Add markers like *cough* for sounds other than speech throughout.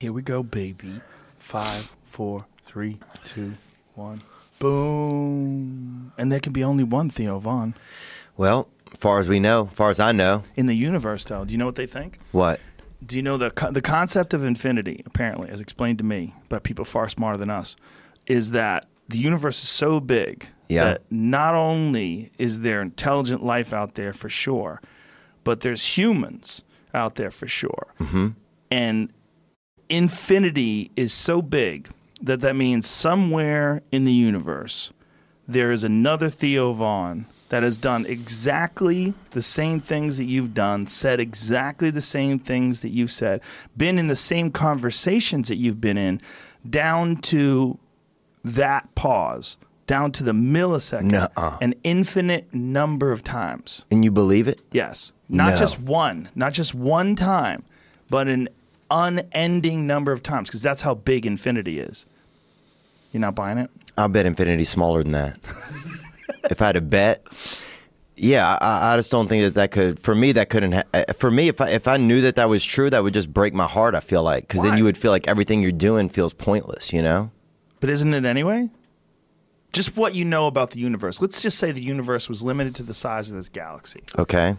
Here we go, baby. Five, four, three, two, one. Boom. And there can be only one Theo Von. Well, far as we know, far as I know, In the universe, though, do you know what they think? what? Do you know the co- the concept of infinity? Apparently, as explained to me by people far smarter than us, is that the universe is so big Yeah. that not only is there intelligent life out there for sure, but there's humans out there for sure, mm-hmm. and infinity is so big that that means somewhere in the universe there is another Theo Von that has done exactly the same things that you've done, said exactly the same things that you've said, been in the same conversations that you've been in, down to that pause, down to the millisecond, Nuh-uh. an infinite number of times. And you believe it? Yes. Not No. just one, not just one time, but an unending number of times, because that's how big infinity is. You're not buying it? I'll bet infinity's smaller than that. *laughs* if I had a bet, yeah, I, I just don't think that that could. For me, that couldn't. Ha- uh, for me, if I if I knew that that was true, that would just break my heart. I feel like because then you would feel like everything you're doing feels pointless. You know? But isn't it anyway? Just what you know about the universe. Let's just say the universe was limited to the size of this galaxy, Okay.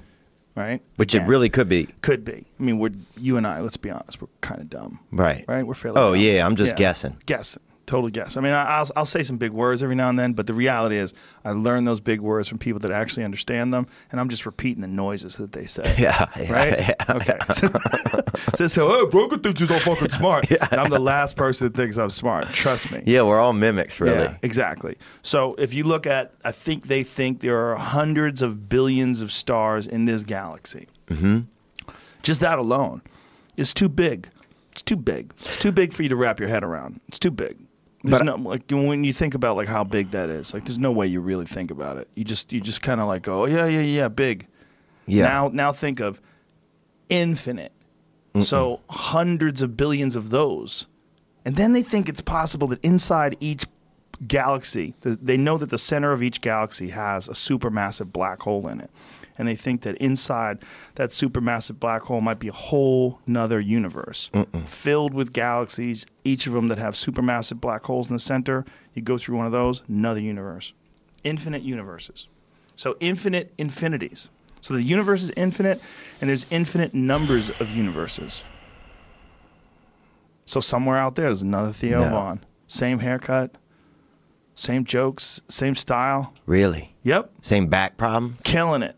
Right? Which it really could be. could be. I mean, we're you and I. Let's be honest, we're kind of dumb, Right. right? We're fairly. Oh dumb. yeah, I'm just guessing. Guessing. Total guess. I mean, I, I'll I'll say some big words every now and then, but the reality is, I learn those big words from people that actually understand them, and I'm just repeating the noises that they say. *laughs* Yeah, yeah, right. yeah, okay. *laughs* So, so, oh, Broken thinks he's all fucking smart. *laughs* And I'm the last person that thinks I'm smart. Trust me. Yeah, we're all mimics, really. Yeah, exactly. So if you look at, I think they think there are hundreds of billions of stars in this galaxy. Mm-hmm. Just that alone is too big. It's too big. It's too big for you to wrap your head around. It's too big. There's But- no like when you think about like how big that is. Like there's no way you really think about it. You just you just kind of like go, oh, yeah, yeah, yeah, big. Yeah. Now now think of infinite. So hundreds of billions of those. And then they think it's possible that inside each galaxy, they know that the center of each galaxy has a supermassive black hole in it. And they think that inside that supermassive black hole might be a whole nother universe filled with galaxies, each of them that have supermassive black holes in the center. You go through one of those, another universe. Infinite universes. So infinite infinities. So the universe is infinite, and there's infinite numbers of universes. So somewhere out there, there's another Theo No. Von. Same haircut, same jokes, same style. Really? Yep, Same back problem? killing it.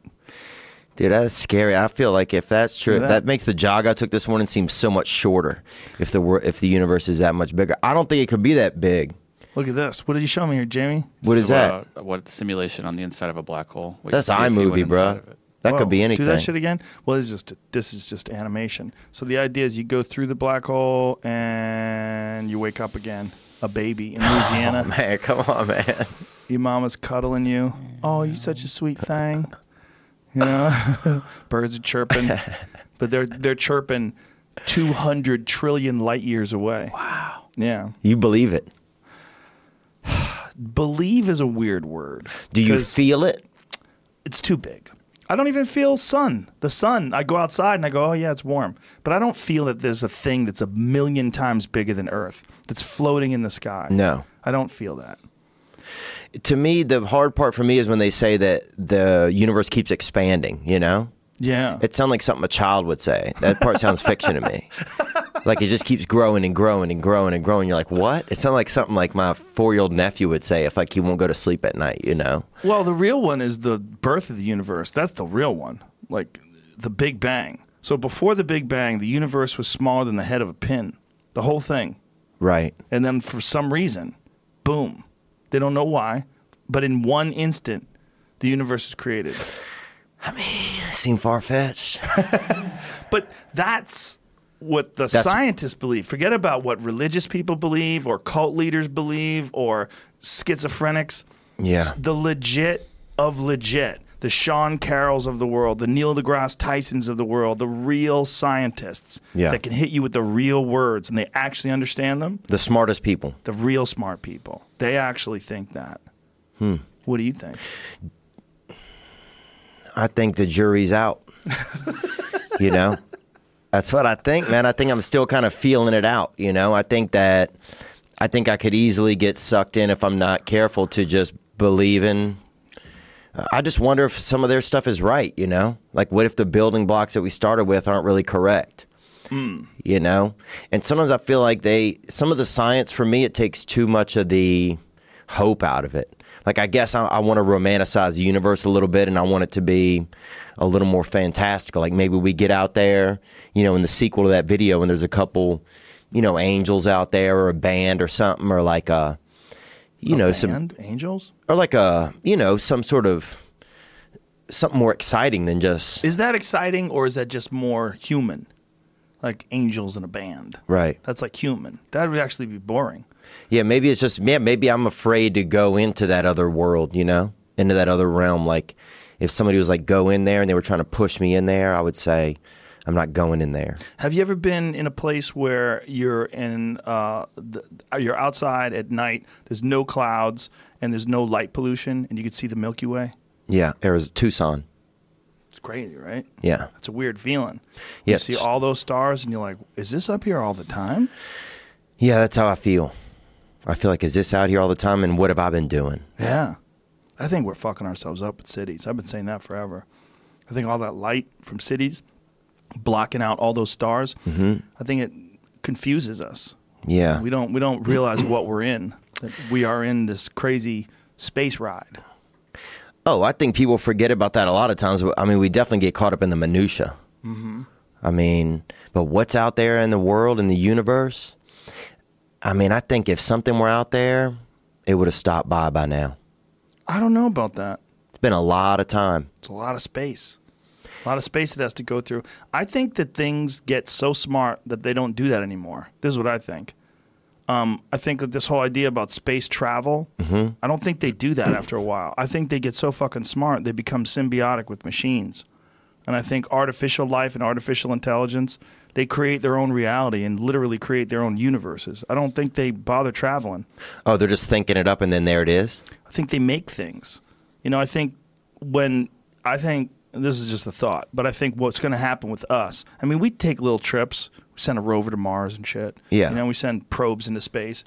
Dude, that's scary. I feel like if that's true, that. that. makes the jog I took this morning seem so much shorter. If the wor- if the universe is that much bigger, I don't think it could be that big. Look at this. What did you show me here, Jamie? What is So, that? Uh, what simulation on the inside of a black hole? We That's can see if you iMovie, bro. inside of it. That Whoa, could be anything. Do that shit again. Well, this is just this is just animation. So the idea is you go through the black hole and you wake up again, a baby in *laughs* Louisiana. Oh, man, come on, man. Your mama's cuddling you. Oh, you such a sweet thing. You know, *laughs* birds are chirping, *laughs* but they're they're chirping two hundred trillion light years away. Wow. Yeah. You believe it? Believe is a weird word. Do you feel it? it's too big. I don't even feel sun. The sun. I go outside and I go, oh yeah, it's warm. But I don't feel that there's a thing that's a million times bigger than Earth that's floating in the sky. No. I don't feel that. To me, the hard part for me is when they say that the universe keeps expanding. You know, Yeah. it sounds like something a child would say. That part sounds fiction to me. *laughs* Like it just keeps growing and growing and growing and growing. You're like, what? It sounds like something like my four year old nephew would say if like he won't go to sleep at night. You know? Well, the real one is the birth of the universe. That's the real one. Like the Big Bang. So before the Big Bang, the universe was smaller than the head of a pin. The whole thing. Right. And then for some reason, boom. They don't know why, but in one instant, the universe is created. I mean, it seems far fetched. *laughs* But that's what the That's- scientists believe. Forget about what religious people believe or cult leaders believe or schizophrenics. Yeah. The legit of legit. The Sean Carrolls of the world, the Neil deGrasse Tysons of the world, the real scientists Yeah. that can hit you with the real words and they actually understand them. The smartest people. The real smart people. They actually think that. Hmm. What do you think? I think the jury's out. *laughs* you know? That's what I think, man. I think I'm still kind of feeling it out. You know, I think that I think I could easily get sucked in if I'm not careful to just believing. I just wonder if some of their stuff is right. You know, like what if the building blocks that we started with aren't really correct? Mm. You know, and sometimes I feel like they some of the science for me it takes too much of the hope out of it. Like I guess I, I want to romanticize the universe a little bit, and I want it to be a little more fantastical. Like maybe we get out there, you know, in the sequel to that video, and there's a couple, you know, angels out there, or a band, or something, or like a, you know, some Angels? or like a, you know, some sort of something more exciting than just Is that exciting or is that just more human? Like angels in a band. right. That's like human. That would actually be boring. Yeah, maybe it's just yeah, maybe I'm afraid to go into that other world, you know, into that other realm. Like if somebody was like go in there and they were trying to push me in there, I would say I'm not going in there. Have you ever been in a place where you're in, uh, the, you're outside at night, there's no clouds and there's no light pollution and you can see the Milky Way? Yeah, there was Tucson. It's crazy, right? Yeah. It's a weird feeling. You Yes. see all those stars and you're like, is this up here all the time? Yeah, that's how I feel. I feel like is this out here all the time and what have I been doing? Yeah. I think we're fucking ourselves up with cities. I've been saying that forever. I think all that light from cities blocking out all those stars, I think it confuses us. Yeah. We don't we don't realize what we're in. We are in this crazy space ride. Oh, I think people forget about that a lot of times. I mean, we definitely get caught up in the minutia. Mm-hmm. I mean, but what's out there in the world in the universe? I mean, I think if something were out there, it would have stopped by by now. I don't know about that. It's been a lot of time. It's a lot of space. A lot of space it has to go through. I think that things get so smart that they don't do that anymore. This is what I think. Um, I think that this whole idea about space travel, I don't think they do that after a while. I think they get so fucking smart they become symbiotic with machines. And I think artificial life and artificial intelligence, they create their own reality and literally create their own universes. I don't think they bother traveling. Oh, they're just thinking it up and then there it is. I think they make things. You know, I think when I think this is just a thought, but I think what's going to happen with us. I mean, we take little trips. We send a rover to Mars and shit. Yeah. You know, we send probes into space.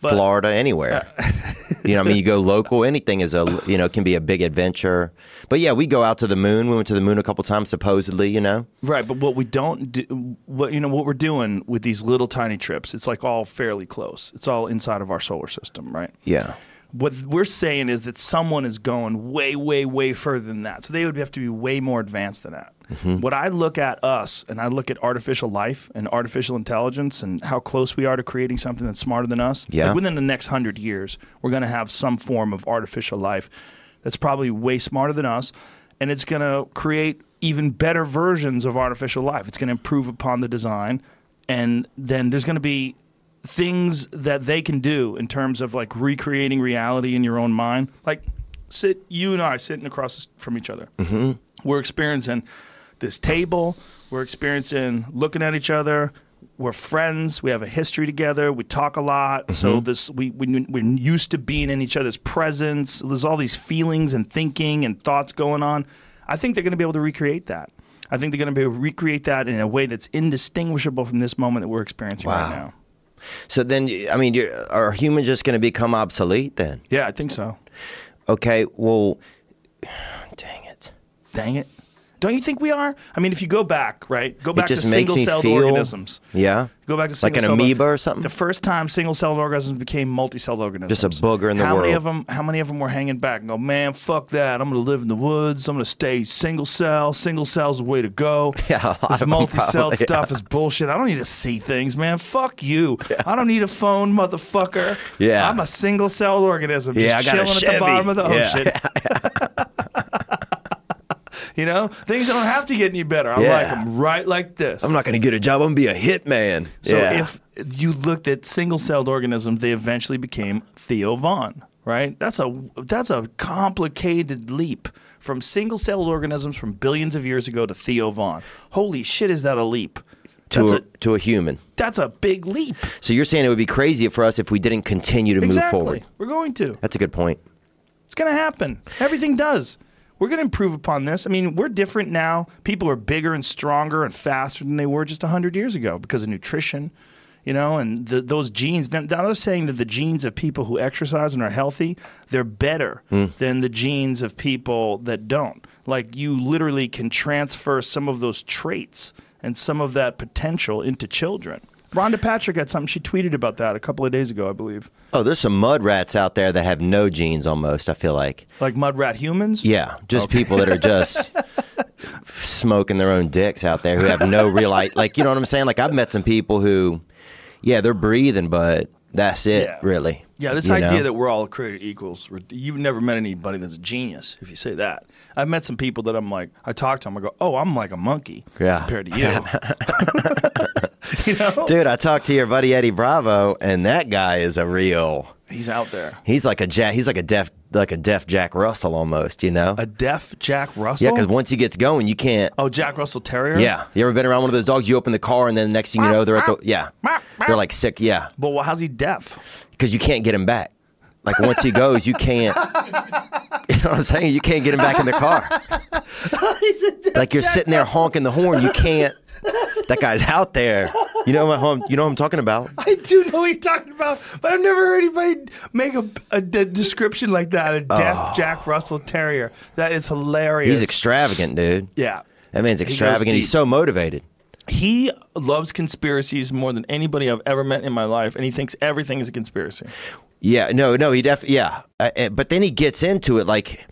But Florida, anywhere. Uh, *laughs* you know, I mean, you go local. Anything is a you know can be a big adventure. But yeah, we go out to the moon. We went to the moon a couple times, supposedly. You know. right, but what we don't do, what you know, what we're doing with these little tiny trips, it's like all fairly close. It's all inside of our solar system, right? Yeah. What we're saying is that someone is going way, way, way further than that. So they would have to be way more advanced than that. Mm-hmm. What I look at us and I look at artificial life and artificial intelligence and how close we are to creating something that's smarter than us. Yeah. Like within the next hundred years, we're going to have some form of artificial life that's probably way smarter than us, and it's going to create even better versions of artificial life. It's going to improve upon the design, and then there's going to be things that they can do in terms of like recreating reality in your own mind. Like sit you and I sitting across from each other. Mm-hmm. We're experiencing this table. We're experiencing looking at each other. We're friends. We have a history together. We talk a lot. So this we, we we're used to being in each other's presence. There's all these feelings and thinking and thoughts going on. I think they're going to be able to recreate that. I think they're going to be able to recreate that in a way that's indistinguishable from this moment that we're experiencing Wow. right now. So then, I mean, you're, are humans just going to become obsolete then? Yeah, I think so. Okay. Well, *sighs* dang it. Dang it. Don't you think we are? I mean, if you go back, right? Go back to just makes single-celled organisms. Yeah. Go back to Like an amoeba or something? The first time single-celled organisms became multi-celled organisms. Just a booger in the how Many of them, how many of them were hanging back and go, man, fuck that. I'm going to live in the woods. I'm going to stay single cell. Single cell's the way to go. *laughs* Yeah, This of multi-celled probably, stuff is bullshit. I don't need to see things, man. Fuck you. I don't need a phone, motherfucker. Yeah. I'm a single-celled organism. Yeah, just I got a chilling at the bottom of the Yeah. *laughs* *laughs* You know, things don't have to get any better. I Yeah. like them right like this. I'm not going to get a job. I'm going to be a hitman. So yeah. if you looked at single-celled organisms, they eventually became Theo Von, right? That's a that's a complicated leap from single-celled organisms from billions of years ago to Theo Von. Holy shit, is that a leap? to a, a, to a human. that's a big leap. So you're saying it would be crazy for us if we didn't continue to exactly. move forward. We're going to. That's a good point. It's going to happen. Everything does. We're going to improve upon this. I mean, we're different now. People are bigger and stronger and faster than they were just 100 years ago because of nutrition, you know, and the, those genes. Now, they're saying that the genes of people who exercise and are healthy, they're better hmm. than the genes of people that don't. Like, you literally can transfer some of those traits and some of that potential into children. Rhonda Patrick had something. She tweeted about that a couple of days ago, I believe. Oh, there's some mud rats out there that have no genes almost, I feel like. Like mud rat humans? Yeah, just people that are just *laughs* smoking their own dicks out there who have no real like, like you know what I'm saying? Like I've met some people who, yeah, they're breathing, but that's it, Yeah. really. Yeah, this You idea know? that we're all created equals. You've never met anybody that's a genius if you say that. I've met some people that I'm like, I talk to them, I go, oh, I'm like a monkey Yeah. compared to you. *laughs* *laughs* you know? dude, I talked to your buddy Eddie Bravo, and that guy is a real. He's out there. He's like a jack. He's like a deaf, like a deaf Jack Russell almost. You know? A deaf Jack Russell? yeah, because once he gets going, you can't. Oh, Jack Russell Terrier? Yeah, you ever been around one of those dogs? You open the car, and then the next thing you know, they're at the yeah, they're like sick. Yeah, But well, how's he deaf? because you can't get him back. Like once he goes, you can't. *laughs* You know what I'm saying? You can't get him back in the car. *laughs* He's a deaf Like you're Jack sitting there honking the horn, you can't. That guy's out there. You know what? I'm- You know what I'm talking about? I do know what you're talking about, but I've never heard anybody make a description like that. A deaf Jack Russell Terrier. That is hilarious. Oh. He's extravagant, dude. Yeah. That man's He extravagant. He's so motivated. He loves conspiracies more than anybody I've ever met in my life, and he thinks everything is a conspiracy. Yeah, no, no, he def yeah. Uh, uh, but then he gets into it like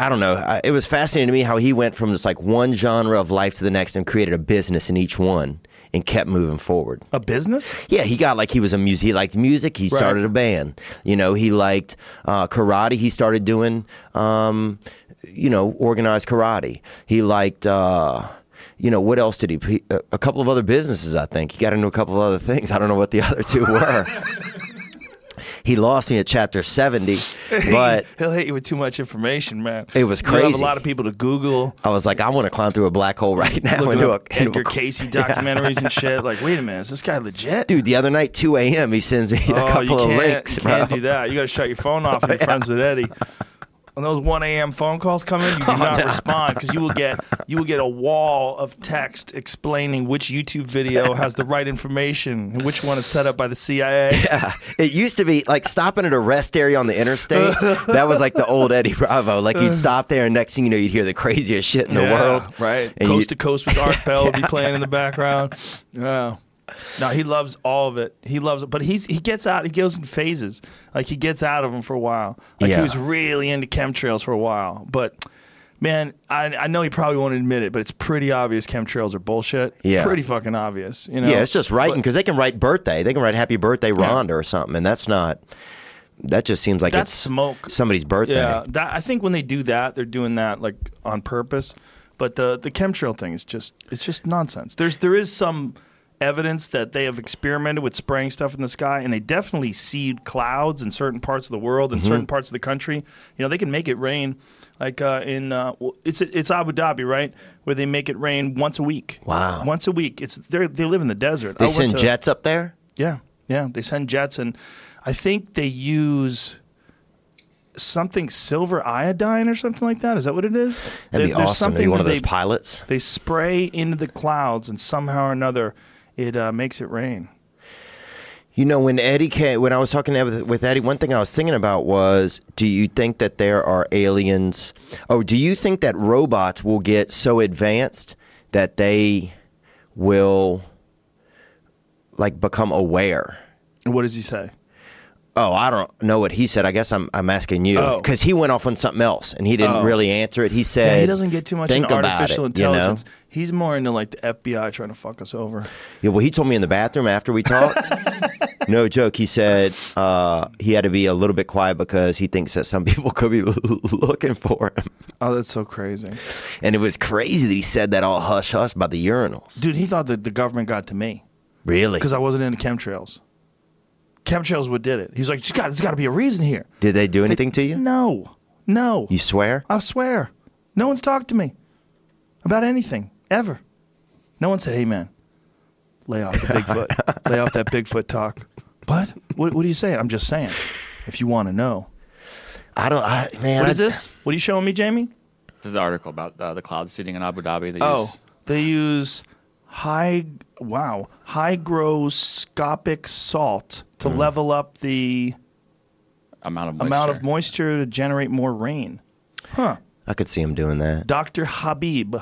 I don't know. I, it was fascinating to me how he went from just like one genre of life to the next and created a business in each one and kept moving forward. A business? Yeah, he got like he was a music. He liked music. He started a band. You know, he liked uh, karate. He started doing, um, you know, organized karate. He liked. Uh, you know what else did he? a couple of other businesses, I think. He got into a couple of other things. I don't know what the other two were. *laughs* he lost me at chapter seventy, *laughs* but He'll hit you with too much information, man. It was crazy. You have a lot of people to Google. I was like, I want to climb through a black hole right now Look into a, into Edgar a Cayce *laughs* documentaries and shit. *laughs* Like, wait a minute, is this guy legit? Dude, the other night, two a.m. He sends me a oh, couple you of links, you bro. can't do that. You got to shut your phone off oh, and you're friends with Eddie. When those 1 a.m. phone calls come in, you *laughs* Oh, do not respond because you will get you will get a wall of text explaining which YouTube video *laughs* has the right information and which one is set up by the CIA. Yeah. It used to be like stopping at a rest area on the interstate. *laughs* that was like the old Eddie Bravo. Like you'd uh. stop there, and next thing you know, you'd hear the craziest shit in the world. right? And coast you- to coast with Art Bell would be playing in the background. Yeah. No, he loves all of it. He loves it, but he's he gets out. He goes in phases. Like he gets out of them for a while. Like Yeah. he was really into chemtrails for a while, but. Man, I, I know he probably won't admit it, but it's pretty obvious chemtrails are bullshit. Yeah. pretty fucking obvious. You know. Yeah, it's just writing because they can write birthday. They can write happy birthday Rhonda or something, and that's not. That just seems like That's it's smoke. somebody's birthday. Yeah, that, I think when they do that, they're doing that like on purpose. But the the chemtrail thing is just it's just nonsense. There's there is some evidence that they have experimented with spraying stuff in the sky, and they definitely seed clouds in certain parts of the world and Mm-hmm. certain parts of the country. You know, they can make it rain. Like uh, in uh, it's it's Abu Dhabi, right, where they make it rain once a week. Wow. once a week. It's they they live in the desert. They I send to- jets up there. yeah, yeah. They send jets, and I think they use something silver iodine or something like that. Is that what it is? That'd be There- there's awesome be something one of those they, pilots. They spray into the clouds, and somehow or another, it uh, makes it rain. You know, when Eddie came, when I was talking with, with Eddie, one thing I was thinking about was, do you think that there are aliens? Oh, do you think that robots will get so advanced that they will like become aware? What does he say? Oh, I don't know what he said. I guess I'm I'm asking you Oh. because he went off on something else and he didn't Oh. really answer it. He said Yeah, he doesn't get too much think into about artificial it, you know? intelligence. He's more into like the FBI trying to fuck us over. Yeah, well, he told me in the bathroom after we talked. *laughs* no joke. He said uh, he had to be a little bit quiet because he thinks that some *laughs* people could be looking for him. Oh, that's so crazy, And it was crazy that he said that all hush hush about the urinals. dude. He thought that the government got to me. Really? because I wasn't into chemtrails. Chemtrails what did it. He's like, "There's got, there's got to be a reason here. Did they do anything to you? No, no. You swear? I swear, no one's talked to me about anything ever. No one said, "Hey, man, lay off the *laughs* Bigfoot. lay off that Bigfoot talk." What? what? What are you saying? I'm just saying. If you want to know, I don't. I, man, what I, this? What are you showing me, Jamie? This is the article about uh, the cloud seeding in Abu Dhabi. They Oh, use, they use high wow hygroscopic salt to Hmm. level up the amount of moisture. amount of moisture to generate more rain. Huh. I could see him doing that. Dr. Habib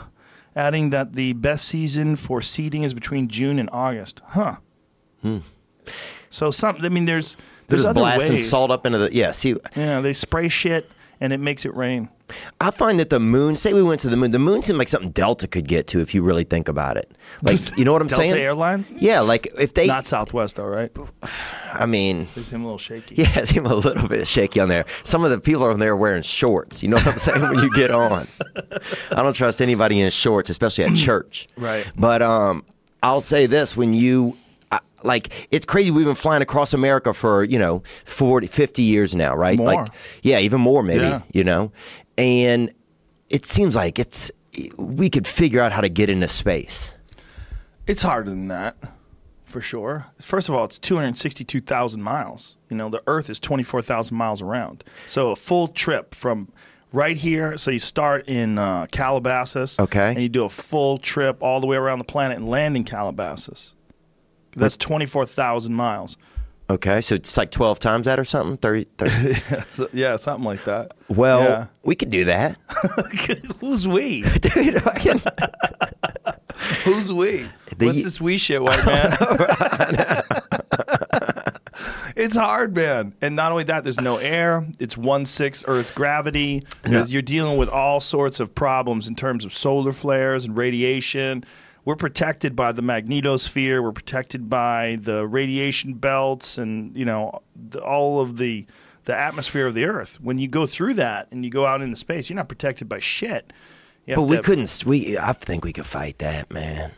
adding that the best season for seeding is between June and August. Huh. Hmm. So some I mean there's They're there's just other blasting ways. salt up into the yeah. See, Yeah, they spray shit and it makes it rain. I find that the moon. Say we went to the moon. The moon seemed like something Delta could get to if you really think about it. Like *laughs* you know what I'm Delta saying? Delta Airlines? Yeah, like if they. Not Southwest though, right? I mean, They seem a little shaky. *laughs* yeah, it seemed a little bit shaky on there. Some of the people on there are wearing shorts. You know what I'm saying? when you get on, *laughs* I don't trust anybody in shorts, especially at church. Right. But um, I'll say this: when you like, it's crazy. We've been flying across America for you know 40, 50 years now, right? More. Like, yeah, even more maybe. Yeah. You know, and it seems like it's we could figure out how to get into space. It's harder than that, for sure. First of all, it's 262,000 miles. You know, the Earth is 24,000 miles around. So a full trip from right here. So you start in uh, Calabasas. Okay. And you do a full trip all the way around the planet and land in Calabasas. That's 24,000 miles. Okay, so it's like twelve times that or something. 30, 30. *laughs* Yeah, something like that. Well, Yeah. we could do that, *laughs* Who's we? *laughs* dude. Can- Who's we? The- What's this we shit, white man? it's hard, man. And not only that, there's no air. It's one sixth Earth's gravity. Because You're dealing with all sorts of problems in terms of solar flares and radiation. We're protected by the magnetosphere. We're protected by the radiation belts, and you know the, all of the the atmosphere of the Earth. When you go through that and you go out into space, you're not protected by shit. You but we to- couldn't. We I think we could fight that, man.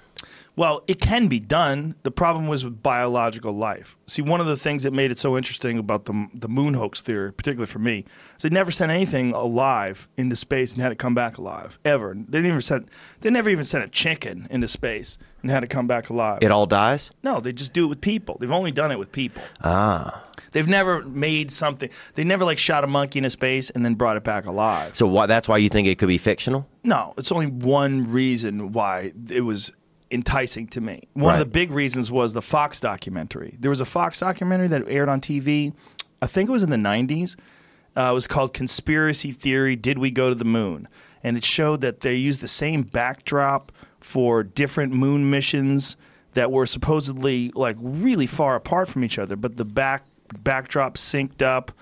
Well, it can be done. The problem was with biological life. See, one of the things that made it so interesting about the the moon hoax theory, particularly for me, is they never sent anything alive into space and had it come back alive ever. They didn't even sent they never even sent a chicken into space and had it come back alive. It all dies. no, they just do it with people. They've only done it with people. Ah, They've never made something. They never like shot a monkey into space and then brought it back alive. so why, that's why you think it could be fictional? No, it's only one reason why it was enticing to me. One Right. of the big reasons was the Fox documentary. There was a Fox documentary that aired on TV. I think it was in the 90s. Uh, it was called Conspiracy Theory Did We Go to the Moon? And it showed that they used the same backdrop for different moon missions that were supposedly like really far apart from each other, but the back backdrop synced up.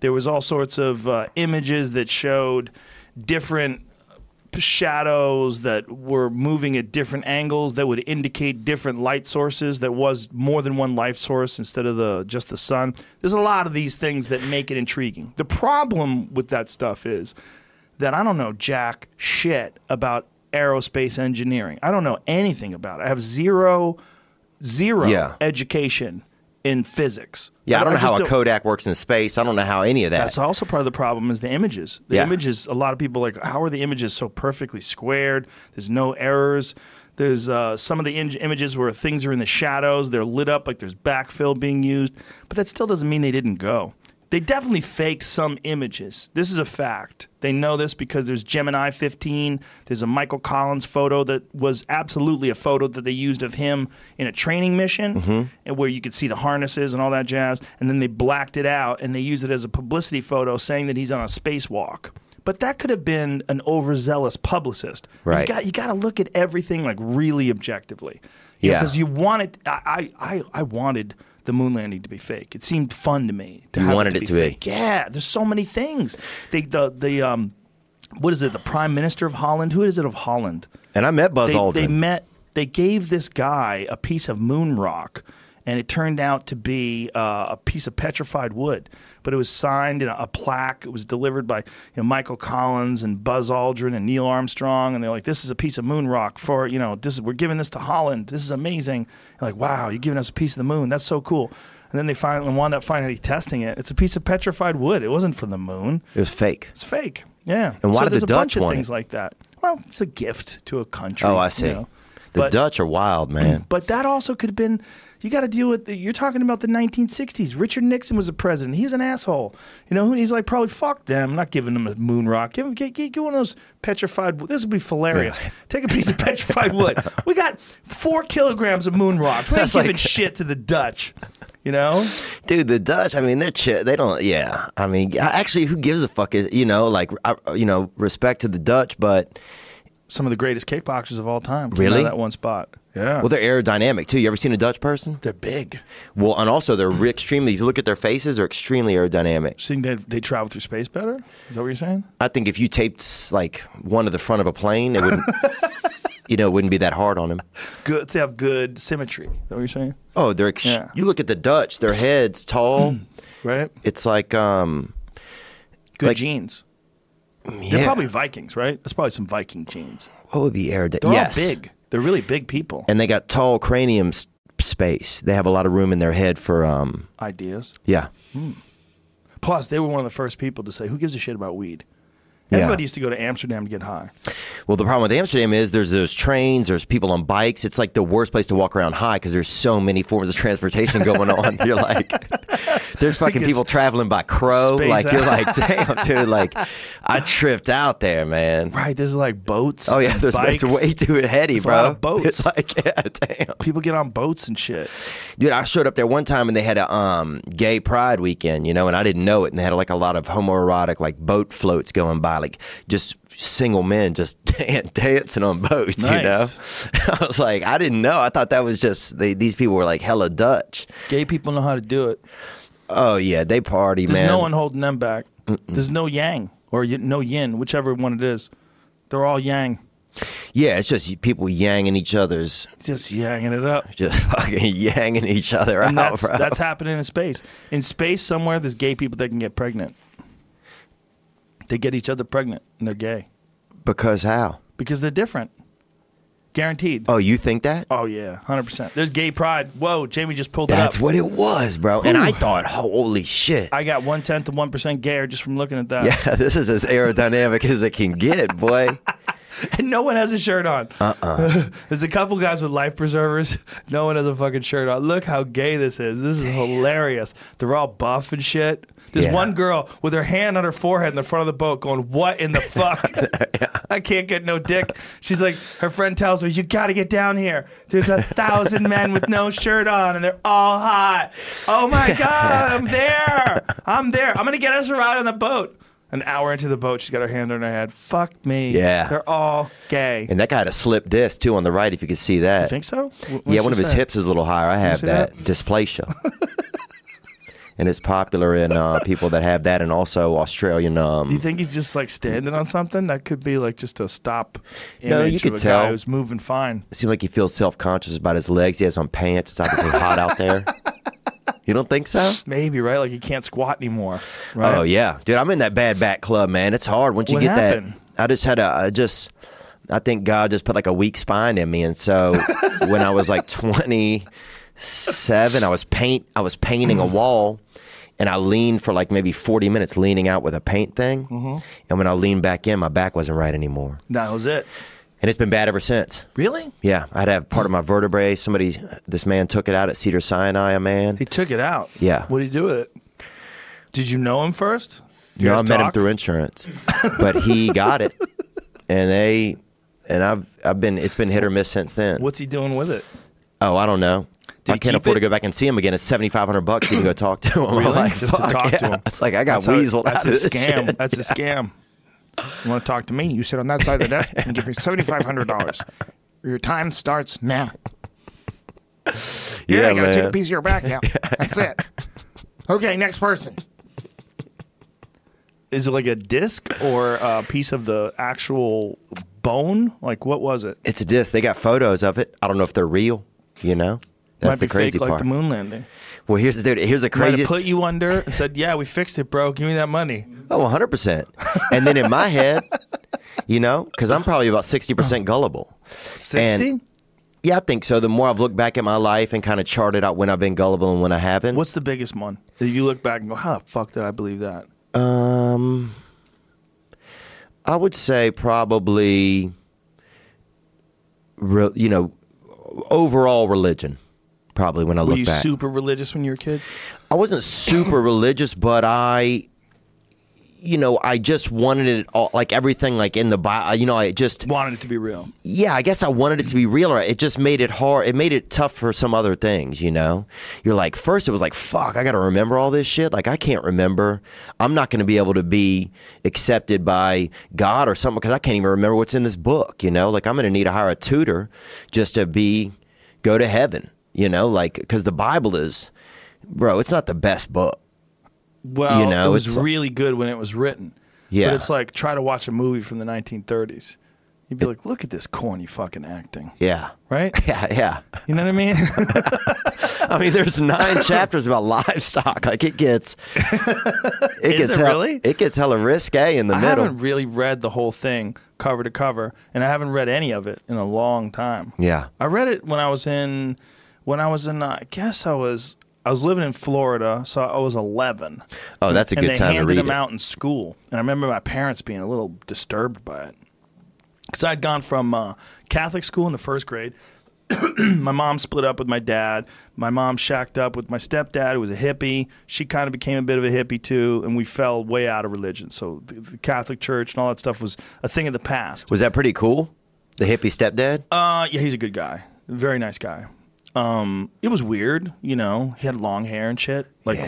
There was all sorts of uh, images that showed different shadows that were moving at different angles that would indicate different light sources that was more than one light source instead of the just the sun. There's a lot of these things that make it intriguing. The problem with that stuff is that i don't know jack shit about aerospace engineering. I don't know anything about it. I have zero zero Yeah. education in physics Yeah, I don't know just how a Kodak works in space. I don't know how any of that. that's also part of the problem is the images. The Yeah. images. A lot of people like, how are the images so perfectly squared? There's no errors. There's uh, some of the in- images where things are in the shadows. They're lit up like there's backfill being used, but that still doesn't mean they didn't go. They definitely faked some images. This is a fact. They know this because there's Gemini 15. There's a Michael Collins photo that was absolutely a photo that they used of him in a training mission, mm-hmm. and where you could see the harnesses and all that jazz. And then they blacked it out and they used it as a publicity photo, saying that he's on a spacewalk. But that could have been an overzealous publicist. Right. You got you got to look at everything like really objectively. Yeah. Because you wanted. I I I wanted the moon landing to be fake. It seemed fun to me. To You have wanted it to it be to be. fake. Yeah. There's so many things. They the the um, what is it? The prime minister of Holland. Who is it of Holland? and I met Buzz they, Aldrin. they met. They gave this guy a piece of moon rock, and it turned out to be uh, a piece of petrified wood. But it was signed in a, a plaque. It was delivered by you know, Michael Collins and Buzz Aldrin and Neil Armstrong, and they're like, "This is a piece of moon rock for you know. This is we're giving this to Holland. This is amazing." And like, wow, you're giving us a piece of the moon. That's so cool. And then they finally wound up finally testing it. It's a piece of petrified wood. It wasn't from the moon. it was fake. It's fake. Yeah. And why so did there's the a bunch Dutch of want things it? like that. Well, it's a gift to a country. Oh, I you see. know. The But- Dutch are wild, man. *clears throat* But that also could have been. You got to deal with. The, you're talking about the 1960s. Richard Nixon was the president. He was an asshole. You know, he's like probably fuck them. I'm not giving them a moon rock. Give him get, get, one of those petrified. wood. This would be hilarious. Take a piece of petrified wood. *laughs* We got four kilograms of moon rocks. We're That's giving like- *laughs* shit to the Dutch. You know, Dude, the Dutch, I mean, they're chi- they don't, yeah. I mean, actually, who gives a fuck? Is, you know, like, I, you know, respect to the Dutch, but, some of the greatest kickboxers of all time. came out of Really? that one spot. Yeah. well, they're aerodynamic too. You ever seen a Dutch person? they're big. Well, and also they're extremely, if you look at their faces, they're extremely aerodynamic. So you think they they travel through space better? Is that what you're saying? I think if you taped like one to the front of a plane, it wouldn't, *laughs* you know, it wouldn't be that hard on them. Good to have good symmetry. Is that what you're saying? Oh, they're, ex- Yeah. you look at the Dutch, their heads tall. *clears throat* Right. it's like, um, Good Like- genes. yeah. They're probably Vikings, right? That's probably some Viking genes. what would be aerodynamic? They're yes. all big. They're really big people. And they got tall cranium s- space. They have a lot of room in their head for, um, Ideas. yeah. Plus, they were one of the first people to say, "Who gives a shit about weed?" Yeah. Everybody used to go to Amsterdam to get high. Well, the problem with Amsterdam is there's those trains, there's people on bikes. It's like the worst place to walk around high because there's so many forms of transportation going on. *laughs* You're like, there's *laughs* fucking people traveling by crow. Like you're like, *laughs* damn, dude. Like, I tripped out there, man. Right? There's like boats. Oh yeah, there's bikes. it's way too heady, There's bro. lot of boats. It's like, yeah, damn. People get on boats and shit. Dude, I showed up there one time and they had a um, gay pride weekend, you know, and I didn't know it. And they had like a lot of homoerotic like boat floats going by, like just single men just *laughs* dan- dancing on boats, you know. *laughs* I was like, I didn't know. I thought that was just they, these people were like hella Dutch. Gay people know how to do it. Oh yeah, they party, There's man. no one holding them back. There's no yang or y- no yin, whichever one it is. They're all yang, yeah, it's just people yanging each other's, just yanging it up. *laughs* just fucking yanging each other And out, that's bro. that's happening in space. In space somewhere, there's gay people that can get pregnant. They get each other pregnant, and they're gay because how? because they're different. Guaranteed. Oh, you think that? Oh yeah, hundred percent. There's gay pride. Whoa, Jamie just pulled it up. That's what it was, bro. And I thought, holy shit. I got one tenth of one percent gayer just from looking at that. Yeah, *laughs* this is as aerodynamic as it can get, boy. *laughs* And no one has a shirt on. Uh-uh. *laughs* There's a couple guys with life preservers. No one has a fucking shirt on. Look how gay this is. This is hilarious. They're all buff and shit. There's Yeah. one girl with her hand on her forehead in the front of the boat going, What in the *laughs* fuck? *laughs* *laughs* I can't get no dick. She's like, her friend tells her, You gotta get down here. There's a thousand men with no shirt on and they're all hot. Oh my God, I'm there. I'm there. I'm gonna get us a ride on the boat. An hour into the boat, she's got her hand on her head. Fuck me. Yeah. They're all gay. And that guy had a slip disc too on the right, if you could see that. You think so? What's yeah, one of his say? hips is a little higher. I have that. that? dysplasia. And it's popular in uh, people that have that, and also Australian. Do you Um, think he's just like standing on something? That could be like just a stop No, you could tell. guy who's moving fine. it seems like he feels self conscious about his legs. He has on pants. It's obviously hot out there. *laughs* You don't think so? Maybe right, like he can't squat anymore. Right? Oh yeah, dude, I'm in that bad back club, man. It's hard once you What get happened? that. I just had a, I just, I think God just put like a weak spine in me, and so *laughs* when I was like 27, I was paint, I was painting a wall, and I leaned for like maybe 40 minutes, leaning out with a paint thing, Mm-hmm. and when I leaned back in, my back wasn't right anymore, That was it. and it's been bad ever since. Really? Yeah, I had to have part of my vertebrae. Somebody, this man took it out at Cedar Sinai. A man. He took it out. Yeah. What did he do with it? Did you know him first? Did No, I met him through insurance, but he *laughs* got it, and they, and I've I've been it's been hit or miss since then. What's he doing with it? Oh, I don't know. Did I can't afford it? to go back and see him again. It's seventy five hundred bucks to even go talk to *laughs* him. I'm Really? like, Just to fuck, talk to him. It's like I got That's how- weaseled That's out a of this scam. shit. That's a scam. You want to talk to me? You sit on that side of the desk and give me seventy five hundred dollars. Your time starts now. Yeah, I gotta take a man. piece of your back *laughs* out. That's it. Okay, next person. Is it like a disc or a piece of the actual bone? Like what was it? It's a disc. They got photos of it. I don't know if they're real. You know, that's Might the be crazy fake, like part. the moon landing. well, here's the dude. Here's the Might have put you under and said, "Yeah, we fixed it, bro. Give me that money." Oh, 100%. And then in my head, *laughs* you know, because I'm probably about 60% gullible. Sixty. Yeah, I think so. The more I've looked back at my life and kind of charted out when I've been gullible and when I haven't. What's the biggest one that you look back and go, "How the fuck did I believe that?" Um, I would say probably, you know, overall religion. Probably when I look back. Were look you back, super religious when you were a kid? I wasn't super religious, but I, you know, I just wanted it all, like everything, like in the Bible. Uh, you know, I just Wanted it to be real. yeah, I guess I wanted it to be real. Or it just made it hard. It made it tough for some other things, you know? You're like, first it was like, fuck, I got to remember all this shit. Like, I can't remember. I'm not going to be able to be accepted by God or something because I can't even remember what's in this book, you know? Like, I'm going to need to hire a tutor just to be, go to heaven, you know? Like, because the Bible is, bro, it's not the best book. Well, You know, it was really good when it was written. Yeah. But it's like try to watch a movie from the 1930s. You'd be like, look at this corny fucking acting, Yeah. right? *laughs* Yeah, yeah. You know what I mean? *laughs* *laughs* I mean, there's nine chapters about livestock. Like it gets, it gets it hell- really? It gets hella risque in the I middle. I haven't really read the whole thing cover to cover, and I haven't read any of it in a long time. Yeah. I read it when I was in, when I was in, uh, I guess I was, I was living in Florida, so I was 11. Oh, that's a good time to read. They handed them it. out in school, and I remember my parents being a little disturbed by it because I'd gone from uh, Catholic school in the first grade. *clears throat* my mom split up with my dad. My mom shacked up with my stepdad, who was a hippie. She kind of became a bit of a hippie too, and we fell way out of religion. So the, the Catholic Church and all that stuff was a thing of the past. Was that pretty cool? The hippie stepdad? Uh, yeah, he's a good guy, very nice guy. Um, it was weird, you know. He had long hair and shit, like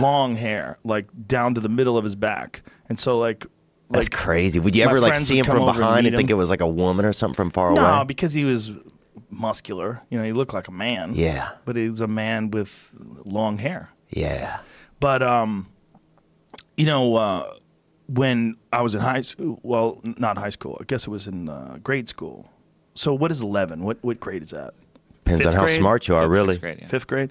long hair, like down to the middle of his back, and so like, That's like crazy. Would you ever like see him from over and behind and think it was like a woman or something from far no, away? No, because he was muscular. You know, he looked like a man. Yeah. but he was a man with long hair. Yeah. But um, you know, uh, when I was in high school, well, not high school. I guess it was in uh, grade school. So what is eleven? What what grade is that? Depends on how grade? smart you are, Fifth, really. grade, yeah. Fifth grade?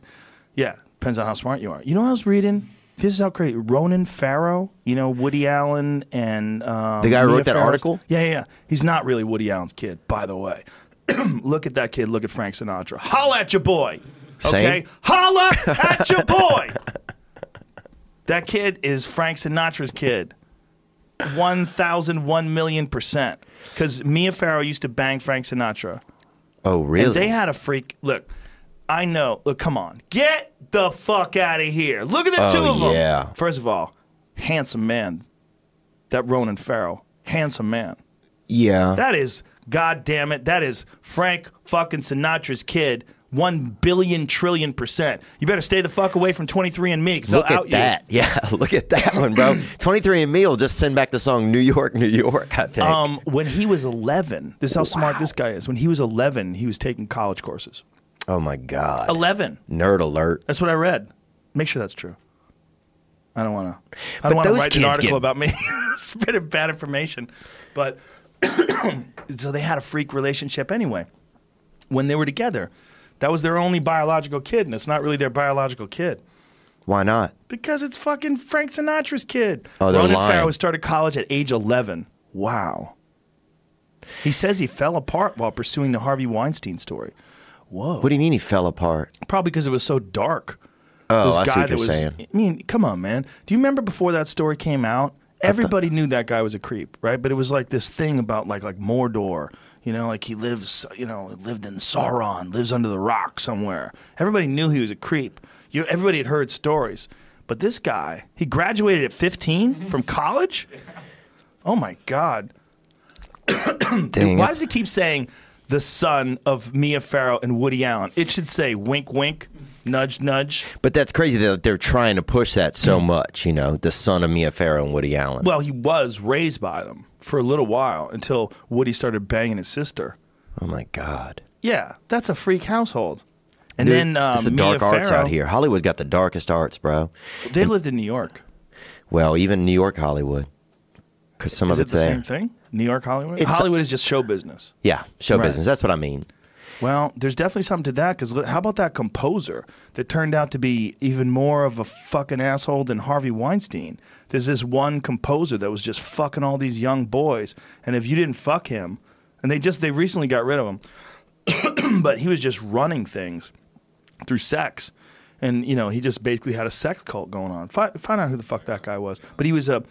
Yeah. Depends on how smart you are. You know what I was reading? This is how great. Ronan Farrow, you know, Woody Allen and. Um, The guy who Mia wrote that Farrow's- article? Yeah, yeah, yeah. He's not really Woody Allen's kid, by the way. *clears throat* look at that kid. Look at Frank Sinatra. Holla at your boy. Okay? Same. Holla at your boy. *laughs* That kid is Frank Sinatra's kid. 1,001 million percent. Because Mia Farrow used to bang Frank Sinatra. Oh, really? And they had a freak. Look, I know. Look, come on. Get the fuck out of here. Look at the Oh, two of them. yeah. First of all, handsome man. That Ronan Farrow. Handsome man. yeah. That is, god damn it, that is Frank fucking Sinatra's kid. One billion trillion percent. You better stay the fuck away from 23andMe because Look out at that. *laughs* Yeah, look at that one, bro. *clears throat* 23andMe will just send back the song New York, New York, I think. Um, when he was 11, this is how smart this guy is. When he was 11, he was taking college courses. oh, my God. 11. Nerd alert. That's what I read. Make sure that's true. I don't want to. I don't want to write an article get- about me *laughs* spitting bad information. But *clears throat* so they had a freak relationship anyway. When they were together, that was their only biological kid, and it's not really their biological kid Why not? because it's fucking Frank Sinatra's kid. Oh, they're Ronan lying. Farrow started college at age 11. Wow. He says he fell apart while pursuing the Harvey Weinstein story. Whoa. What do you mean he fell apart? Probably because it was so dark. Oh, This I see what you're was, saying. I mean, come on, man. Do you remember before that story came out? Everybody knew that guy was a creep, right? But it was like this thing about like like Mordor, you know, like he lives, you know, lived in Sauron, lives under the rock somewhere. Everybody knew he was a creep. You, everybody had heard stories, but this guy, he graduated at 15 *laughs* from college. Oh my god! *coughs* Dang, Why does he keep saying the son of Mia Farrow and Woody Allen? It should say wink, wink, nudge, nudge. But that's crazy that they're trying to push that so hmm. much, you know, the son of Mia Farrow and Woody Allen. Well, he was raised by them for a little while until Woody started banging his sister. oh, my God. Yeah, that's a freak household. And Dude, then um, it's the Mia dark arts Farrow, out here. Hollywood's got the darkest arts, bro. They lived in New York. Well, even New York Hollywood. Because some Is of it it's the there. same thing? New York, Hollywood. It's- Hollywood is just show business. Yeah, show Right. business. That's what I mean. Well, there's definitely something to that because how about that composer that turned out to be even more of a fucking asshole than Harvey Weinstein? There's this one composer that was just fucking all these young boys, and if you didn't fuck him, and they just they recently got rid of him, *clears throat* but he was just running things through sex, and you know he just basically had a sex cult going on. Find, find out who the fuck that guy was, but he was a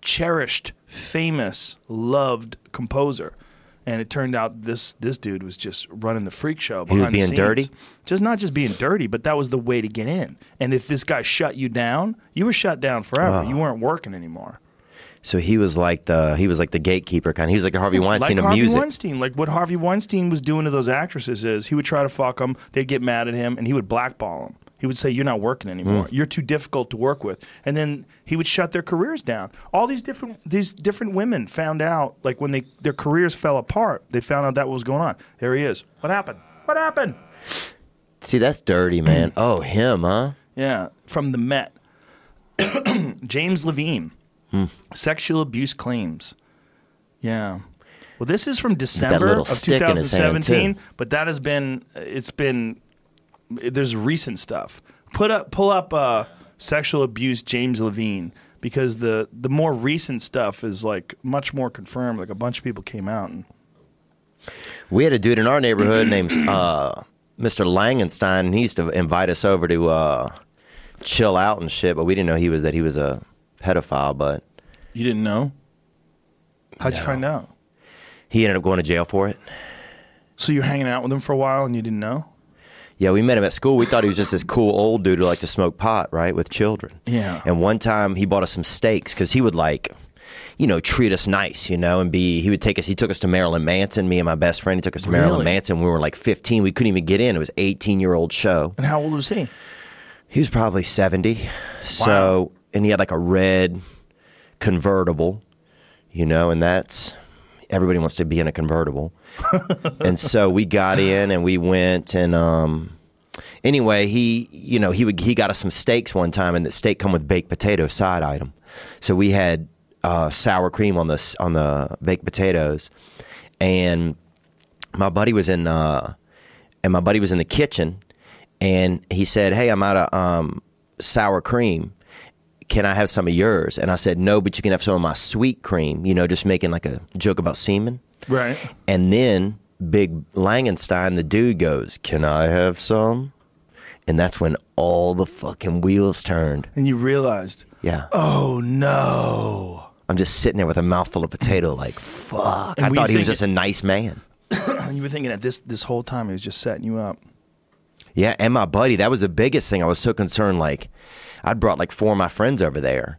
cherished, famous, loved composer. And it turned out this this dude was just running the freak show. He was behind the being scenes. dirty? Just not just being dirty, but that was the way to get in. And if this guy shut you down, you were shut down forever. Ah. You weren't working anymore. So he was like the he was like the gatekeeper kind. He was like the Harvey Weinstein like of Harvey music. Weinstein. Like what Harvey Weinstein was doing to those actresses is he would try to fuck them, they'd get mad at him, and he would blackball them. He would say, "You're not working anymore. Hmm. You're too difficult to work with," and then he would shut their careers down. All these different these different women found out, like when they their careers fell apart, they found out that was going on. There he is. What happened? What happened? See, that's dirty, man. *clears throat* oh, him, huh? Yeah, from the Met. *clears throat* James Levine, Hmm. sexual abuse claims. Yeah. Well, this is from December of stick in his hand, 2017, but that has been it's been there's recent stuff. Put up pull up uh, sexual abuse James Levine because the the more recent stuff is like much more confirmed. Like a bunch of people came out and We had a dude in our neighborhood named uh, Mr. Langenstein. And he used to invite us over to uh, chill out and shit, but we didn't know he was that he was a pedophile. But you didn't know. How'd you find out? he ended up going to jail for it. So you're hanging out with him for a while and you didn't know? Yeah, we met him at school. We thought he was just this cool old dude who liked to smoke pot, right, with children. Yeah. And one time he bought us some steaks because he would like, you know, treat us nice, you know, and be. He would take us. He took us to Marilyn Manson. Me and my best friend. He took us to Marilyn Really? Manson. We were like 15. We couldn't even get in. It was 18 year old show. And how old was he? He was probably 70. So, and he had like a red convertible, you know, and that's everybody wants to be in a convertible. *laughs* and so we got in and we went and um anyway, he you know, he would he got us some steaks one time and the steak come with baked potato side item. So we had uh, sour cream on the on the baked potatoes and my buddy was in uh and my buddy was in the kitchen and he said, "Hey, I'm out of um, sour cream. Can I have some of yours?" And I said, "No, but you can have some of my sweet cream." You know, just making like a joke about semen. Right. And then Big Langenstein, the dude, goes, "Can I have some?" And that's when all the fucking wheels turned. And you realized, Yeah, oh no. I'm just sitting there with a mouthful of potato, like fuck. And I thought he was just a nice man. *coughs* And you were thinking that this this whole time he was just setting you up. Yeah, and my buddy, that was the biggest thing. I was so concerned. Like, I'd brought like four of my friends over there,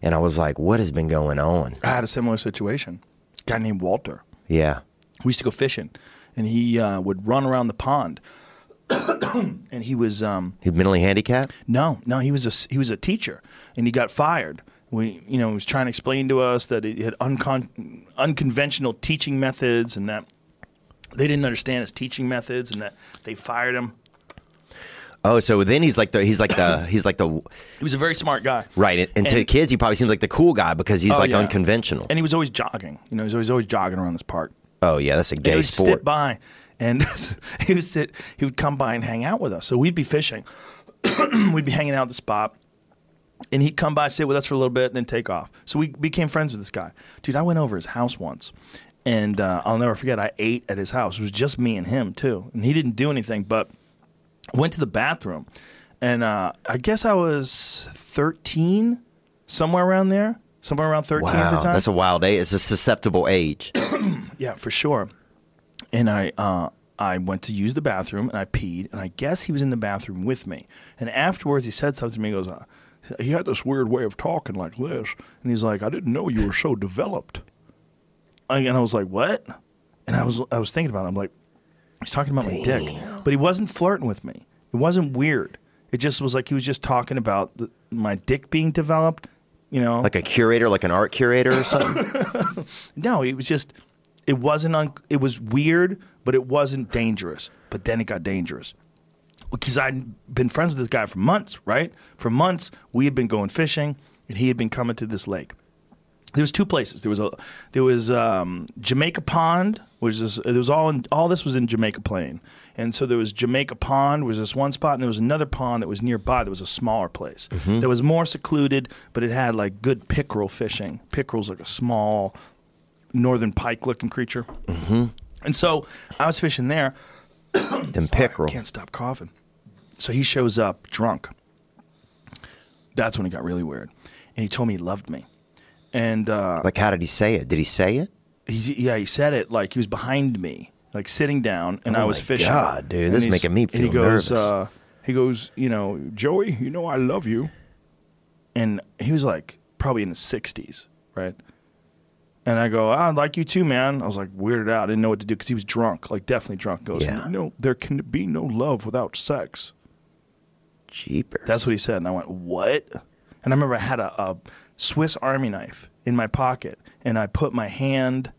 and I was like, "What has been going on?" I had a similar situation. A guy named Walter. Yeah, We used to go fishing, and he uh, would run around the pond. *coughs* and he was um, he mentally handicapped. no, no, he was a he was a teacher, and he got fired. We, you know, he was trying to explain to us that he had uncon- unconventional teaching methods, and that they didn't understand his teaching methods, and that they fired him. Oh, so then he's like the he's like the *coughs* he's like the He was a very smart guy, right. And, and to And- kids, he probably seems like the cool guy because he's Oh, like yeah. unconventional. and he was always jogging. You know, he was always, always jogging around this park. oh yeah, that's a gay would sport. sit by, and *laughs* he would sit. He would come by and hang out with us. So we'd be fishing. *coughs* we'd be hanging out at the spot, and he'd come by, sit with us for a little bit, and then take off. So we became friends with this guy. Dude, I went over his house once, and uh, I'll never forget. I ate at his house. It was just me and him too, and he didn't do anything. But went to the bathroom, and uh, I guess I was thirteen, somewhere around there, somewhere around thirteen at the Wow, time. that's a wild age. It's a susceptible age. *clears throat* Yeah, for sure. And I uh, I went to use the bathroom and I peed and I guess he was in the bathroom with me. And afterwards he said something to me. He goes, uh, he had this weird way of talking like this, and he's like, I didn't know you were so developed. And I was like, what? And I was I was thinking about it. I'm like, he's talking about my dick, but he wasn't flirting with me. It wasn't weird. It just was like he was just talking about the, my dick being developed. You know, Like a curator, like an art curator or something. *laughs* no, it was just it wasn't un, it was weird, but it wasn't dangerous. But then it got dangerous. Because I'd been friends with this guy for months, right? For months, we had been going fishing, and he had been coming to this lake. There was two places. There was a there was um, Jamaica Pond, which is it was all in, all this was in Jamaica Plain, and so there was Jamaica Pond was this one spot, and there was another pond that was nearby. That was a smaller place that was more secluded, but it had like good pickerel fishing. Pickerel's like a small northern pike looking creature, mm-hmm. and so I was fishing there. *coughs* Them pickerel. I can't stop coughing. So he shows up drunk. That's when it got really weird, and he told me he loved me, and uh, Like, how did he say it? Did he say it? He, yeah, he said it like he was behind me, like sitting down, and Oh I was fishing. God, dude, And this is making me and he goes, nervous. Uh, he goes, you know, Joey, you know I love you, and he was like probably in his sixties, right? And I go, I like you too, man. I was like weirded out. I didn't know what to do because he was drunk, like definitely drunk. Goes, Yeah. no, there can be no love without sex. Jeepers. That's what he said. And I went, What? And I remember I had a, a Swiss Army knife in my pocket, and I put my hand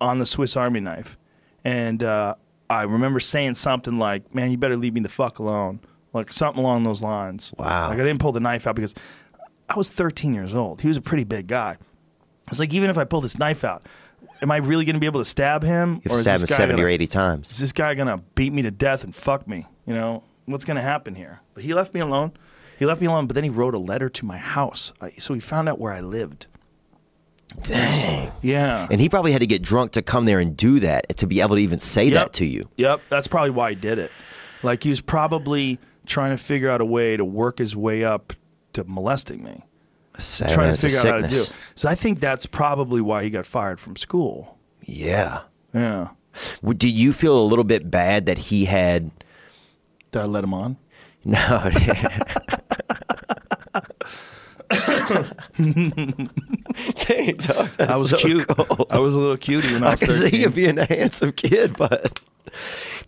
on the Swiss Army knife. And uh, I remember saying something like, Man, you better leave me the fuck alone. Like something along those lines. Wow. Like I didn't pull the knife out because I was 13 years old. He was a pretty big guy. It's like, even if I pull this knife out, am I really going to be able to stab him? You've stabbed him 70 or gonna- 80 times. is this guy gonna beat me to death and fuck me? You know what's gonna happen here? But he left me alone. He left me alone. But then he wrote a letter to my house, I, so he found out where I lived. Dang. Yeah, And he probably had to get drunk to come there and do that to be able to even say Yep. that to you. Yep, that's probably why he did it. Like he was probably trying to figure out a way to work his way up to molesting me, Sad, trying man, to figure out how to do. it. So I think that's probably why he got fired from school. Yeah. Yeah, Did you feel a little bit bad that he had did I let him on? no? *laughs* *laughs* Dang, dog, I was so cute. cool. I was a little cutie when I I was can see 13. you being a handsome kid, but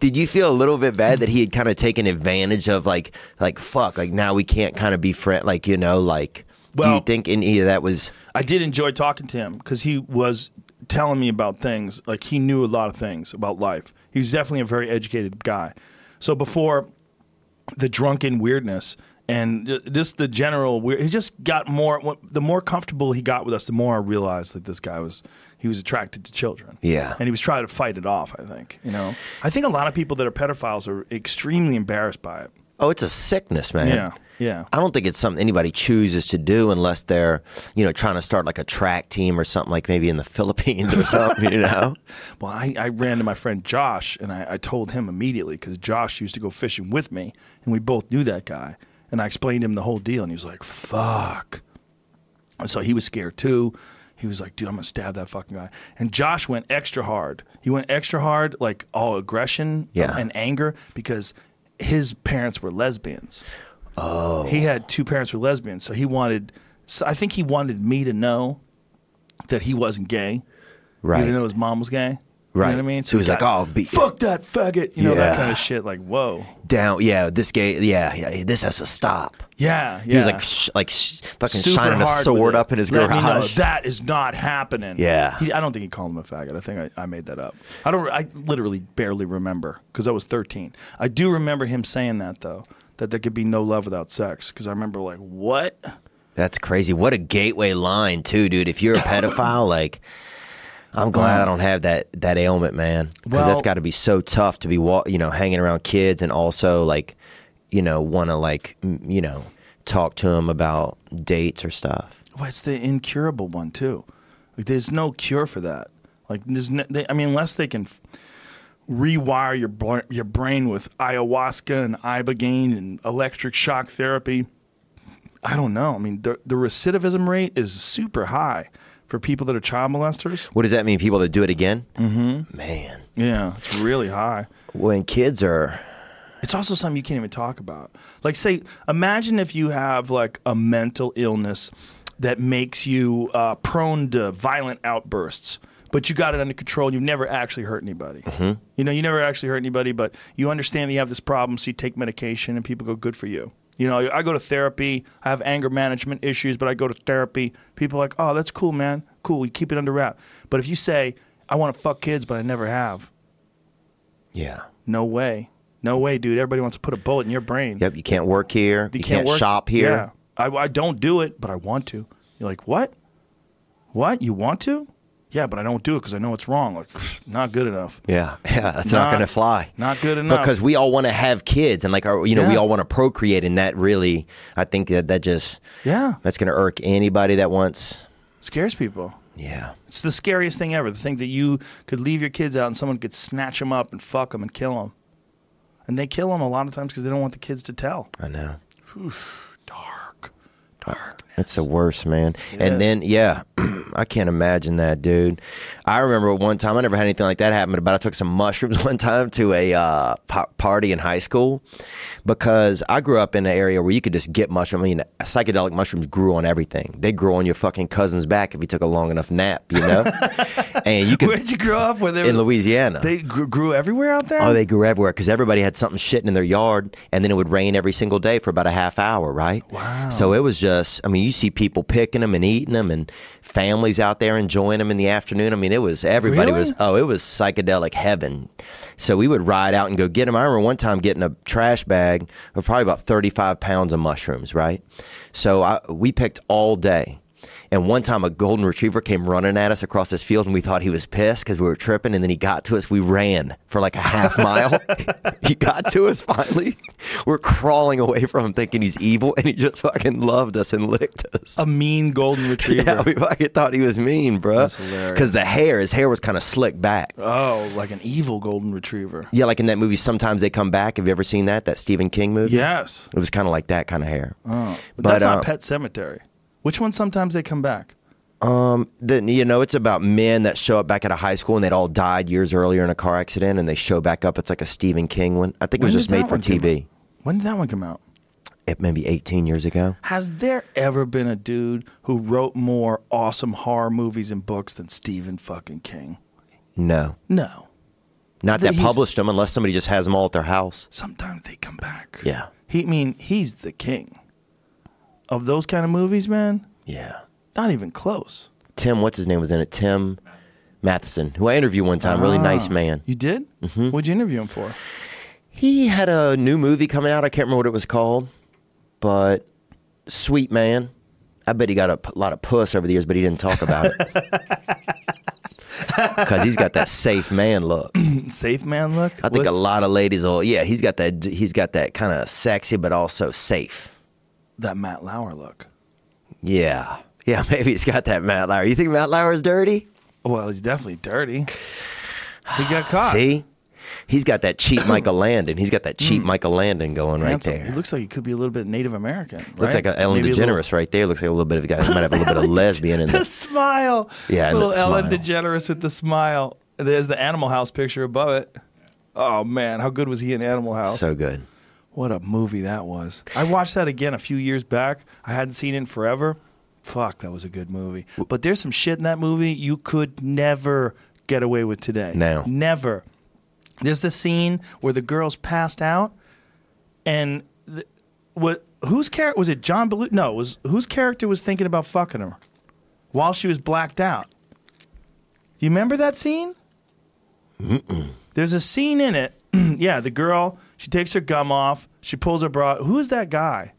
did you feel a little bit bad that he had kind of taken advantage of like like fuck like now we can't kind of be friend like you know like do you think any of that was I did enjoy talking to him because he was telling me about things. Like he knew a lot of things about life. He was definitely a very educated guy. So before the drunken weirdness and just the general weird, he just got more. The more comfortable he got with us, the more I realized that this guy was he was attracted to children. Yeah. and he was trying to fight it off. I think you know. I think a lot of people that are pedophiles are extremely embarrassed by it. oh it's a sickness man Yeah, yeah. I don't think it's something anybody chooses to do unless they're, you know, trying to start like a track team or something like maybe in the *laughs* Philippines or something, you know? *laughs* Well, I, I ran to my friend Josh and I, I told him immediately because Josh used to go fishing with me and we both knew that guy. And I explained to him the whole deal and he was like, fuck. And so he was scared too. He was like, dude, I'm going to stab that fucking guy. And Josh went extra hard. He went extra hard, like all aggression Yeah. and anger because his parents were lesbians. Oh. He had two parents who were lesbians. So he wanted, so I think he wanted me to know that he wasn't gay Right. even though his mom was gay. You Right. know what I mean? So he was like, "Oh, be- fuck that faggot," you know that kind of shit. Like, whoa, Down, yeah, this gay, yeah, yeah, this has to stop. yeah, yeah. He was like, sh- like sh- fucking Super shining a hard sword it. up in his Let me know, garage. that is not happening. Yeah. He, I don't think he called him a faggot. I think I, I made that up. I don't. I literally barely remember because I was 13. I do remember him saying that though, that there could be no love without sex. Because I remember like, what? That's crazy. What a gateway line, too, dude. If you're a pedophile, like, I'm uh, glad um, I don't have that that ailment, man. Because that's got to be so tough to be, you know, hanging around kids and also like, you know, want to like, you know, talk to them about dates or stuff. Well, it's the incurable one too. Like, there's no cure for that. Like, there's no, they, I mean, unless they can f- rewire your your brain with ayahuasca and ibogaine and electric shock therapy. I don't know. I mean, the the recidivism rate is super high for people that are child molesters. What does that mean? People that do it again? Mm-hmm. Man, Yeah, it's really high. when kids are, It's also something you can't even talk about. Like, say, imagine if you have like a mental illness that makes you uh, prone to violent outbursts, but you got it under control and you've never actually hurt anybody. You know, you never actually hurt anybody, but you understand that you have this problem, so you take medication and people go, good for you. You know, I go to therapy. I have anger management issues, but I go to therapy. People are like, oh, that's cool, man. Cool. You keep it under wrap. But if you say, I want to fuck kids, but I never have, yeah. no way. No way, dude. Everybody wants to put a bullet in your brain. Yep, you can't work here. You, can't, work- shop here. Yeah. I, I don't do it, but I want to. You're like, what? What? You want to? Yeah, but I don't do it because I know it's wrong. Like, *sighs* not good enough. Yeah, *laughs* yeah, that's not, Not- going to fly. not good enough. Because we all want to have kids, and like, our, you know, we all want to procreate, and that really, I think that that just, Yeah. that's going to irk anybody that wants. Scares people. Yeah, It's the scariest thing ever. The thing that you could leave your kids out and someone could snatch them up and fuck them and kill them. And they kill them a lot of times because they don't want the kids to tell. I know. Dark. Dark. It's the worst, man. It and is. then, yeah, *clears throat* I can't imagine that, dude. I remember one time I never had anything like that happen, but I took some *laughs* mushrooms one time to a uh, pa- party in high school because I grew up in an area where you could just get mushrooms. I mean, psychedelic mushrooms grew on everything. They grew on your fucking cousin's back if you took a long enough nap, you know. *laughs* and you could Where'd you grow up? Where in Louisiana. They gr- grew everywhere out there. Oh, they grew everywhere because everybody had something shitting in their yard, and then it would rain every single day for about a half hour, right? Wow. So it was just, I mean, you see people picking them and eating them, and families out there enjoying them in the afternoon. I mean, it was everybody Really? was, oh, it was psychedelic heaven. So we would ride out and go get them. I remember one time getting a trash bag of probably about 35 pounds of mushrooms, right? So I, we picked all day. And one time a golden retriever came running at us across this field and we thought he was pissed because we were tripping. And then he got to us. We ran for like a half *laughs* mile. he got to us finally. We're crawling away from him thinking he's evil. And he just fucking loved us and licked us. a mean golden *laughs* retriever. yeah, we fucking thought he was mean, bro. That's hilarious. Because the hair, his hair was kind of slicked back. oh, like an evil golden retriever. Yeah, like in that movie, Sometimes They Come Back. Have you ever seen that? That Stephen King movie? Yes. It was kind of like that kind of hair. Oh, but, But, that's uh, not Pet Sematary. Which one? Sometimes they come back. Um, then you know, it's about men that show up back at a high school and they'd all died years earlier in a car accident, and they show back up. It's like a Stephen King one. I think it was just made for TV. When did that one come out? It maybe 18 years ago. Has there ever been a dude who wrote more awesome horror movies and books than Stephen fucking King? No, No. not That that published them, unless somebody just has them all at their house. Sometimes they come back. Yeah, He I mean he's the king of those kind of movies, man. yeah. Not even close. Tim, what's his name was in it? Tim Matheson, who I interviewed one time. Really nice Ah. man. You did? Mm-hmm. What'd you interview him for? He had a new movie coming out. I can't remember what it was called, but sweet man. I bet he got a lot of puss over the years, but he didn't talk about it *laughs* because he's got that safe man look. *clears throat* Safe man look. I think a lot of ladies will. Yeah, he's got that. He's got that kind of sexy, but also safe. That Matt Lauer look. Yeah, yeah. *laughs* Maybe he's got that Matt Lauer. You think Matt Lauer's dirty? Well, he's definitely dirty. He got caught. *sighs* See, he's got that cheap *coughs* Michael Landon. He's got that hmm. cheap Michael Landon going right Handsome. there. He looks like he could be a little bit Native American. Looks right? like a Ellen Maybe a DeGeneres little- right there. Looks like a little bit of a guy. Might have a little bit of *laughs* lesbian in *laughs* the smile. Yeah, and little the Ellen smile. DeGeneres with the smile. There's the Animal House picture above it. Oh man, how good was he in Animal House? So good. What a movie that was. I watched that again a few years back. I hadn't seen it in forever. Fuck, that was a good movie. But there's some shit in that movie you could never get away with today. No. Never. There's the scene where the girl's passed out and the, what whose character was it John Belushi? No, it was whose character was thinking about fucking her while she was blacked out. You remember that scene? There's a scene in it. *clears throat* yeah, the girl, she takes her gum off, she pulls her bra. Who's that guy?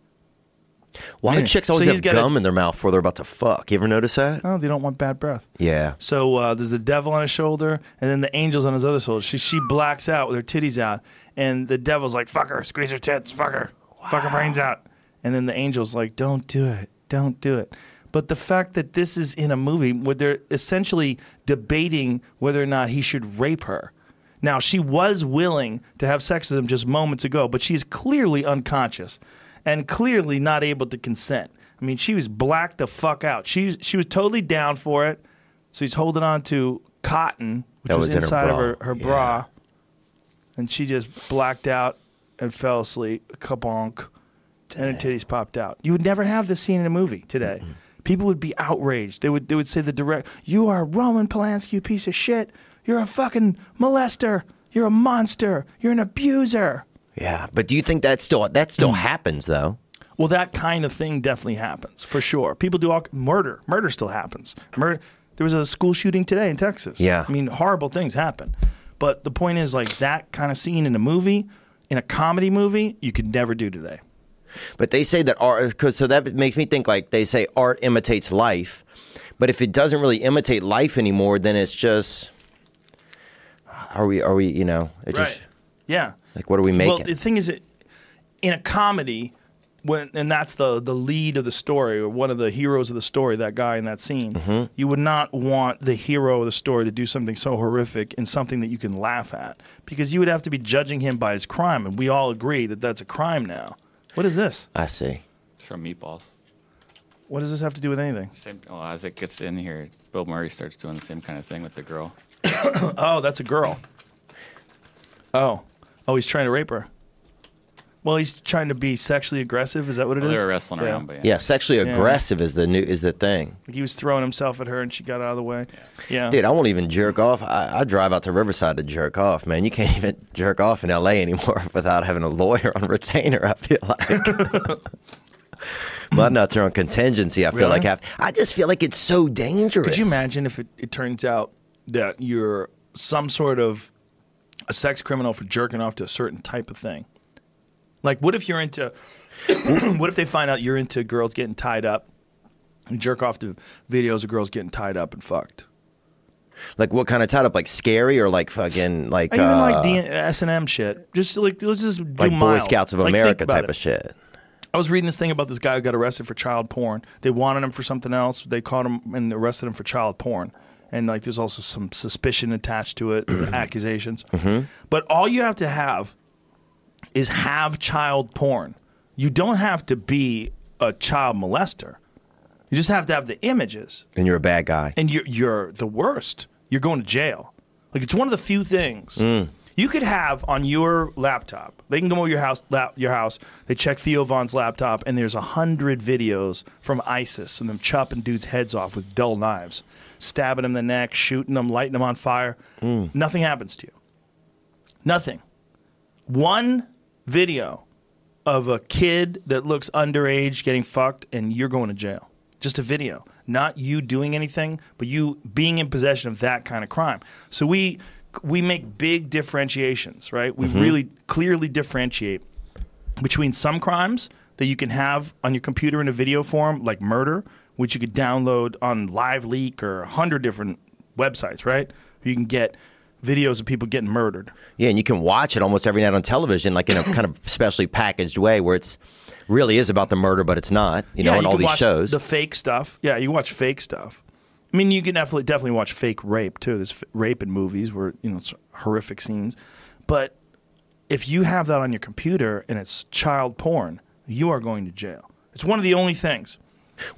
Why do chicks So always he's have got a- gum in their mouth before they're about to fuck? You ever notice that? Oh, they don't want bad breath. Yeah. So uh, there's the devil on his shoulder, and then the angel's on his other shoulder. She she blacks out with her titties out, and the devil's like, "Fuck her, squeeze her tits, fuck her, fuck her brains out," and then the angel's like, "Don't do it, don't do it." But the fact that this is in a movie where they're essentially debating whether or not he should rape her. Now she was willing to have sex with him just moments ago, but she is clearly unconscious and clearly not able to consent. I mean, she was blacked the fuck out. She she was totally down for it. So he's holding on to cotton, which That was, was in her inside of her, bra. her Yeah. bra, and she just blacked out and fell asleep. Kabonk, and her titties popped out. You would never have this scene in a movie today. People would be outraged. They would they would say the direct, "You are a Roman Polanski, you piece of shit. You're a fucking molester. You're a monster. You're an abuser." Yeah. But do you think that still that Mm. still happens though? Well, that kind of thing definitely happens for sure. People do all murder. Murder still happens. Murder. There was a school shooting today in Texas. Yeah. I mean, horrible things happen. But the point is, like that kind of scene in a movie, in a comedy movie, you could never do today. But they say that art, because so that makes me think like they say art imitates life. But if it doesn't really imitate life anymore, then it's just are we are we you know it just Yeah. like what are we making? Well, the thing is, that in a comedy, when and that's the the lead of the story or one of the heroes of the story, that guy in that scene, Mm-hmm. you would not want the hero of the story to do something so horrific in something that you can laugh at because you would have to be judging him by his crime, and we all agree that that's a crime now. What is this? I see. It's from Meatballs. What does this have to do with anything? Same. Well, as it gets in here, Bill Murray starts doing the same kind of thing with the girl. *coughs* Oh, that's a girl. Oh, oh, he's trying to rape her. Well, he's trying to be sexually aggressive. Is that what it oh, is? Well, they were wrestling Yeah. around, but yeah. Yeah, sexually aggressive is the new is the thing. Like he was throwing himself at her, and she got out of the way. Yeah. Dude, I won't even jerk off. I, I drive out to Riverside to jerk off, man. You can't *laughs* even jerk off in LA anymore *laughs* without having a lawyer on retainer, I feel like. My nuts are on contingency, I feel Really? like. Half, I just feel like it's so dangerous. Could you imagine if it, it turns out that you're some sort of a sex criminal for jerking off to a certain type of thing? Like, what if you're into? *coughs* what if they find out you're into girls getting tied up? and jerk off to videos of girls getting tied up and fucked. Like what kind of tied up? Like scary or like fucking like Even uh, like D- S and M shit. Just like let's just do like Boy. Scouts of Like, America type it. of shit. I was reading this thing about this guy who got arrested for child porn. They wanted him for something else. They caught him and arrested him for child porn. And like, there's also some suspicion attached to it, *clears throat* accusations. But all you have to have is have child porn. You don't have to be a child molester. You just have to have the images, And you're a bad guy. and you're you're the worst. You're going to jail. Like it's one of the few things Mm. you could have on your laptop. They can go over your house, lap, your house. They check Theo Von's laptop, and there's a hundred videos from ISIS and them chopping dudes' heads off with dull knives, stabbing them in the neck, shooting them, lighting them on fire. Mm. Nothing happens to you. Nothing. One video of a kid that looks underage getting fucked, and you're going to jail. Just a video, not you doing anything, but you being in possession of that kind of crime. So we we make big differentiations, right? We really clearly differentiate between some crimes that you can have on your computer in a video form, like murder, which you could download on Live Leak or a hundred different websites, right? You can get videos of people getting murdered. Yeah, and you can watch it almost every night on television, like in a kind of specially packaged way where it's really is about the murder, but it's not. You know, yeah, in all these watch shows. the fake stuff. Yeah, you watch fake stuff. I mean, you can definitely definitely watch fake rape too. There's f- rape in movies where you know it's horrific scenes, but if you have that on your computer and it's child porn, you are going to jail. It's one of the only things.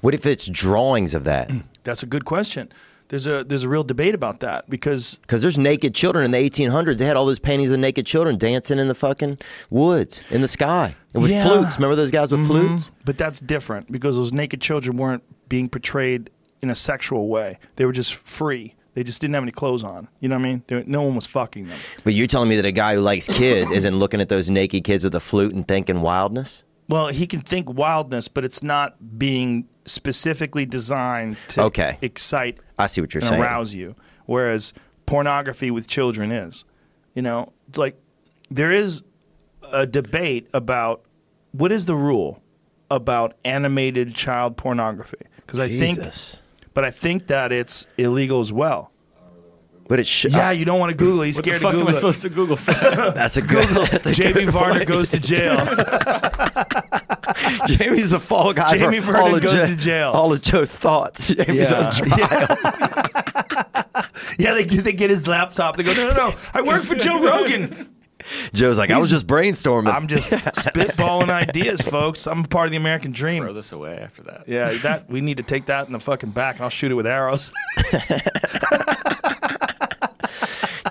What if it's drawings of that? *clears throat* That's a good question. There's a there's a real debate about that because Because there's naked children in the 1800s. They had all those paintings of naked children dancing in the fucking woods, in the sky, and with Yeah. flutes. Remember those guys with mm-hmm. flutes? But that's different because those naked children weren't being portrayed in a sexual way. They were just free. They just didn't have any clothes on. You know what I mean? They, no one was fucking them. But you're telling me that a guy who likes kids *coughs* isn't looking at those naked kids with a flute and thinking wildness? Well, he can think wildness, but it's not being specifically designed to Okay. excite I see what you're and saying. arouse you. Whereas pornography with children is, you know, like there is a debate about what is the rule about animated child pornography because I think, but I think that it's illegal as well. But it should. Yeah, you don't want to Google. it. He's What the scared fuck to am I Google. it. supposed to Google for? *laughs* that's a good. that's a Jamie Vernon goes to jail. *laughs* Jamie's the fall guy. Jamie for Vernon all of goes Jo- to jail. All of Joe's thoughts. *laughs* Jamie's Yeah. on trial. yeah, they get, they get his laptop. They go, no, no, no. I work for Joe Rogan. Joe's like, I was just brainstorming. I'm just spitballing ideas, folks. I'm part of the American dream. Throw this away after that. Yeah, that we need to take that in the fucking back, and I'll shoot it with arrows.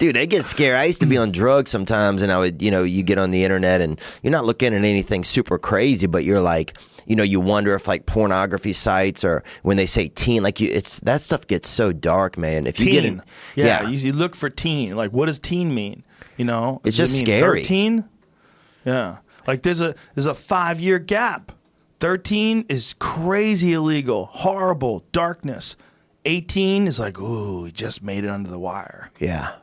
Dude, they get scary. I used to be on drugs sometimes, and I would, you know, you get on the internet and you're not looking at anything super crazy, but you're like, you know, you wonder if like pornography sites or when they say teen, like you, it's that stuff gets so dark, man. If you get teen. in, yeah, You, you look for teen. Like, what does teen mean? You know, It's it just mean scary. Thirteen. Yeah, like there's a there's a five year gap. Thirteen is crazy illegal, horrible, darkness. Eighteen is like, ooh, he just made it under the wire. yeah.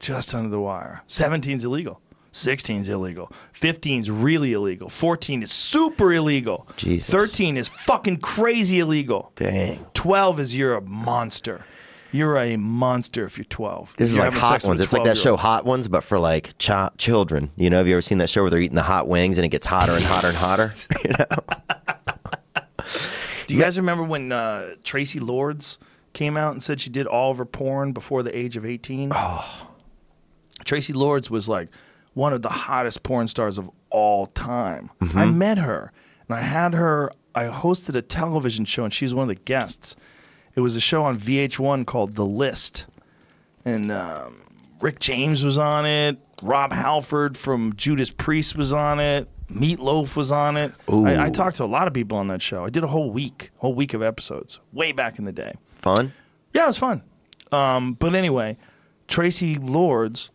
Just under the wire. 17's illegal. 16's illegal. 15's really illegal. 14 is super illegal. Jesus. 13 is fucking crazy illegal. Dang. 12 is you're a monster. You're a monster if you're 12. This is You're like Hot Ones. It's like that show Hot Ones, but for like chi- children. You know, have you ever seen that show where they're eating the hot wings and it gets hotter and hotter and hotter? *laughs* *laughs* you know? Do you guys remember when uh, Traci Lords came out and said she did all of her porn before the age of 18? Oh. Traci Lords was like one of the hottest porn stars of all time. Mm-hmm. I met her and I had her I hosted a television show, and she was one of the guests. It was a show on VH1 called The List, and um, Rick James was on it. Rob Halford from Judas Priest was on it. Meatloaf was on it. I, I talked to a lot of people on that show. I did a whole week, whole week of episodes, way back in the day. Fun. Yeah, it was fun. Um, but anyway, Traci Lords,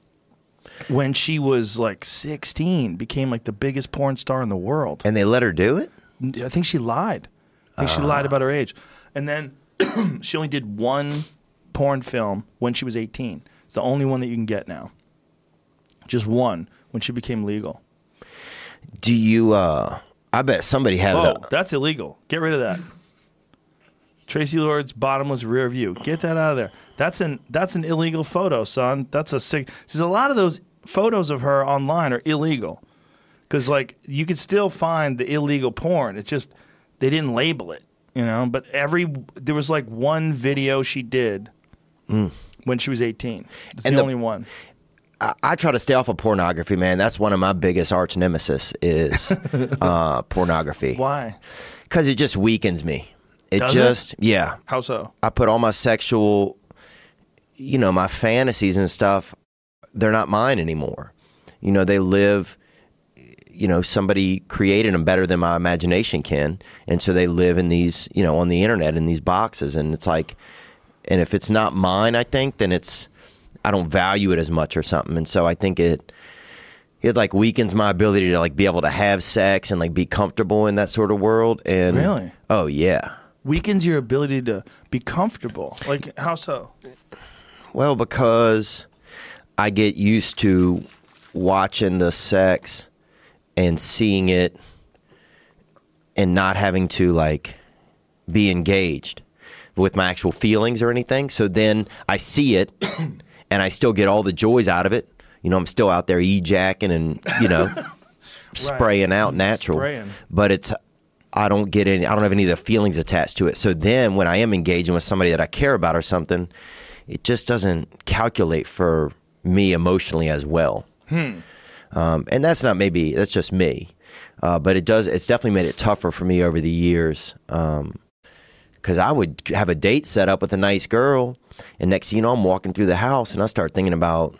when she was like 16, became like the biggest porn star in the world. And they let her do it? I think she lied. I think she lied about her age. And then *clears throat* she only did one porn film when she was 18. It's the only one that you can get now. Just one when she became legal. Do you uh I bet somebody had Oh, it. that's illegal. Get rid of that. Traci Lord's bottomless rear view. Get that out of there. That's an that's an illegal photo, son. That's a sick. There's a lot of those photos of her online are illegal because like you could still find the illegal porn. It's just they didn't label it, you know. But every there was like one video she did when she was 18. It's. And the, the- only one. I, I try to stay off of pornography, man. That's one of my biggest arch nemesis is *laughs* uh pornography. Why? Cuz it just weakens me. It Does it? just yeah. How so? I put all my sexual, you know, my fantasies and stuff, they're not mine anymore. You know, they live, you know, somebody created them better than my imagination can. And so they live in these, you know, on the internet in these boxes. And it's like, and if it's not mine, I think, then it's, I don't value it as much or something. And so I think it, it like weakens my ability to like be able to have sex and like be comfortable in that sort of world. And Really? oh yeah. Weakens your ability to be comfortable. Like how so? Well, because I get used to watching the sex and seeing it and not having to like be engaged with my actual feelings or anything. So then I see it *coughs* and I still get all the joys out of it. You know, I'm still out there e-jacking and, you know, *laughs* spraying out natural. Spraying. But it's I don't get any I don't have any of the feelings attached to it. So then when I am engaging with somebody that I care about or something, it just doesn't calculate for me emotionally as well. Um, and that's not maybe that's just me, uh, but it does. It's definitely made it tougher for me over the years. Because I would have a date set up with a nice girl, and next thing you know, I'm walking through the house, and I start thinking about,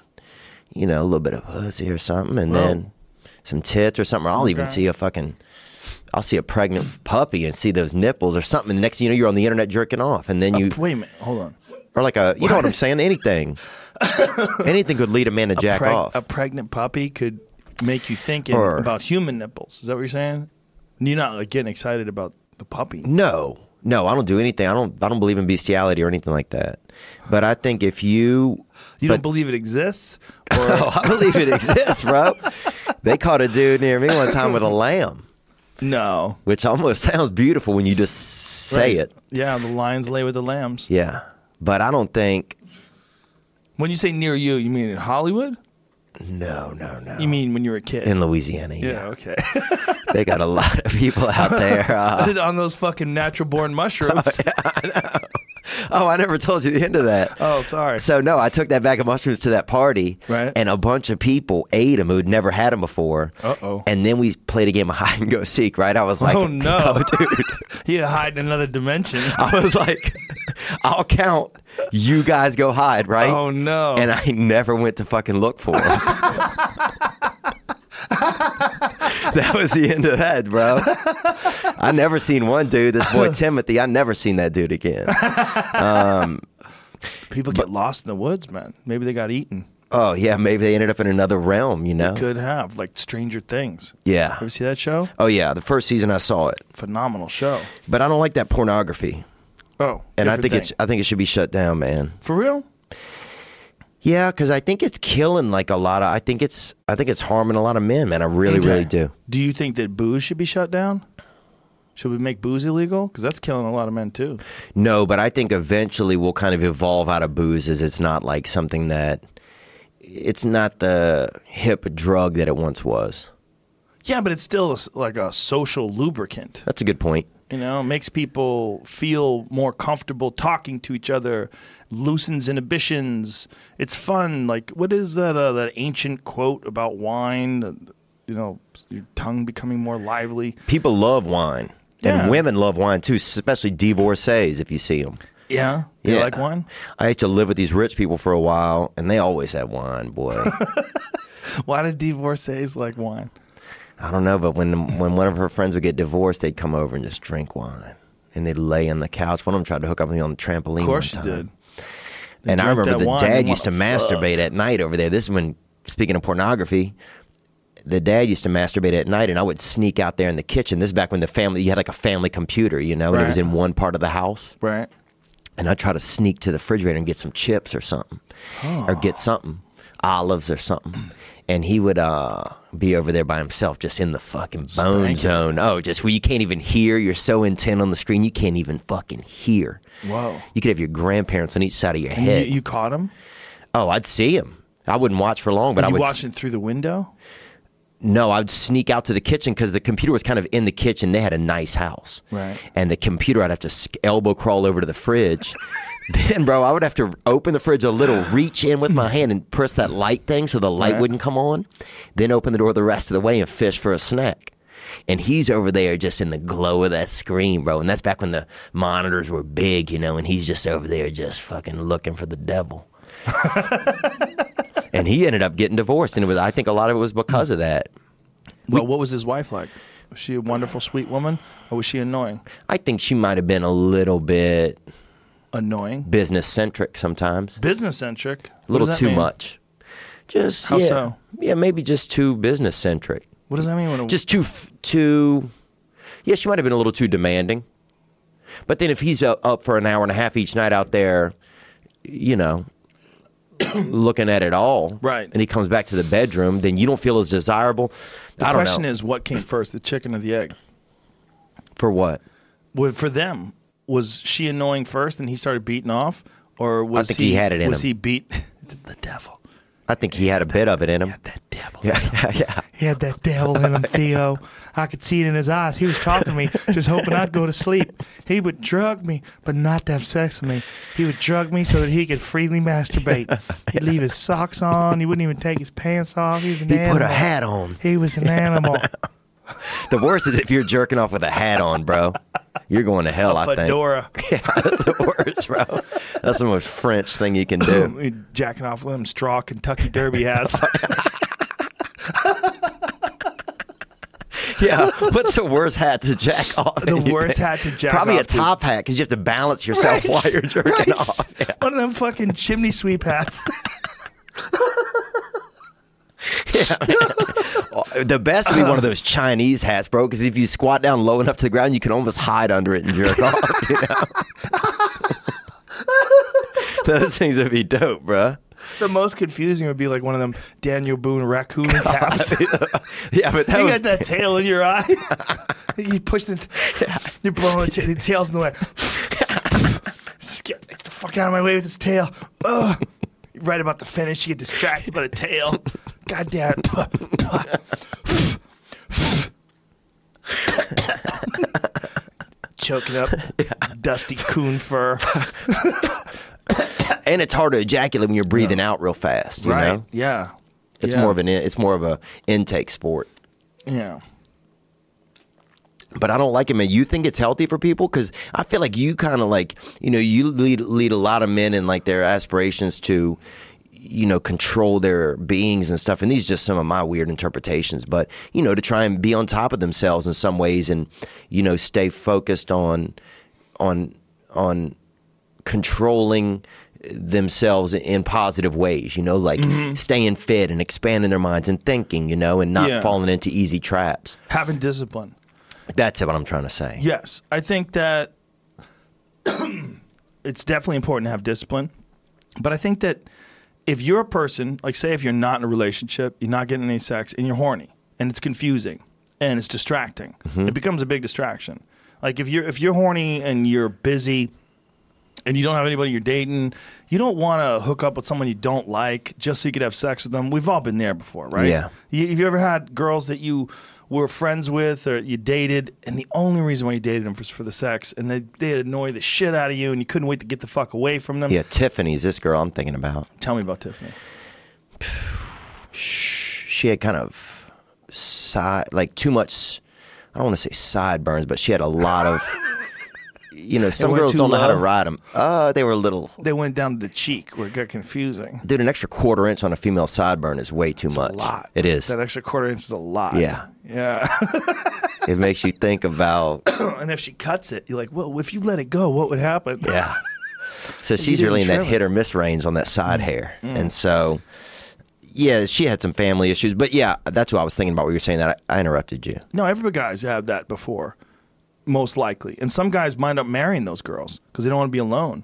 you know, a little bit of pussy or something, and then some tits or something. Or I'll even see a fucking. I'll see a pregnant puppy and see those nipples or something. And next thing you know, you're on the internet jerking off, and then uh, you Wait a minute. Hold on. or like a you know what I'm saying? Anything, *laughs* anything could lead a man to jack preg- off. A pregnant puppy could make you thinking Or- about human nipples. Is that what you're saying? You're not like getting excited about the puppy. No, no, I don't do anything. I don't. I don't believe in bestiality or anything like that. But I think if you, You but- don't believe it exists? *laughs* oh, I believe it exists, bro. They caught a dude near me one time with a lamb, No. which almost *laughs* sounds beautiful when you just say Right. it. Yeah, the lions lay with the lambs. Yeah, but I don't think. When you say near you, you mean in Hollywood? No, no, no. You mean when you were a kid? in Louisiana? Yeah, yeah, okay. *laughs* they got a lot of people out there. *laughs* Uh, On those fucking natural born mushrooms. oh, *laughs* Oh, I never told you the end of that. *laughs* oh, sorry. So no, I took that bag of mushrooms to that party, Right. and a bunch of people ate them who'd never had them before. Uh-oh. And then we played a game of hide and go seek. Right? I was like, Oh, *laughs* no. oh, dude. you hide in another dimension. I was like, I'll count. You guys go hide, right? Oh, no. And I never went to fucking look for them. That was the end of that, bro. I never seen one dude. This boy *laughs* Timothy. I never seen that dude again. Um, People get lost in the woods, man. Maybe they got eaten. Oh yeah, maybe they ended up in another realm. You know? Could have, like Stranger Things. Yeah. Ever see that show? Oh yeah, the first season I saw it, Phenomenal show. but I don't like that pornography, Oh, and I think thing. it's I think it should be shut down, man. for real. Yeah, because I think it's killing like a lot of. I think it's I think it's harming a lot of men, man. I really Okay. really do. Do you think that booze should be shut down? Should we make booze illegal? Because that's killing a lot of men too. No, but I think eventually we'll kind of evolve out of booze as it's not like something that it's not the hip drug that it once was. Yeah, but it's still like a social lubricant. That's a good point. You know, makes people feel more comfortable talking to each other, loosens inhibitions. It's fun. Like, what is that? Uh, that ancient quote about wine? You know, your tongue becoming more lively. People love wine. Yeah. And women love wine too, especially divorcees if you see them. Yeah. You Yeah. like wine? I used to live with these rich people for a while, and they always had wine, boy. *laughs* Why do divorcees like wine? I don't know, but when when one of her friends would get divorced, they'd come over and just drink wine, and they'd lay on the couch. One of them tried to hook up with me on the trampoline. Of course one time. did. And I remember the dad used to fuck. masturbate at night over there. This is when, speaking of pornography, the dad used to masturbate at night, and I would sneak out there in the kitchen. This is back when the family, you had like a family computer, you know, and it was in one part of the house. Right. And I'd try to sneak to the refrigerator and get some chips or something, or get something, olives or something. And he would uh, be over there by himself, just in the fucking bone Spanking. zone. Oh, just where you can't even hear. You're so intent on the screen, you can't even fucking hear. Whoa. You could have your grandparents on each side of your You, head. you caught him? oh, I'd see him. I wouldn't watch for long, but I you would. watched it through the window? No, I'd sneak out to the kitchen because the computer was kind of in the kitchen. They had a nice house, Right. And the computer, I'd have to elbow crawl over to the fridge. *laughs* then, bro, I would have to open the fridge a little, reach in with my hand, and press that light thing so the light Right. wouldn't come on. Then open the door the rest of the way and fish for a snack. And he's over there just in the glow of that screen, bro. And that's back when the monitors were big, you know. And he's just over there, just fucking looking for the devil. *laughs* and he ended up getting divorced, and it was. I think a lot of it was because of that. Well, what was his wife like? Was she a wonderful, sweet woman, or was she annoying? I think she might have been a little bit Annoying, business centric sometimes, business centric, a little too much. Just How yeah, so? yeah, maybe just too business centric. What does that mean? When a, Just too too. Yeah, she might have been a little too demanding. But then if he's up for an hour and a half each night out there, you know, *clears throat* looking at it all, Right. and he comes back to the bedroom, then you don't feel as desirable. the I don't question know is, what came first, the chicken or the egg? for what. Well, for them, was she annoying first, and he started beating off, or was think he had it was him. he beat *laughs* the devil? I think he had a bit of it in him. He had That devil. Yeah, yeah. He had that devil in him, *laughs* Theo. I could see it in his eyes. He was talking to me, just hoping I'd go to sleep. He would drug me, but not to have sex with me. He would drug me so that he could freely masturbate. *laughs* He'd leave his socks on. He wouldn't even take his pants off. He was an He animal. put a hat on. He was an *laughs* animal. *laughs* The worst is if you're jerking off with a hat on, bro. You're going to hell, I think. Fedora. *laughs* Yeah, that's the worst, bro. That's the most French thing you can do. *clears throat* Jacking off with them straw Kentucky Derby hats. *laughs* Yeah, what's the worst hat to jack off? The worst think? hat to jack Probably off Probably a to. top hat because you have to balance yourself Right, while you're jerking right. off. Yeah. One of them fucking chimney sweep hats. The best would be one of uh-huh. those Chinese hats, bro. Because if you squat down low enough to the ground, you can almost hide under it and jerk off. *laughs* You know? *laughs* those things would be dope, bro. the most confusing would be like one of them Daniel Boone raccoon *laughs* oh, caps. Yeah, but that got would, that tail in your eye. you push the, you're blowing the, the tail's in the way. Just get, get the fuck out of my way with this tail. Ugh. Right about to finish, you get distracted by the tail. *laughs* God damn it. Choking up *laughs* dusty coon fur. *laughs* and it's hard to ejaculate when you're breathing out real fast. You right. know, Yeah. it's Yeah. more of an in- it's more of a intake sport. Yeah. But I don't like it, man. You think it's healthy for people? Because I feel like you kind of like, you know, you lead lead a lot of men in like their aspirations to, you know, control their beings and stuff. And these are just some of my weird interpretations, but you know, to try and be on top of themselves in some ways, and you know, stay focused on, on, on controlling themselves in positive ways. You know, like mm-hmm. staying fit and expanding their minds and thinking. You know, and not Yeah. falling into easy traps. Having discipline. That's what I'm trying to say. Yes, I think that *clears throat* it's definitely important to have discipline. But I think that if you're a person, like say if you're not in a relationship, you're not getting any sex, and you're horny, and it's confusing and it's distracting, mm-hmm. it becomes a big distraction. Like if you're if you're horny and you're busy and you don't have anybody you're dating, you don't want to hook up with someone you don't like just so you could have sex with them. We've all been there before, right? Yeah. You, have you ever had girls that you were friends with or you dated, and the only reason why you dated them was for the sex, and they they annoy the shit out of you, and you couldn't wait to get the fuck away from them? Yeah, Tiffany's this girl I'm thinking about. Tell me about Tiffany. She had kind of side, like too much I don't want to say sideburns, but she had a lot of. *laughs* You know, some girls don't know how to ride them. Uh, they were a little. They went down to the cheek where it got confusing. Dude, an extra quarter inch on a female sideburn is way too much. a lot. It is. That extra quarter inch is a lot. Yeah. Yeah. *laughs* it makes you think about. *coughs* and if she cuts it, you're like, well, if you let it go, what would happen? Yeah. *laughs* So she's really in that it. hit or miss range on that side hair. And so, yeah, she had some family issues. But yeah, that's what I was thinking about. What you were saying that I, I interrupted you. No, every guys have that before, most likely. And some guys wind up marrying those girls because they don't want to be alone.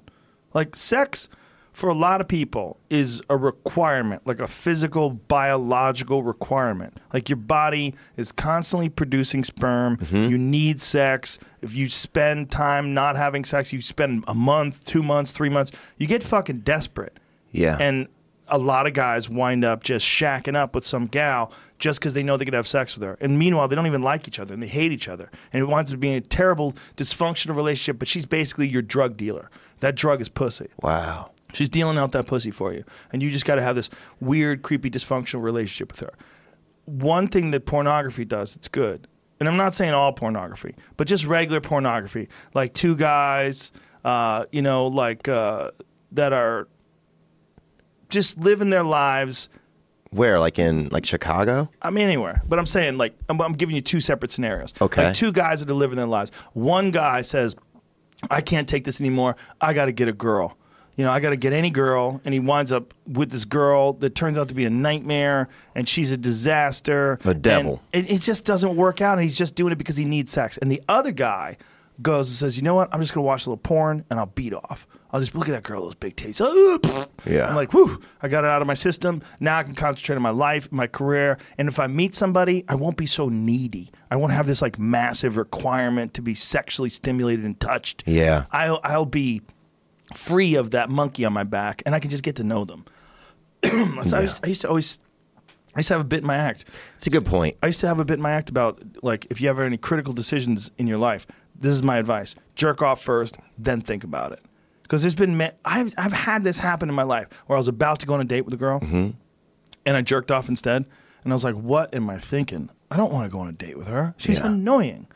Like sex, for a lot of people, is a requirement, like a physical, biological requirement. Like your body is constantly producing sperm. Mm-hmm. You need sex. If you spend time not having sex, you spend a month, two months, three months, you get fucking desperate. Yeah. And a lot of guys wind up just shacking up with some gal just because they know they could have sex with her. And meanwhile, they don't even like each other and they hate each other. And it winds up being a terrible, dysfunctional relationship, but she's basically your drug dealer. That drug is pussy. Wow. She's dealing out that pussy for you. And you just got to have this weird, creepy, dysfunctional relationship with her. One thing that pornography does that's good, and I'm not saying all pornography, but just regular pornography, like two guys, uh, you know, like uh, that are just living their lives. Where? Like in like Chicago? I mean, anywhere. But I'm saying, like, I'm, I'm giving you two separate scenarios. Okay. Like two guys that are living their lives. One guy says, I can't take this anymore. I got to get a girl. You know, I got to get any girl. And he winds up with this girl that turns out to be a nightmare and she's a disaster. The devil. And it, it just doesn't work out. And he's just doing it because he needs sex. And the other guy goes and says, You know what? I'm just going to watch a little porn and I'll beat off. I'll just look at that girl, those big titties. Oh, pfft. Yeah. I'm like, whew, I got it out of my system. Now I can concentrate on my life, my career. And if I meet somebody, I won't be so needy. I won't have this like massive requirement to be sexually stimulated and touched. Yeah. I'll, I'll be free of that monkey on my back and I can just get to know them. *clears throat* That's- I, used, I used to always, I used to have a bit in my act. It's a good point. I used to have a bit in my act about like if you have any critical decisions in your life, this is my advice: jerk off first, then think about it. Because there's been ma- I've I've had this happen in my life where I was about to go on a date with a girl, mm-hmm. and I jerked off instead, and I was like, "What am I thinking? I don't want to go on a date with her. She's Yeah. annoying.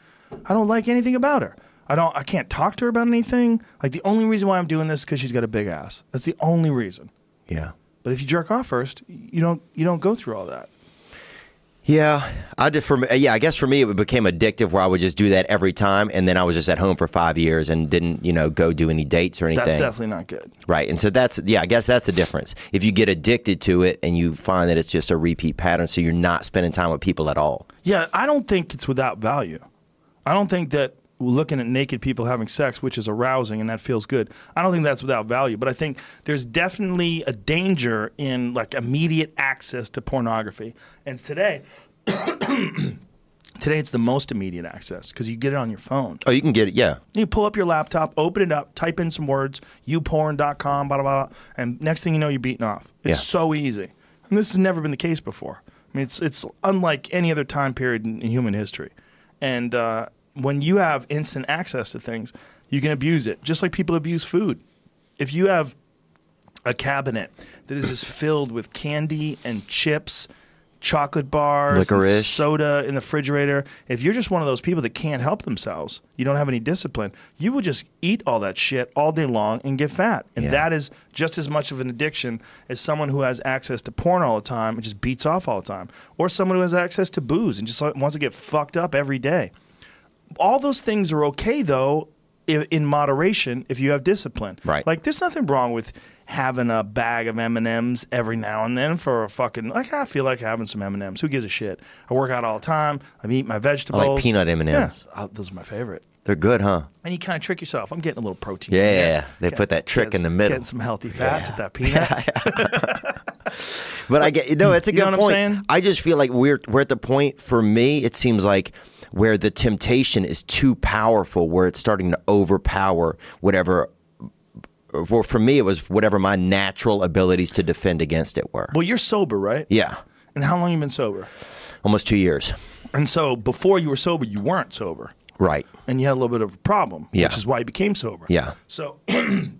I don't like anything about her." I don't. I can't talk to her about anything. Like the only reason why I'm doing this because she's got a big ass. That's the only reason. Yeah. But if you jerk off first, you don't. You don't go through all that. Yeah, I did for. Uh, yeah, I guess for me it became addictive where I would just do that every time, and then I was just at home for five years and didn't, you know, go do any dates or anything. That's definitely not good. right. And so that's yeah, I guess that's the difference. If you get addicted to it and you find that it's just a repeat pattern, so you're not spending time with people at all. Yeah, I don't think it's without value. I don't think that looking at naked people having sex, which is arousing and that feels good, I don't think that's without value. But I think there's definitely a danger in like immediate access to pornography. And today, *coughs* today it's the most immediate access because you get it on your phone. Oh, you can get it. Yeah. You pull up your laptop, open it up, type in some words, youporn.com, blah, blah, blah, and next thing you know, you're beating off. It's Yeah. so easy. And this has never been the case before. I mean, it's, it's unlike any other time period in, in human history. And uh, when you have instant access to things, you can abuse it, just like people abuse food. If you have a cabinet that is just *coughs* filled with candy and chips, chocolate bars, and Licorice. soda in the refrigerator. If you're just one of those people that can't help themselves, you don't have any discipline, you will just eat all that shit all day long and get fat. And Yeah. that is just as much of an addiction as someone who has access to porn all the time and just beats off all the time, or someone who has access to booze and just like, wants to get fucked up every day. All those things are okay though in moderation if you have discipline. Right. Like there's nothing wrong with having a bag of M&Ms every now and then for a fucking like I feel like having some M&Ms. Who gives a shit? I work out all the time. I eat my vegetables. I like peanut M&Ms. Yeah, those are my favorite. They're good, huh? And you kind of trick yourself. I'm getting a little protein. in Yeah, there. they Get- put that trick in the middle. Getting some healthy fats with that peanut. *laughs* But I get you know it's a You know good what I'm point. saying? I just feel like we're we're at the point for me. It seems like where the temptation is too powerful, where it's starting to overpower whatever. Well, for me, it was whatever my natural abilities to defend against it were. well, you're sober, right? Yeah, And how long you been sober? almost two years. And so before you were sober, you weren't sober. Right. and you had a little bit of a problem, Yeah. which is why you became sober. Yeah. So *clears throat*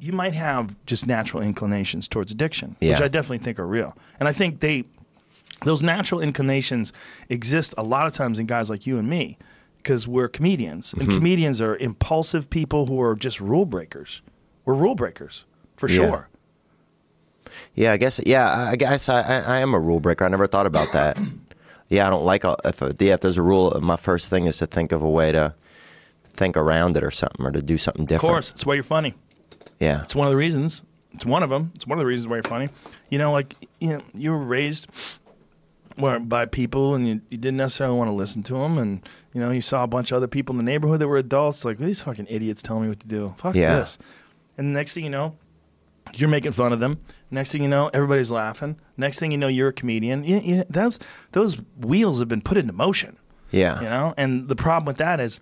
you might have just natural inclinations towards addiction, which I definitely think are real. And I think they, those natural inclinations exist a lot of times in guys like you and me. because we're comedians, and Mm-hmm. comedians are impulsive people who are just rule breakers. We're rule breakers for Yeah. sure. Yeah, I guess. Yeah, I guess I, I, I am a rule breaker. I never thought about that. *coughs* yeah, I don't like a, if yeah, if there's a rule. My first thing is to think of a way to think around it or something, or to do something different Of course, it's why you're funny. Yeah. It's one of the reasons. It's one of them. It's one of the reasons why you're funny. You know, like you know, you were raised well, by people, and you, you didn't necessarily want to listen to them, and you know, you saw a bunch of other people in the neighborhood that were adults. Like these fucking idiots telling me what to do. Fuck Yeah. this. And the next thing you know, you're making fun of them. Next thing you know, everybody's laughing. Next thing you know, you're a comedian. You, you, those those wheels have been put into motion Yeah. you know and the problem with that is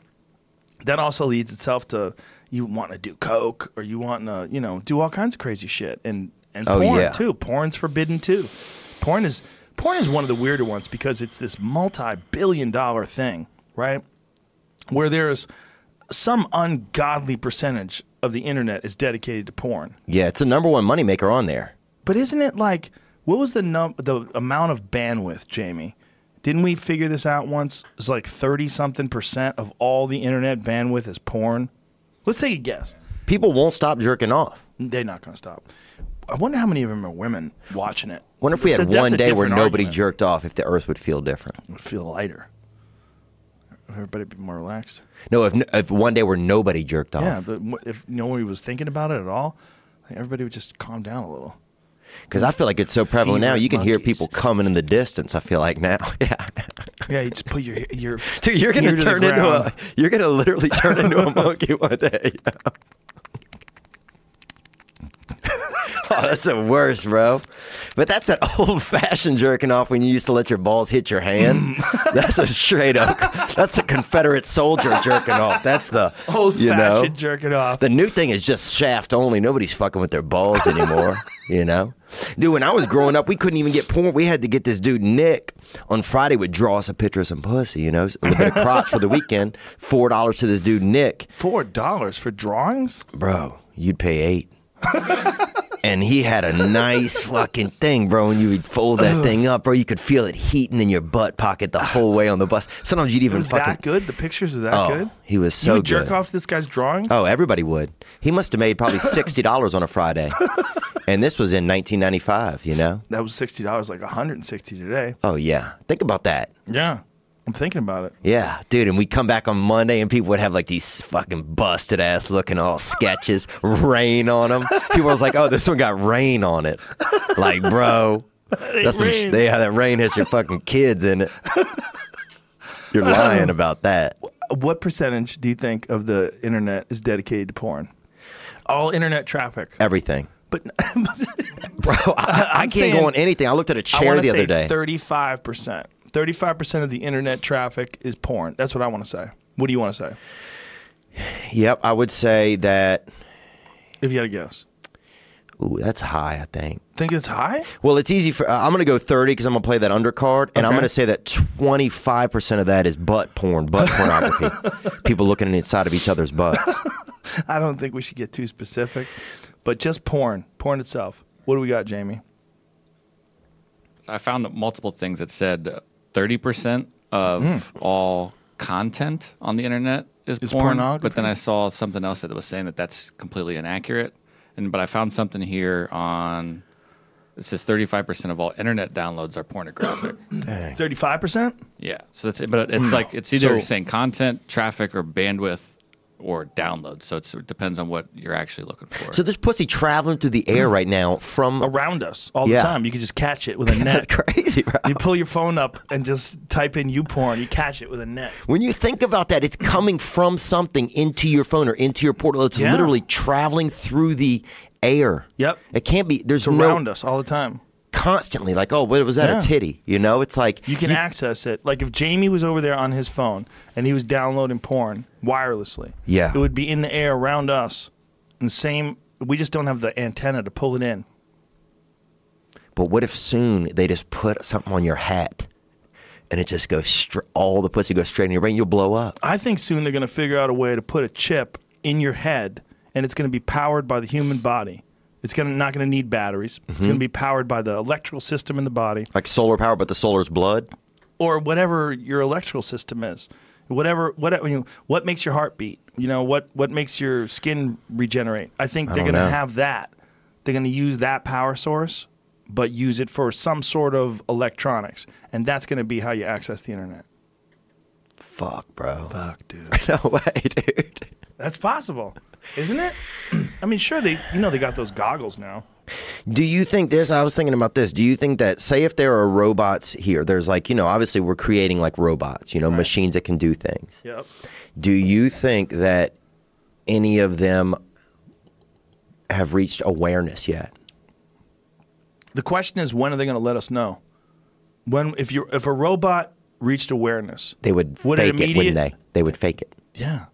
that also leads itself to you want to do coke or you want to you know do all kinds of crazy shit and and Oh, porn yeah. too porn's forbidden too porn is porn is one of the weirder ones because it's this multi-billion dollar thing right where there's some ungodly percentage of the internet is dedicated to porn Yeah, it's the number one moneymaker on there. but isn't it like what was the num the amount of bandwidth, Jamie? Didn't we figure this out once? It's like thirty something percent of all the internet bandwidth is porn. Let's take a guess. People won't stop jerking off. They're not going to stop. I wonder how many of them are women watching it. Wonder if we It's had that's one day where nobody argument. jerked off, if the Earth would feel different. It would feel lighter. Everybody be more relaxed. No, if if one day where nobody jerked off. Yeah, but if nobody was thinking about it at all, everybody would just calm down a little. Because I feel like it's so prevalent now. You can hear people coming in the distance. I feel like now, *laughs* yeah. Yeah, you just put your your. Dude, you're gonna to turn into a. You're gonna literally turn into a *laughs* monkey one day. *laughs* oh, that's the worst, bro. But that's an *laughs* old-fashioned jerking off when you used to let your balls hit your hand. *laughs* that's a straight up. That's a Confederate soldier jerking off. That's the old you know. fashioned jerking off. The new thing is just shaft only. Nobody's fucking with their balls anymore. you know, dude. When I was growing up, we couldn't even get porn. We had to get this dude Nick on Friday would draw us a picture of some pussy. You know, a little bit of crotch for the weekend. Four dollars to this dude Nick, Four dollars for drawings. bro. You'd pay eight. And he had a nice fucking thing, bro. And you would fold that thing up, bro. You could feel it heating in your butt pocket the whole way on the bus. Sometimes you'd It even was fucking. that good. The pictures were that oh, good. he was so good. you would jerk good. off to this guy's drawings. Oh, everybody would. He must have made probably sixty dollars on a Friday, *laughs* and this was in 1995. You know? that was sixty dollars, like one hundred and sixty today. Oh yeah. Think about that. Yeah, I'm thinking about it. Yeah, dude. And we come back on Monday, and people would have like these fucking busted ass looking all sketches, *laughs* rain on them. People was like, "Oh, this one got rain on it." Like, bro, *laughs* that's some. Sh- rain. they have that rain has your fucking kids in it. *laughs* You're lying about that. What percentage do you think of the internet is dedicated to porn? All internet traffic, Everything, but bro. I, I can't go on anything. I looked at a chair want the to other day. thirty-five percent. Thirty-five percent of the internet traffic is porn. That's what I want to say. What do you want to say? Yep, I would say that. If you had a guess, Ooh, that's high. I think. think it's high. Well, it's easy for. Uh, I'm going to go 30 because I'm going to play that undercard, and I'm going to say that 25 percent of that is butt porn, butt pornography. *laughs* People looking inside of each other's butts. *laughs* I don't think we should get too specific, but just porn, porn itself. What do we got, Jamie? I found multiple things that said thirty percent of hmm. all content on the internet is, Is porn. But then I saw something else that was saying that that's completely inaccurate. And but I found something here on it says thirty five percent of all internet downloads are pornographic. *coughs* Thirty-five percent. yeah, so it's but it's hmm. like it's either So- saying content, traffic, or bandwidth, or download. So it's, it depends on what you're actually looking for. So there's pussy traveling through the air right now from. around us all Yeah. the time. You can just catch it with a *laughs* net. That's crazy, bro. You pull your phone up and just type in "you porn." You catch it with a net. When you think about that, it's coming from something into your phone or into your portal. It's Yeah. literally traveling through the air. Yep. It can't be. There's It's no around us all the time. Constantly like, oh, what was that? Yeah. A titty? You know, it's like You can access it. Like if Jamie was over there on his phone and he was downloading porn wirelessly, Yeah. it would be in the air around us. And the same, we just don't have the antenna to pull it in. But what if soon they just put something on your hat and it just goes str- all the pussy goes straight in your brain? You'll blow up. I think soon they're going to figure out a way to put a chip in your head, and it's going to be powered by the human body. It's to not going to need batteries. It's Mm-hmm. going to be powered by the electrical system in the body. Like solar power, but the solar's blood. or whatever your electrical system is. whatever, whatever, you know, what makes your heart beat? You know, what what makes your skin regenerate? I think they're going to know. have that. They're going to use that power source, but use it for some sort of electronics, and that's going to be how you access the internet. Fuck, bro. Fuck, dude. *laughs* No way, dude. That's possible, isn't it? *clears throat* I mean, sure they, you know, they got those goggles now. Do you think this? I was thinking about this. Do you think that, say, if there are robots here, there's like, you know, obviously we're creating like robots, you know, machines that can do things. Yep. Do you think that any of them have reached awareness yet? The question is, when are they going to let us know? When, if you, if a robot reached awareness, They would, Would fake it, immediate- wouldn't they? They would fake it yeah,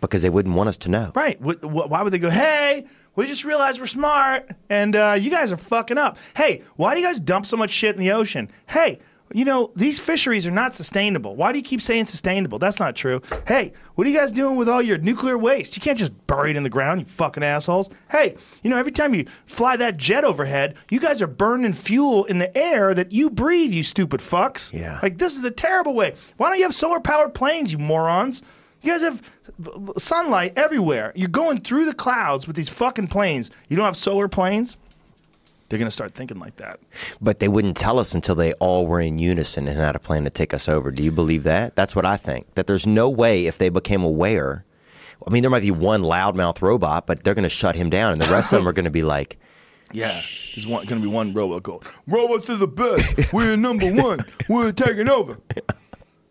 because they wouldn't want us to know. right. Wh- wh- why would they go? Hey, we just realized we're smart, and uh, you guys are fucking up. Hey, why do you guys dump so much shit in the ocean? Hey. You know, these fisheries are not sustainable. Why do you keep saying sustainable? That's not true. Hey, what are you guys doing with all your nuclear waste? You can't just bury it in the ground, you fucking assholes. Hey, you know, every time you fly that jet overhead, you guys are burning fuel in the air that you breathe, you stupid fucks. Yeah. Like, this is the terrible way. Why don't you have solar powered planes, you morons? You guys have sunlight everywhere. You're going through the clouds with these fucking planes. You don't have solar planes? They're going to start thinking like that. But they wouldn't tell us until they all were in unison and had a plan to take us over. Do you believe that? That's what I think. That there's no way if they became aware. I mean, there might be one loudmouth robot, but they're going to shut him down, and the rest of them are going to be like, *laughs* Yeah. There's going to be one robot going, *laughs* Robots are the best. We're number one. We're taking over. *laughs*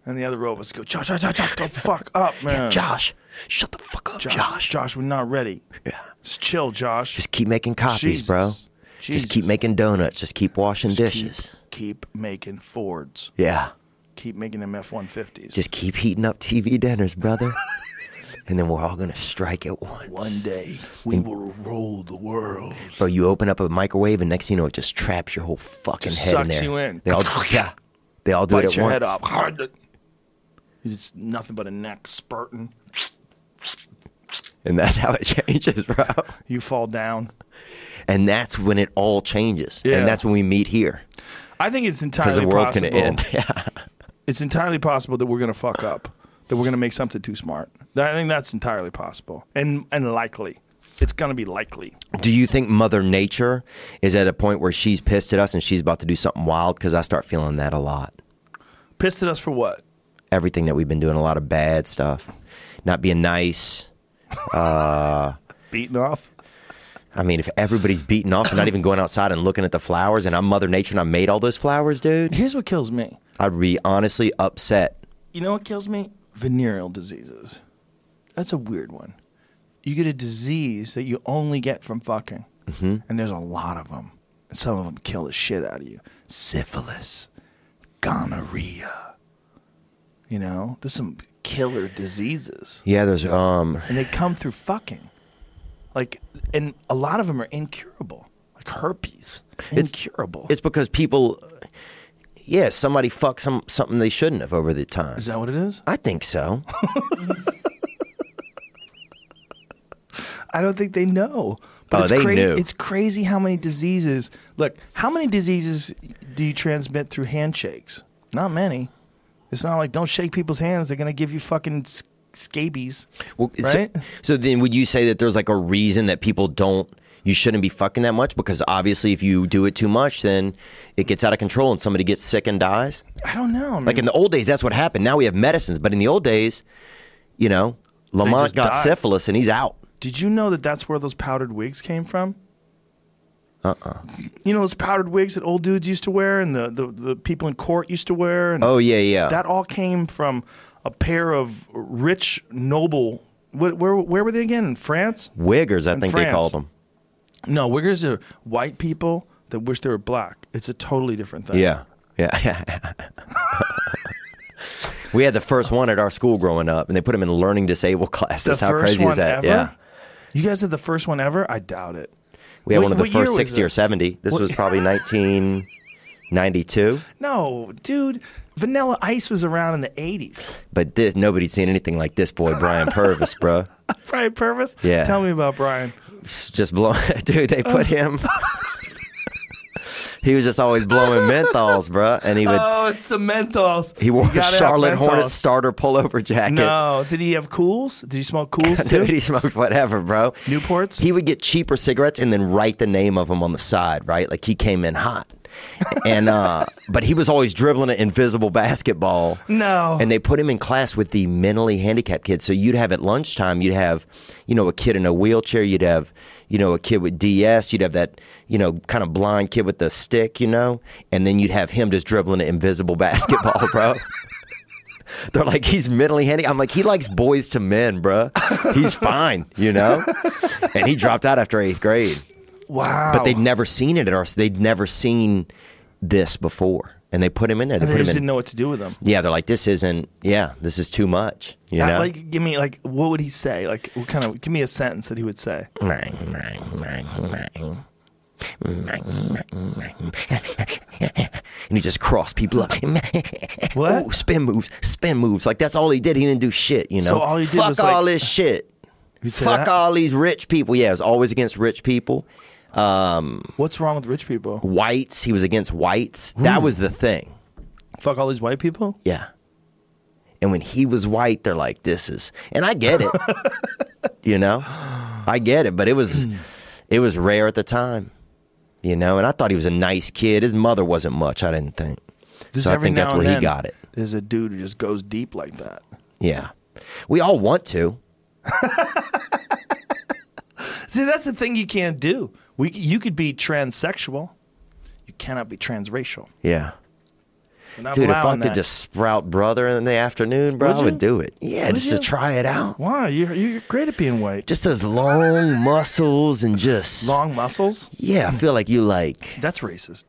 And the other robots go, Josh, Josh, Josh, shut the *laughs* fuck up, man. Josh, shut the fuck up, Josh, Josh. Josh, we're not ready. Yeah. Just chill, Josh. Just keep making copies, bro. Jesus. Just keep making donuts. Just keep washing Just dishes. Keep, keep making Fords. Yeah. Keep making them F 150s. Just keep heating up TV dinners, brother. *laughs* and then we're all going to strike at once. One day, we will rule the world. Bro, you open up a microwave, and next thing you know, it just traps your whole fucking Just head in sucks there. you in. They all, yeah. They all do it Bites at your once. head off. *laughs* It's nothing but a neck spurting. And that's how it *laughs* changes, bro. You fall down. And that's when it all changes. Yeah. And that's when we meet here. I think it's entirely the world's possible. going to end. *laughs* Yeah. It's entirely possible that we're going to fuck up. That we're going to make something too smart. I think that's entirely possible and and likely. It's going to be likely. Do you think Mother Nature is at a point where she's pissed at us and she's about to do something wild? Because I start feeling that a lot. Pissed at us for what? Everything that we've been doing, a lot of bad stuff, not being nice. *laughs* Beaten off. I mean, if everybody's beating off and not even going outside and looking at the flowers, and I'm Mother Nature and I made all those flowers, dude, Here's what kills me. I'd be honestly upset. You know what kills me? Venereal diseases. That's a weird one. You get a disease that you only get from fucking, Mm-hmm. and there's a lot of them. And some of them kill the shit out of you. Syphilis, gonorrhea. You know, there's some killer diseases, Yeah, there's um, and they come through fucking. Like, and a lot of them are incurable, like herpes, It's- incurable. it's because people, yeah, somebody fucked some something they shouldn't have over the time. Is that what it is? I think so. *laughs* I don't think they know. Oh, it's they cra- knew. It's crazy how many diseases. Look, how many diseases do you transmit through handshakes? Not many. It's not like don't shake people's hands; they're gonna give you fucking scabies. Well, so- Right? So, then, would you say that there's like a reason that people don't? You shouldn't be fucking that much because obviously, if you do it too much, then it gets out of control and somebody gets sick and dies. I don't know. Man. Like in the old days, that's what happened. Now we have medicines, but in the old days, you know, Lamont got died. syphilis and he's out. Did you know that that's where those powdered wigs came from? Uh uh You know those powdered wigs that old dudes used to wear and the, the, the people in court used to wear? And Oh yeah, yeah. That all came from a pair of rich, noble. Where, where, where were they again? In France? Wiggers, I in think they called them. No, wiggers are white people that wish they were black. It's a totally different thing. Yeah, yeah. *laughs* we had the first one at our school growing up, and they put him in learning disabled *laughs* classes. The How crazy is that? ever? Yeah. You guys had the first one ever? I doubt it. We had What- one of the first 60 or 70. This What- was *laughs* probably 1992. No, dude. Vanilla Ice was around in the 80s. But this, nobody'd seen anything like this boy, Brian Purvis, *laughs* bro. Brian Purvis? Yeah. Tell me about Brian. It's just blowing. *laughs* Dude, they put him. He was just always blowing *laughs* menthols, bro. And he would Oh, it's the menthols. he wore a Charlotte Hornet starter pullover jacket. No, did he have Kools? Did he smoke Kools *laughs* Dude, he smoked whatever, bro. Newports? He would get cheaper cigarettes and then write the name of them on the side, right? Like he came in hot. and uh *laughs* but he was always dribbling an invisible basketball. No. And they put him in class with the mentally handicapped kids. So you'd have at lunchtime, you'd have, you know, a kid in a wheelchair, you'd have, you know, a kid with DS, you'd have that, you know, kind of blind kid with the stick, you know, and then you'd have him just dribbling an invisible *laughs* basketball, bro. *laughs* They're like, he's mentally handy. I'm like, he likes Boyz II Men, bro. He's *laughs* fine, you know? And he dropped out after eighth grade. wow. But they'd never seen it at our, they'd never seen this before. And they put him in there. They they put just him didn't in. know what to do with them. Yeah, they're like, this isn't, yeah, this is too much, you know? Like, give me like, what would he say? Like, what kind of? Give me a sentence that he would say. *laughs* and he just crossed people up. *laughs* What? Oh, spin moves, spin moves. Like that's all he did. He didn't do shit, you know. So all he did Fuck was, all like- this shit. Fuck that? all these rich people. Yeah, it was always against rich people. Um, What's wrong with rich people? whites. He was against whites. That was the thing. Fuck all these white people. Yeah. And when he was white, they're like, "This is," and I get it. *laughs* you know, I get it, but it was, it was rare at the time. You know, and I thought he was a nice kid. His mother wasn't much. I didn't think. This so I think that's where he got it. There's a dude who just goes deep like that. Yeah, we all want to. *laughs* See, that's the thing you can't do. We, you could be transsexual. You cannot be transracial. Yeah. Dude, if I could that. just sprout brother in the afternoon, bro, Would I would you? do it. Yeah, Would just you? to try it out. Wow, you're, you're great at being white. Just those long muscles and just Long muscles? yeah, I feel like you like That's racist.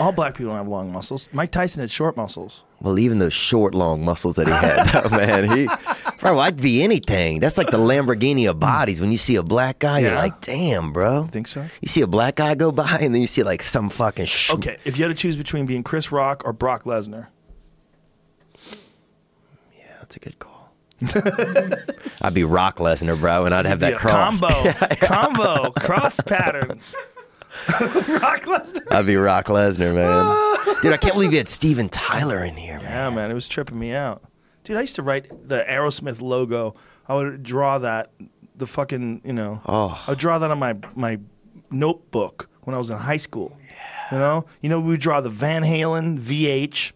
All black people don't have long muscles. Mike Tyson had short muscles. well, even those short long muscles that he had, *laughs* oh, man. He, bro, I'd be anything. That's like the Lamborghini of bodies. When you see a black guy, you're like, damn, bro. Think so? You see a black guy go by, and then you see like some fucking sh- Okay, if you had to choose between being Chris Rock or Brock Lesnar, yeah, That's a good call. *laughs* I'd be Rock Lesnar, bro, and I'd have that cross. combo, *laughs* combo, cross pattern. *laughs* Brock Lesnar. I'd be Rock Lesnar, man. *laughs* Dude, I can't believe you had Steven Tyler in here, man. Yeah, man, it was tripping me out. Dude, I used to write the Aerosmith logo. I would draw that, the fucking, you know, Oh. I would draw that on my my notebook when I was in high school. Yeah. You know, you know, we would draw the Van Halen VH,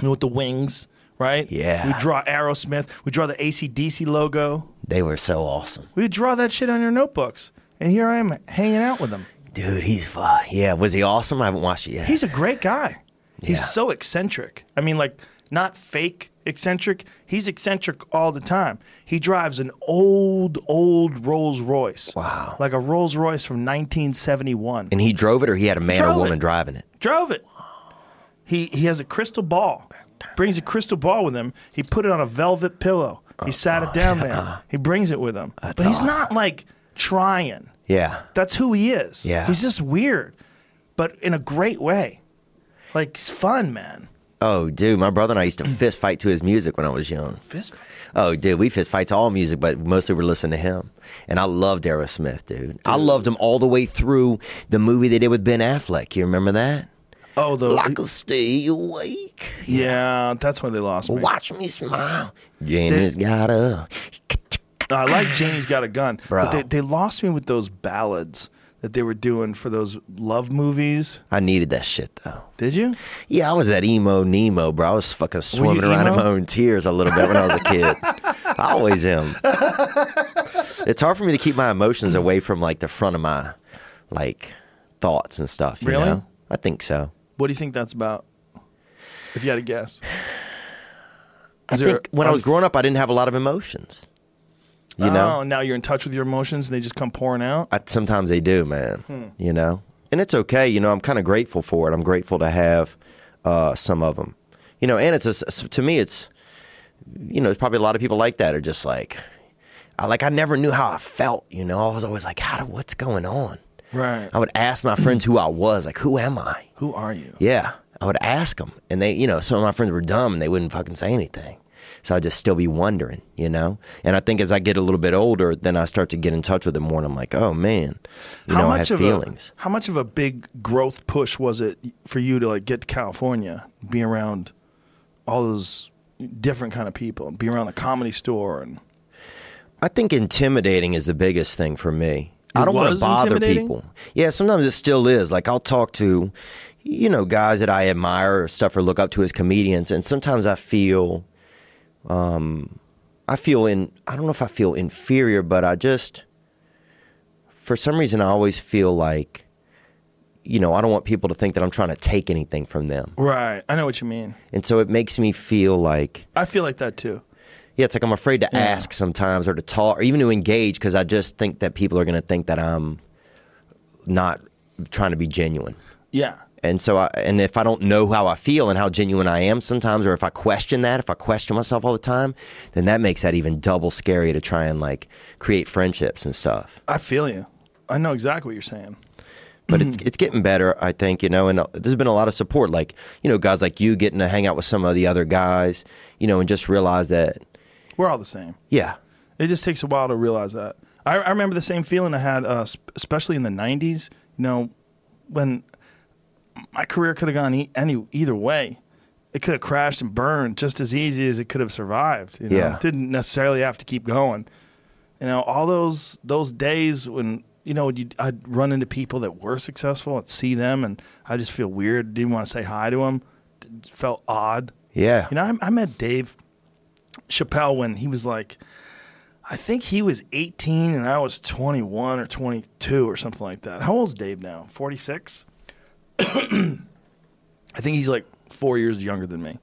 you know, with the wings, right? Yeah. We draw Aerosmith. We draw the ACDC logo. They were so awesome. We would draw that shit on your notebooks. And here I am hanging out with him. Dude, he's fun. Yeah, was he awesome? I haven't watched it yet. He's a great guy. He's Yeah. so eccentric. I mean, like, not fake eccentric. He's eccentric all the time. He drives an old, old Rolls Royce. Wow. Like a Rolls Royce from 1971. and he drove it, or he had a man or woman it. driving it. Drove it. He he has a crystal ball. Brings a crystal ball with him. He put it on a velvet pillow. He sat it down uh-huh. there. He brings it with him. but he's awesome. not like trying. Yeah. That's who he is. Yeah. He's just weird, but in a great way. Like he's fun, man. Oh, dude, my brother and I used to fist fight to his music when I was young. Fist fight. Oh, dude, we fist fight to all music, but mostly we're listening to him. And I loved Aerosmith, dude. I loved him all the way through the movie they did with Ben Affleck. You remember that? Oh, the could stay awake. yeah. That's when they lost me. Watch me smile. Janie's got I like Janie's got a gun, Bro. but they, they lost me with those ballads that they were doing for those love movies. I needed that shit though. Did you? Yeah, I was that emo Nemo, bro. I was fucking swimming around in my own tears a little bit when I was a kid. I always am. it's hard for me to keep my emotions away from like the front of my like thoughts and stuff. You Really? know? I think so. What do you think that's about? If you had to guess, I Is there think when I was growing up, I didn't have a lot of emotions. You know, Oh, now you're in touch with your emotions and they just come pouring out. I, sometimes they do, man. Hmm. You know, and it's okay. You know, I'm kind of grateful for it. I'm grateful to have uh, some of them. You know, and it's a, to me, it's you know, there's probably a lot of people like that are just like, I like I never knew how I felt. You know, I was always like, how do what's going on? Right. I would ask my friends who I was, like, who am I? Who are you? Yeah, I would ask them, and they, you know, some of my friends were dumb and they wouldn't fucking say anything. So I just still be wondering, you know. And I think as I get a little bit older, then I start to get in touch with it more, and I'm like, oh man, you know, I have of feelings. A, how much of a big growth push was it for you to like get to California, be around all those different kind of people, be around the comedy store and I think intimidating is the biggest thing for me. I don't want to bother people. Yeah, sometimes it still is. Like I'll talk to, you know, guys that I admire or stuff or look up to as comedians, and sometimes I feel, um, I feel in. I don't know if I feel inferior, but I just, for some reason, I always feel like, you know, I don't want people to think that I'm trying to take anything from them, right. I know what you mean. and so it makes me feel like. I feel like that too. Yeah, it's like I'm afraid to ask sometimes or to talk or even to engage because I just think that people are going to think that I'm not trying to be genuine. Yeah. And so, I, and if I don't know how I feel and how genuine I am sometimes, or if I question that, if I question myself all the time, then that makes that even double scary to try and like create friendships and stuff. I feel you. I know exactly what you're saying. But it's it's getting better, I think, you know. And uh, there's been a lot of support, like you know, guys like you getting to hang out with some of the other guys, you know, and just realize that, We're all the same. yeah, It just takes a while to realize that. I, I remember the same feeling I had, uh, especially in the '90s. You know, when my career could have gone e- any either way. It could have crashed and burned just as easy as it could have survived. You know? Yeah. It didn't necessarily have to keep going. You know, all those those days when you know you'd, I'd run into people that were successful, I'd see them, and I just feel weird. Didn't want to say hi to them. Felt odd. yeah, You know, I, I met Dave Chappelle when he was like, I think he was 18 and I was 21 or 22 or something like that. How old's Dave now? 46? *clears throat* I think he's like four years younger than me.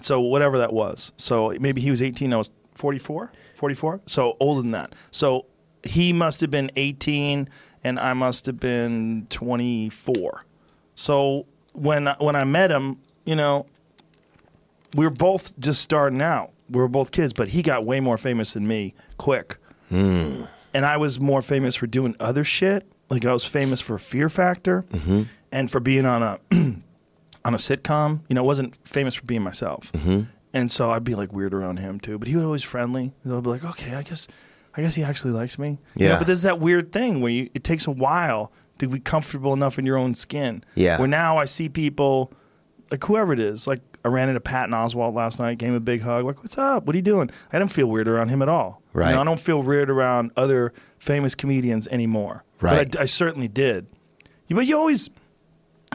So whatever that was. So maybe he was 18, I was 44? 44? So older than that. So he must have been 18 and I must have been 24. So when when I met him, you know, we were both just starting out. We were both kids, but he got way more famous than me quick. Hmm. And I was more famous for doing other shit. Like I was famous for Fear Factor mm-hmm. And for being on a *clears throat* on a sitcom. You know, I wasn't famous for being myself. Mm-hmm. And so I'd be like weird around him too. But he was always friendly. They'll be like, okay, I guess I guess he actually likes me. You know, Yeah. but there's that weird thing where you, it takes a while to be comfortable enough in your own skin. Yeah. Where now I see people like whoever it is, like I ran into Patton Oswalt last night, gave him a big hug. Like, what's up? What are you doing? I don't feel weird around him at all. You know, I don't feel weird around other famous comedians anymore. Right. But I, I certainly did. But you always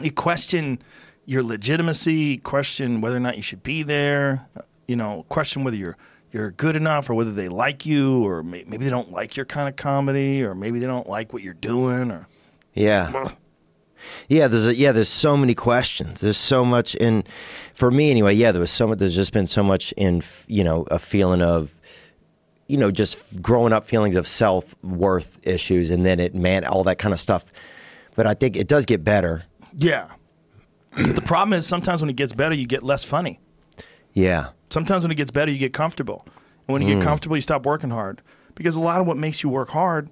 you question your legitimacy, question whether or not you should be there. You know, question whether you're you're good enough or whether they like you or may, maybe they don't like your kind of comedy or maybe they don't like what you're doing or yeah. Yeah, there's a, yeah, there's so many questions. There's so much in, for me anyway. Yeah, there was so much. There's just been so much in, you know, a feeling of, you know, just growing up feelings of self worth issues, and then it man all that kind of stuff. But I think it does get better. Yeah. but the problem is sometimes when it gets better, you get less funny. Yeah, Sometimes when it gets better, you get comfortable. And when you get hmm. comfortable, you stop working hard. Because a lot of what makes you work hard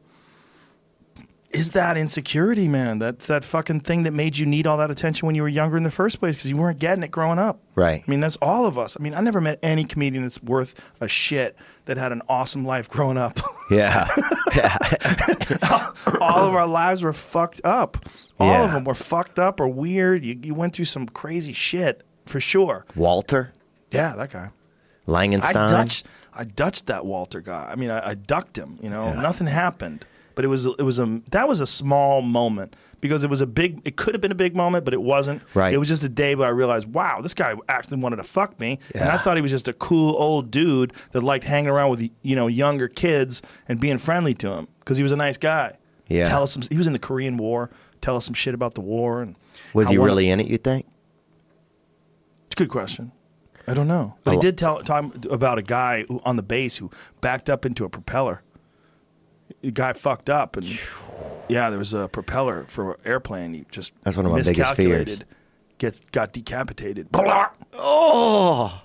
is that insecurity, man. That that fucking thing that made you need all that attention when you were younger in the first place because you weren't getting it growing up. Right. I mean, that's all of us. I mean, I never met any comedian that's worth a shit that had an awesome life growing up. *laughs* yeah, yeah. *laughs* all of our lives were fucked up. All of them were fucked up or weird. You, you went through some crazy shit for sure. Walter Yeah, that guy. Langenstein? I Langenstein. Dutch, I Dutched that Walter guy. I mean, I, I ducked him. You know, nothing happened, but it was it was a that was a small moment because it was a big. It could have been a big moment, but it wasn't. Right. It was just a day where I realized, wow, this guy actually wanted to fuck me, and I thought he was just a cool old dude that liked hanging around with you know younger kids and being friendly to him because he was a nice guy. Yeah. Tell us some. He was in the Korean War. Tell us some shit about the war and was he really in it? You think? it's a good question. I don't know. But he did tell talk about a guy who, on the base who backed up into a propeller. The guy fucked up, and yeah, there was a propeller for an airplane. He just That's one of my biggest fears. Gets got decapitated. *laughs* Oh.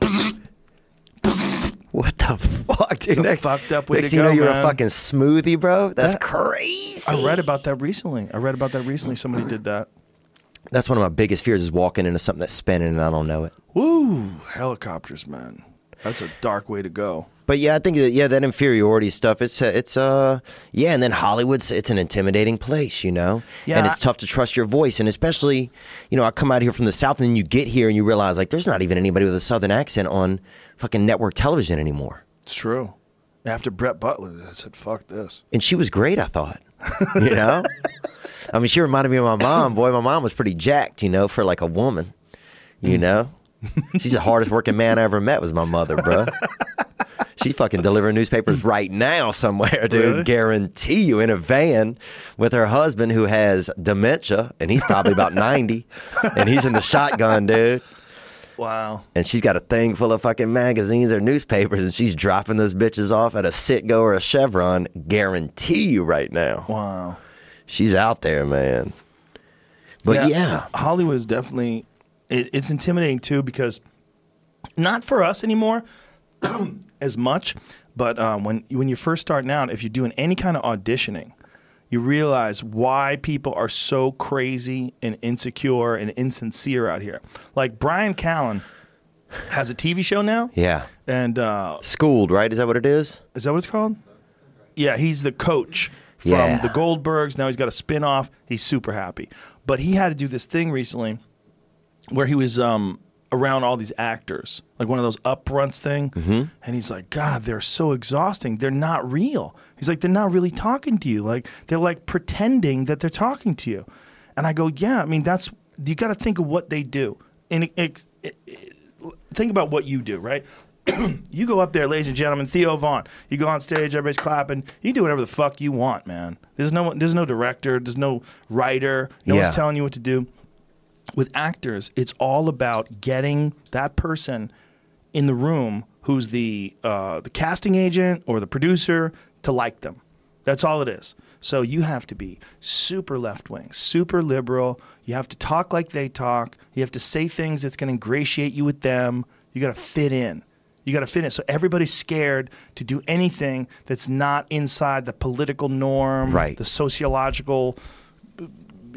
What the fuck, dude? a next fucked up way next to you know, you're man. a fucking smoothie, bro. That's That- crazy. I read about that recently. I read about that recently. Somebody did that. That's one of my biggest fears is walking into something that's spinning and I don't know it. Woo! Helicopters, man. That's a dark way to go. But yeah, I think that yeah, that inferiority stuff. It's uh, it's uh yeah, and then Hollywood's it's an intimidating place, you know. Yeah, and it's tough to trust your voice, and especially you know I come out here from the south, and then you get here and you realize like there's not even anybody with a southern accent on fucking network television anymore. It's true. After Brett Butler, I said, "Fuck this." And she was great, I thought. You know, *laughs* I mean, she reminded me of my mom. Boy, my mom was pretty jacked, you know, for like a woman. You know, she's the hardest working man I ever met. Was my mother, bro. She's fucking delivering newspapers right now somewhere, dude. Really? Guarantee you in a van with her husband who has dementia and he's probably about 90 and he's in the shotgun, dude. Wow. And she's got a thing full of fucking magazines or newspapers and she's dropping those bitches off at a Citgo or a Chevron. Guarantee you right now. Wow. She's out there, man. But yeah. Hollywood is definitely it, it's intimidating too because not for us anymore *clears throat* as much, but um, when when you're first starting out, if you're doing any kind of auditioning, you realize why people are so crazy and insecure and insincere out here. Like Bryan Callen has a TV show now, Yeah. and uh, Schooled, right? Is that what it is? is that what it's called? Yeah, he's the coach from Yeah. the Goldbergs. Now he's got a spin off. He's super happy. But he had to do this thing recently where he was um, around all these actors, like one of those upfronts thing. Mm-hmm. And he's like, God, they're so exhausting. They're not real. He's like, they're not really talking to you. Like, they're like pretending that they're talking to you. And I go, Yeah, I mean, that's, you got to think of what they do. And it, it, it, think about what you do, right? *clears throat* you go up there, ladies and gentlemen, Theo Von. You go on stage, everybody's clapping. You do whatever the fuck you want, man. There's no there's no director, there's no writer, no Yeah. one's telling you what to do. With actors, it's all about getting that person in the room who's the uh, the casting agent or the producer to like them. That's all it is. So you have to be super left wing, super liberal. You have to talk like they talk. You have to say things that's going to ingratiate you with them. You got to fit in. You got to fit in. So everybody's scared to do anything that's not inside the political norm, Right. the sociological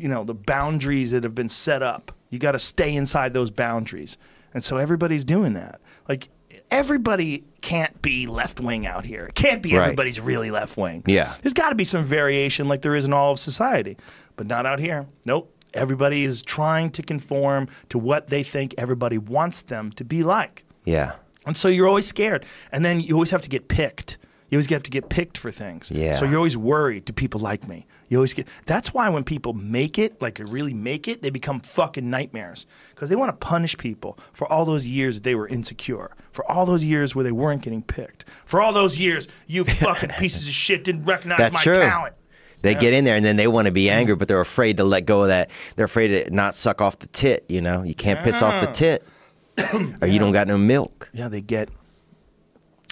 you know the boundaries that have been set up. You got to stay inside those boundaries, and so everybody's doing that. Like everybody can't be left wing out here. It can't be Right. everybody's really left wing. Yeah. there's got to be some variation, like there is in all of society, but not out here. Nope. Everybody is trying to conform to what they think everybody wants them to be like. Yeah. And so you're always scared. And then you always have to get picked. You always have to get picked for things. Yeah. So you're always worried, do people like me? You always get that's why when people make it, like really make it, they become fucking nightmares. Because they want to punish people for all those years they were insecure, for all those years where they weren't getting picked, for all those years you *laughs* fucking pieces of shit didn't recognize That's my true. talent. They get in there and then they want to be angry, but they're afraid to let go of that. They're afraid to not suck off the tit, you know? You can't piss off the tit or you don't got no milk. Yeah, they get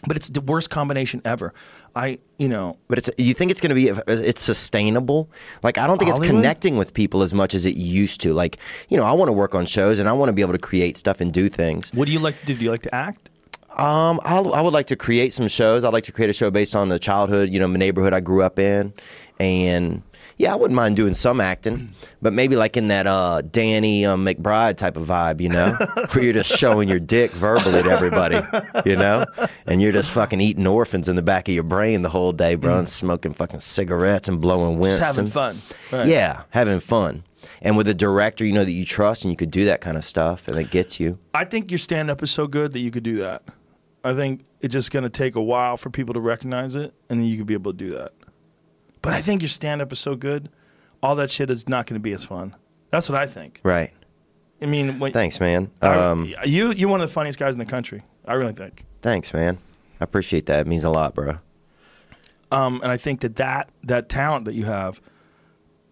but it's the worst combination ever. I, you know, But it's you think it's going to be it's sustainable? Like I don't think it's connecting with people as much as it used to. Like, you know, I want to work on shows and I want to be able to create stuff and do things. what do you like to do? Do you like to act? Um, I'll, I would like to create some shows. I'd like to create a show based on the childhood, you know, my neighborhood I grew up in, and yeah, I wouldn't mind doing some acting, but maybe like in that uh, Danny um, McBride type of vibe, you know, *laughs* where you're just showing your dick verbally to everybody, you know, and you're just fucking eating orphans in the back of your brain the whole day, bro, and smoking fucking cigarettes and blowing Just having fun. Right. Yeah, having fun. And with a director, you know, that you trust and you could do that kind of stuff and it gets you. I think your stand up is so good that you could do that. I think it's just going to take a while for people to recognize it, and then you could be able to do that. But I think your stand up is so good, all that shit is not going to be as fun. That's what I think. Right. I mean, when, Thanks, man. I- Um, you you're one of the funniest guys in the country. I really think. Thanks, man. I appreciate that. It means a lot, bro. Um, and I think that that that talent that you have,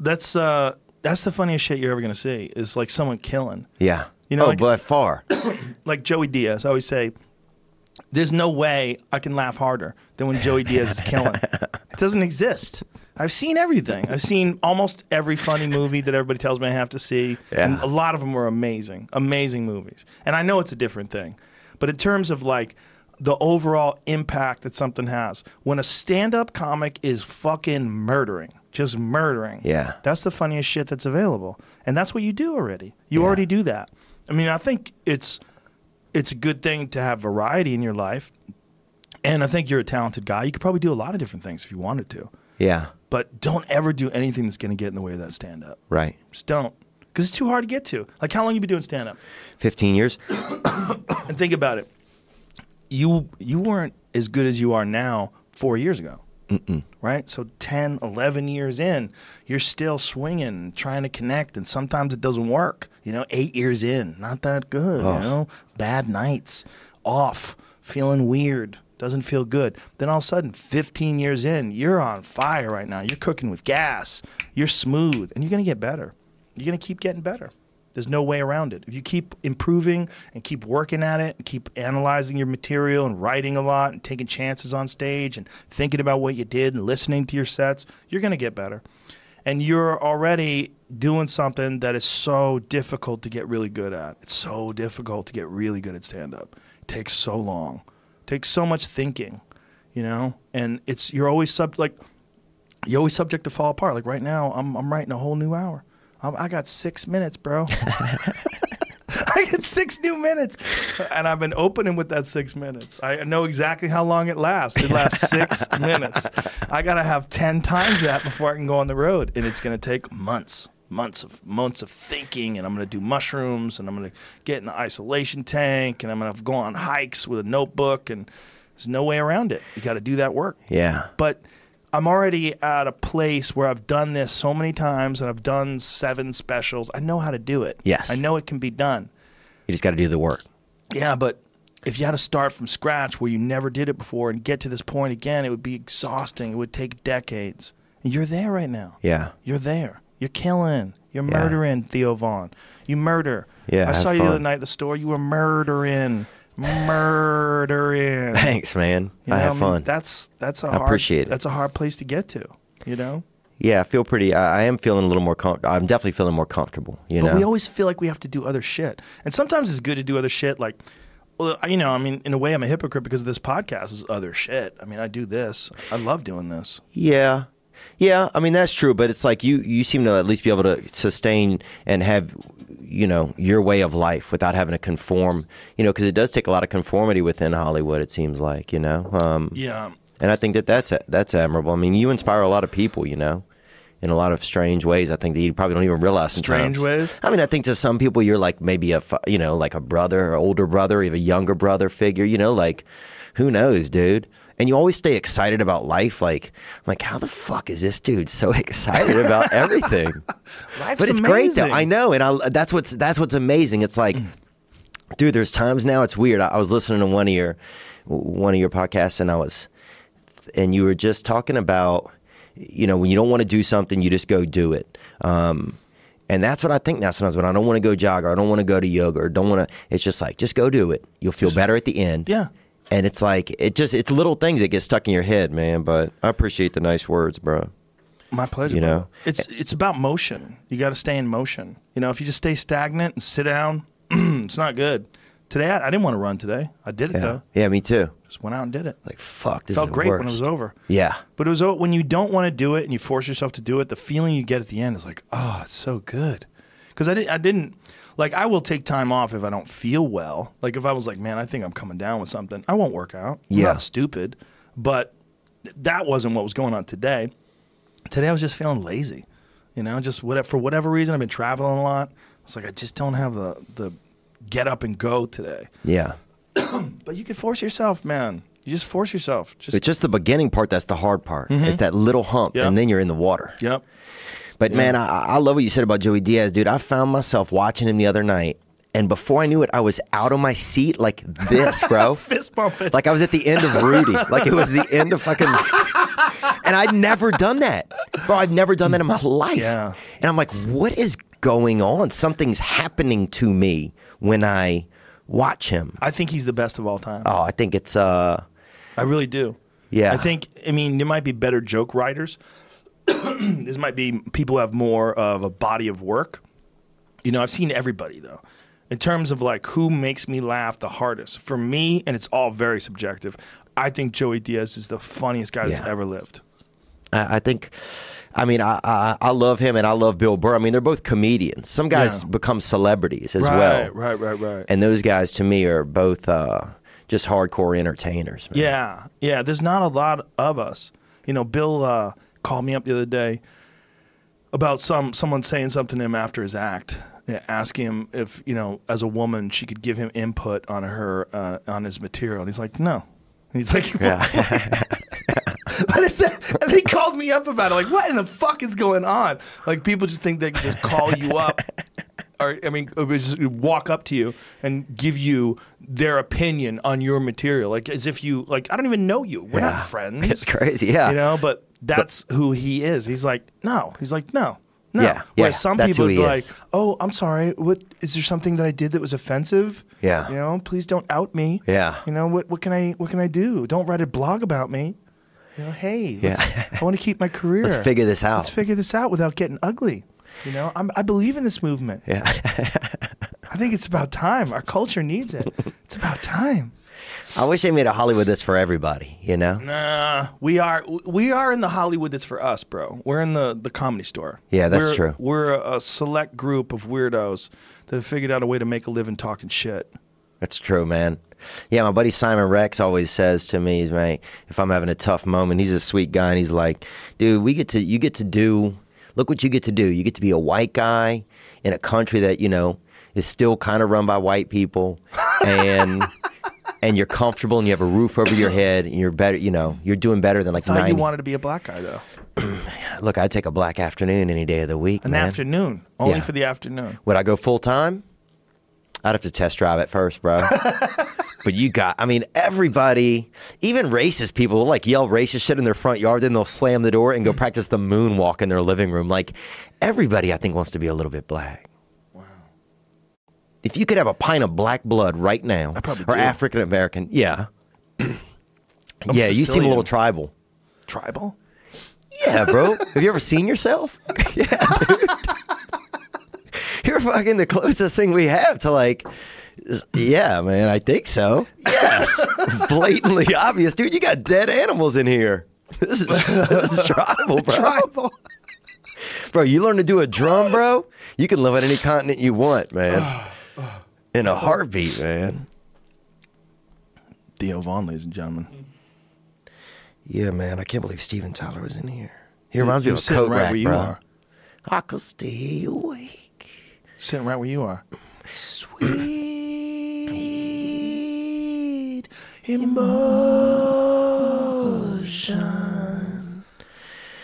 that's uh, that's the funniest shit you're ever going to see. Is like someone killing. Yeah. You know, oh, like- by far. *coughs* like Joey Diaz. I always say, there's no way I can laugh harder than when Joey Diaz is killing. *laughs* It doesn't exist. I've seen everything. I've seen almost every funny movie that everybody tells me I have to see. Yeah. And a lot of them were amazing, amazing movies. And I know it's a different thing. But in terms of like the overall impact that something has, when a stand up comic is fucking murdering, just murdering, Yeah. that's the funniest shit that's available. And that's what you do already. You Yeah. already do that. I mean, I think it's it's a good thing to have variety in your life. And I think you're a talented guy. You could probably do a lot of different things if you wanted to. Yeah. But don't ever do anything that's going to get in the way of that stand up. Right. Just don't. Because it's too hard to get to. Like, how long you been doing stand up? 15 years. *coughs* And think about it. You you weren't as good as you are now four years ago. Right? So 10, 11 years in, you're still swinging, trying to connect, and sometimes it doesn't work. You know, eight years in, not that good. You know, bad nights, off, feeling weird, doesn't feel good. Then all of a sudden, 15 years in, you're on fire right now. You're cooking with gas, you're smooth, and you're going to get better. You're going to keep getting better. There's no way around it. If you keep improving and keep working at it and keep analyzing your material and writing a lot and taking chances on stage and thinking about what you did and listening to your sets, you're going to get better. And you're already doing something that is so difficult to get really good at. It's so difficult to get really good at stand up. It takes so long. Takes so much thinking, you know? And it's you're always sub like you're always subject to fall apart. Like right now, I'm I'm writing a whole new hour. I'm, I got six minutes, bro. *laughs* I get six new minutes, and I've been opening with that six minutes. I know exactly how long it lasts. It lasts six *laughs* minutes. I gotta have ten times that before I can go on the road, and it's gonna take months, months of months of thinking. And I'm gonna do mushrooms, and I'm gonna get in the isolation tank, and I'm gonna go on hikes with a notebook, and there's no way around it. You got to do that work Yeah. but I'm already at a place where I've done this so many times and I've done seven specials. I know how to do it. Yes. I know it can be done. You just got to do the work. Yeah, but if you had to start from scratch where you never did it before and get to this point again, it would be exhausting. It would take decades. And you're there right now. Yeah. You're there. You're killing. You're murdering Theo Von. You murder. Yeah, I saw you the other night at the store. You were murdering. Murdering. Thanks, man. You I have mean, fun. That's that's a I hard, appreciate it. That's a hard place to get to. You know. yeah, I feel pretty. I, I am feeling a little more. Com- I'm definitely feeling more comfortable. You But know. we always feel like we have to do other shit, and sometimes it's good to do other shit. Like, well, you know, I mean, in a way, I'm a hypocrite because this podcast is other shit. I mean, I do this. I love doing this. Yeah. Yeah, I mean that's true, but it's like you you seem to at least be able to sustain and have you know your way of life without having to conform, you know, because it does take a lot of conformity within Hollywood. It seems like you know, um, Yeah. and I think that that's that's admirable. I mean, you inspire a lot of people, you know, in a lot of strange ways. I think that you probably don't even realize. Strange ways? I mean, I think to some people you're like maybe a you know like a brother, or older brother, even a younger brother figure. You know, like who knows, dude. And you always stay excited about life. Like, I'm like, how the fuck is this dude so *laughs* excited about everything? *laughs* Life's but it's great though. I know, and I, that's what's that's what's amazing. It's like, *clears throat* dude, there's times now it's weird. I, I was listening to one of your one of your podcasts, and I was, and you were just talking about, you know, when you don't want to do something, you just go do it. Um, and that's what I think now. Sometimes when I don't want to go jog or I don't want to go to yoga or don't want to, it's just like just go do it. You'll feel better at the end. Yeah. And it's like it just it's little things that get stuck in your head, man. But I appreciate the nice words, bro. My pleasure. You know? it's it's about motion. You got to stay in motion. You know, if you just stay stagnant and sit down, *clears throat* it's not good. Today, I, I didn't want to run today. I did it Yeah, though. yeah, me too. Just went out and did it. Like fuck, this Felt great when it was over. Yeah, But it was when you don't want to do it and you force yourself to do it. The feeling you get at the end is like, oh, it's so good. Because I, did, I didn't like. I will take time off if I don't feel well. Like if I was like, man, I think I'm coming down with something. I won't work out. I'm Yeah. not stupid. But that wasn't what was going on today. Today I was just feeling lazy. You know, just whatever for whatever reason I've been traveling a lot. It's like I just don't have the the get up and go today. yeah. *clears throat* But you can force yourself, man. You just force yourself. Just It's just the beginning part that's the hard part. It's that little hump, Mm-hmm. Yeah. and then you're in the water. yep. But man, I, I love what you said about Joey Diaz, dude. I found myself watching him the other night, and before I knew it, I was out of my seat like this, bro. *laughs* Fist bumping. like I was at the end of Rudy. like it was the end of fucking. *laughs* And I'd never done that, bro. I've never done that in my life. Yeah. And I'm like, what is going on? Something's happening to me when I watch him. I think he's the best of all time. Oh, I think it's uh, I really do. Yeah. I think, I mean, there might be better joke writers. *coughs* there might be people who have more of a body of work. You know, I've seen everybody, though. In terms of like who makes me laugh the hardest. For me, and it's all very subjective, I think Joey Diaz is the funniest guy that's Yeah. ever lived. I, I think I mean, I, I I love him and I love Bill Burr. I mean, they're both comedians. Some guys Yeah. become celebrities as right, well, right, right, right. Right. And those guys to me are both uh, just hardcore entertainers. Man. Yeah, yeah. There's not a lot of us. You know, Bill uh, called me up the other day about some someone saying something to him after his act, asking him if you know, as a woman, she could give him input on her uh, on his material. And he's like, no. And he's like, Yeah. *laughs* what is that? And he called me up about it. Like, what in the fuck is going on? Like, people just think they can just call you up, or I mean, just walk up to you and give you their opinion on your material, like as if you like. I don't even know you. We're Yeah. not *laughs* friends. It's crazy, yeah. you know. But that's who he is. He's like, no. He's like, no. No. Yeah, Whereas yeah, some people would like, "Oh, I'm sorry. What is there something that I did that was offensive? Yeah. you know, please don't out me. Yeah. you know what? What can I? What can I do? Don't write a blog about me. You know, hey, Yeah. I want to keep my career. Let's figure this out. Let's figure this out without getting ugly. You know, I'm, I believe in this movement. Yeah. *laughs* I think it's about time. Our culture needs it. it's about time. I wish they made a Hollywood that's for everybody. You know? Nah, we are we are in the Hollywood that's for us, bro. We're in the the comedy store. Yeah, that's We're- true. We're a, a select group of weirdos that have figured out a way to make a living talking shit. That's true, man. Yeah, my buddy Simon Rex always says to me, like, if I'm having a tough moment, he's a sweet guy, and he's like, dude, we get to, you get to do, look what you get to do. You get to be a white guy in a country that you know is still kind of run by white people, and *laughs* and you're comfortable, and you have a roof over your head, and you're better, you know, you're doing better than like Thought ninety. you wanted to be a black guy though. *clears throat* look, I'd take a black afternoon any day of the week, An man. afternoon, only Yeah. for the afternoon. Would I go full time? I'd have to test drive it first, bro. *laughs* but you got, I mean, everybody, even racist people, will, like yell racist shit in their front yard, then they'll slam the door and go practice the moonwalk in their living room. Like everybody, I think, wants to be a little bit black. If you could have a pint of black blood right now, or do. African American, yeah. *clears throat* yeah, you seem a little tribal. Tribal. Yeah, bro. Have you ever seen yourself? *laughs* *laughs* yeah, dude. You're fucking the closest thing we have to like. Yeah, man. I think so. Yes, *laughs* blatantly obvious, dude. You got dead animals in here. This is this is tribal, bro. Tribal. Bro, you learn to do a drum, bro. You can live on any continent you want, man. *sighs* *sighs* *sighs* In a heartbeat, man. Theo Von, ladies and gentlemen. Yeah, man. I can't believe Steven Tyler was in here. He reminds me of a sitting coat right rack, where you bro. are. I could stay awake. Sitting right where you are. Sweet emotion.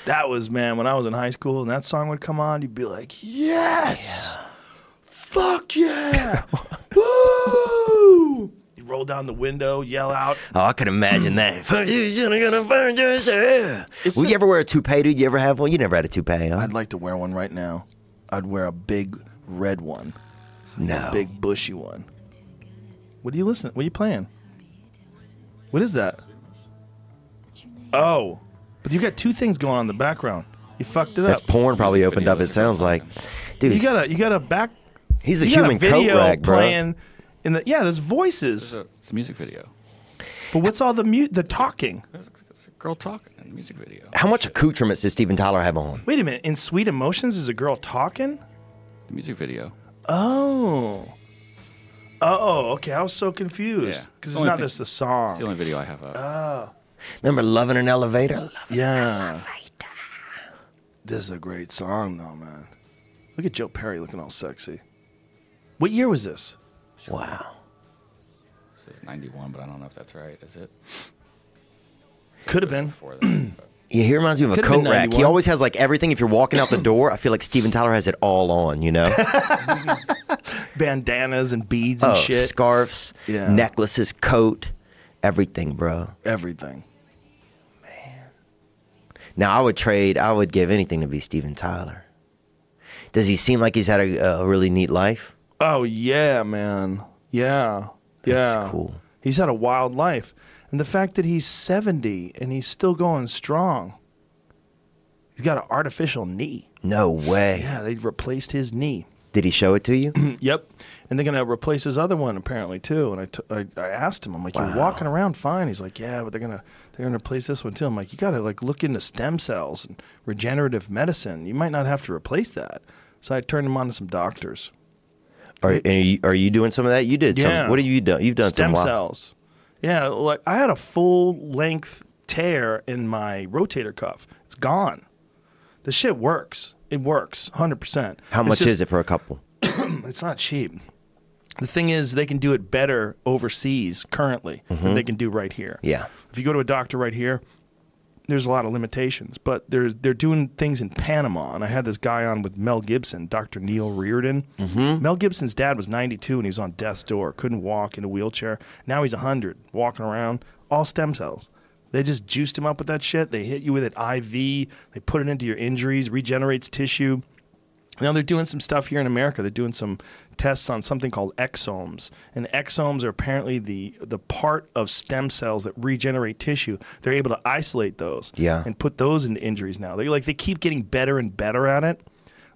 That was man when I was in high school and that song would come on, you'd be like, "Yes, fuck yeah, *laughs* woo!" You roll down the window, yell out. Oh, I can imagine that. *clears throat* Fuck you, you're gonna burn yourself. It's Would a- you ever wear a toupee, dude? You ever have one? You never had a toupee, huh? I'd like to wear one right now. I'd wear a big red one, no. big bushy one. What are you listening? What are you playing? What is that? Oh, but you got two things going on in the background. You fucked it up. That's porn probably opened up, it sounds like. Dude, You got a you got a back. He's a you got human video coat rack, bro. playing in the yeah. There's voices, It's a, it's a music video. but what's all the mute? The talking. There's a, there's a girl talking in the music video. How much accoutrements does Steven Tyler have on? Wait a minute. In Sweet Emotions, is a girl talking? The music video. Oh. Oh, okay. I was so confused Yeah. because it's not thing- just the song. It's the only video I have up. Oh. Remember Love in an Elevator? Loving Yeah. This is a great song, though, man. Look at Joe Perry looking all sexy. What year was this? Wow. This is 91, but I don't know if that's right. Is it? Could have been. Before that. *clears throat* Yeah, he reminds me of a Could've coat been rack. He 91. always has like everything. If you're walking out the door, I feel like Steven Tyler has it all on, you know? *laughs* Bandanas and beads oh, and shit. scarves, Yeah. necklaces, coat, everything, bro. Everything. Man. Now, I would trade, I would give anything to be Steven Tyler. Does he seem like he's had a, a really neat life? Oh, yeah, man. Yeah. Yeah. That's cool. He's had a wild life. And the fact that he's 70 and he's still going strong. He's got an artificial knee. No way. Yeah, they replaced his knee. Did he show it to you? *clears throat* Yep. And they're gonna replace his other one apparently too. And I, t- I, I asked him, I'm like, you're walking around fine. He's like, yeah, but they're gonna they're gonna replace this one too. I'm like, you gotta like look into stem cells and regenerative medicine. You might not have to replace that. So I turned him on to some doctors. Are, are, you, are you doing some of that? You did Yeah. some. What have you done? You've done stem some. cells. Yeah, like I had a full length tear in my rotator cuff. It's gone. The shit works. It works, hundred percent. How much is it for a couple? *clears throat* It's not cheap. The thing is, they can do it better overseas currently than they can do right here. Mm-hmm. Yeah. If you go to a doctor right here, there's a lot of limitations, but there's they're doing things in Panama. And I had this guy on with Mel Gibson, Dr. Neil Riordan. Mm-hmm. Mel Gibson's dad was 92 and he was on death's door, couldn't walk in a wheelchair. Now he's 100, walking around, all stem cells. They just juiced him up with that shit. They hit you with it IV. They put it into your injuries, regenerates tissue. Now they're doing some stuff here in America. They're doing some tests on something called exosomes, and exosomes are apparently the the part of stem cells that regenerate tissue. They're able to isolate those, Yeah. and put those into injuries. Now they like they keep getting better and better at it.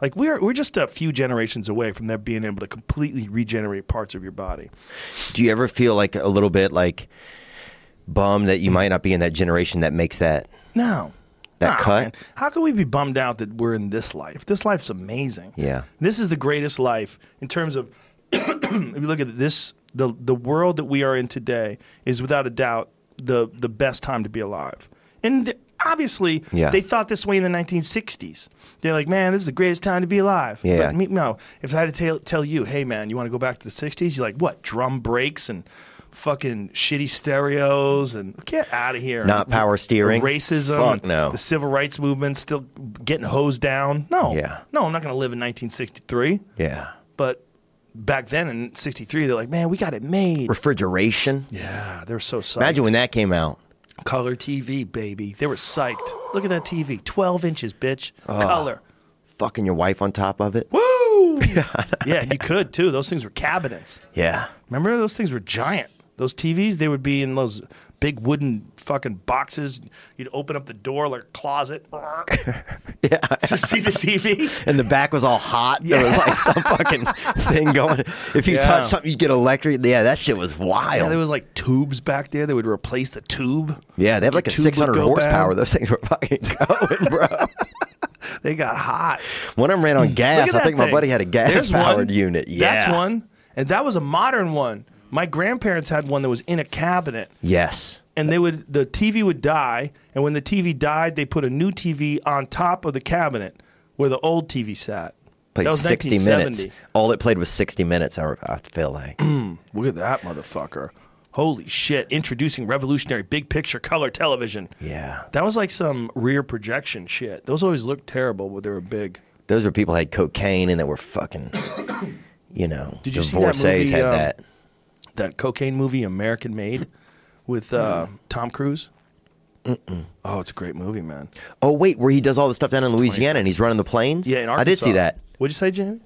Like we're we're just a few generations away from them being able to completely regenerate parts of your body. Do you ever feel like a little bit like bummed that you might not be in that generation that makes that? No. That Nah, cut? man. How can we be bummed out that we're in this life? This life's amazing. Yeah. This is the greatest life in terms of *clears throat* if you look at this the the world that we are in today is without a doubt the the best time to be alive. And th- obviously Yeah. they thought this way in the 1960s. They're like, "Man, this is the greatest time to be alive." Yeah. But me, no, if I had to tell, tell you, "Hey man, you want to go back to the 60s?" You're like, "What? Drum brakes and fucking shitty stereos and get out of here." Not power steering? Racism. Fuck no. The civil rights movement still getting hosed down. No. Yeah. No, I'm not going to live in 1963. Yeah. But back then in 63, they're like, man, we got it made. Refrigeration. Yeah, they were so psyched. Imagine when that came out. Color TV, baby. They were psyched. Look at that TV. 12 inches, bitch. Color. Fucking your wife on top of it. Woo! *laughs* yeah, you could too. Those things were cabinets. Yeah. Remember, those things were giant. Those TVs, they would be in those big wooden fucking boxes. You'd open up the door like a closet. *laughs* Yeah. to see the TV. *laughs* And the back was all hot. There was like some fucking thing going. If you Yeah. touch something, you get electric. Yeah, that shit was wild. Yeah, there was like tubes back there They would replace the tube. Yeah, they have like a Your tube would 600 horsepower. bad. Those things were fucking *laughs* going, bro. They got hot. One of them ran on gas. I think my buddy had a gas There's powered one. unit. Yeah. That's one. And that was a modern one. My grandparents had one that was in a cabinet. Yes. And they would the TV would die, and when the TV died, they put a new TV on top of the cabinet where the old TV sat. Played that was 60 minutes. All it played was 60 minutes, I, I feel like. *clears throat* Look at that motherfucker. Holy shit. Introducing revolutionary big picture color television. yeah. That was like some rear projection shit. Those always looked terrible, but they were big. Those were people who had cocaine and they were fucking, *coughs* you know, Did you see that divorcees movie, had um, that. That cocaine movie American Made with uh, Tom Cruise. Oh, it's a great movie, man. Oh, wait, where he does all the stuff down in Louisiana and he's running the planes? Yeah, in I did see that. What'd you say, Jamie?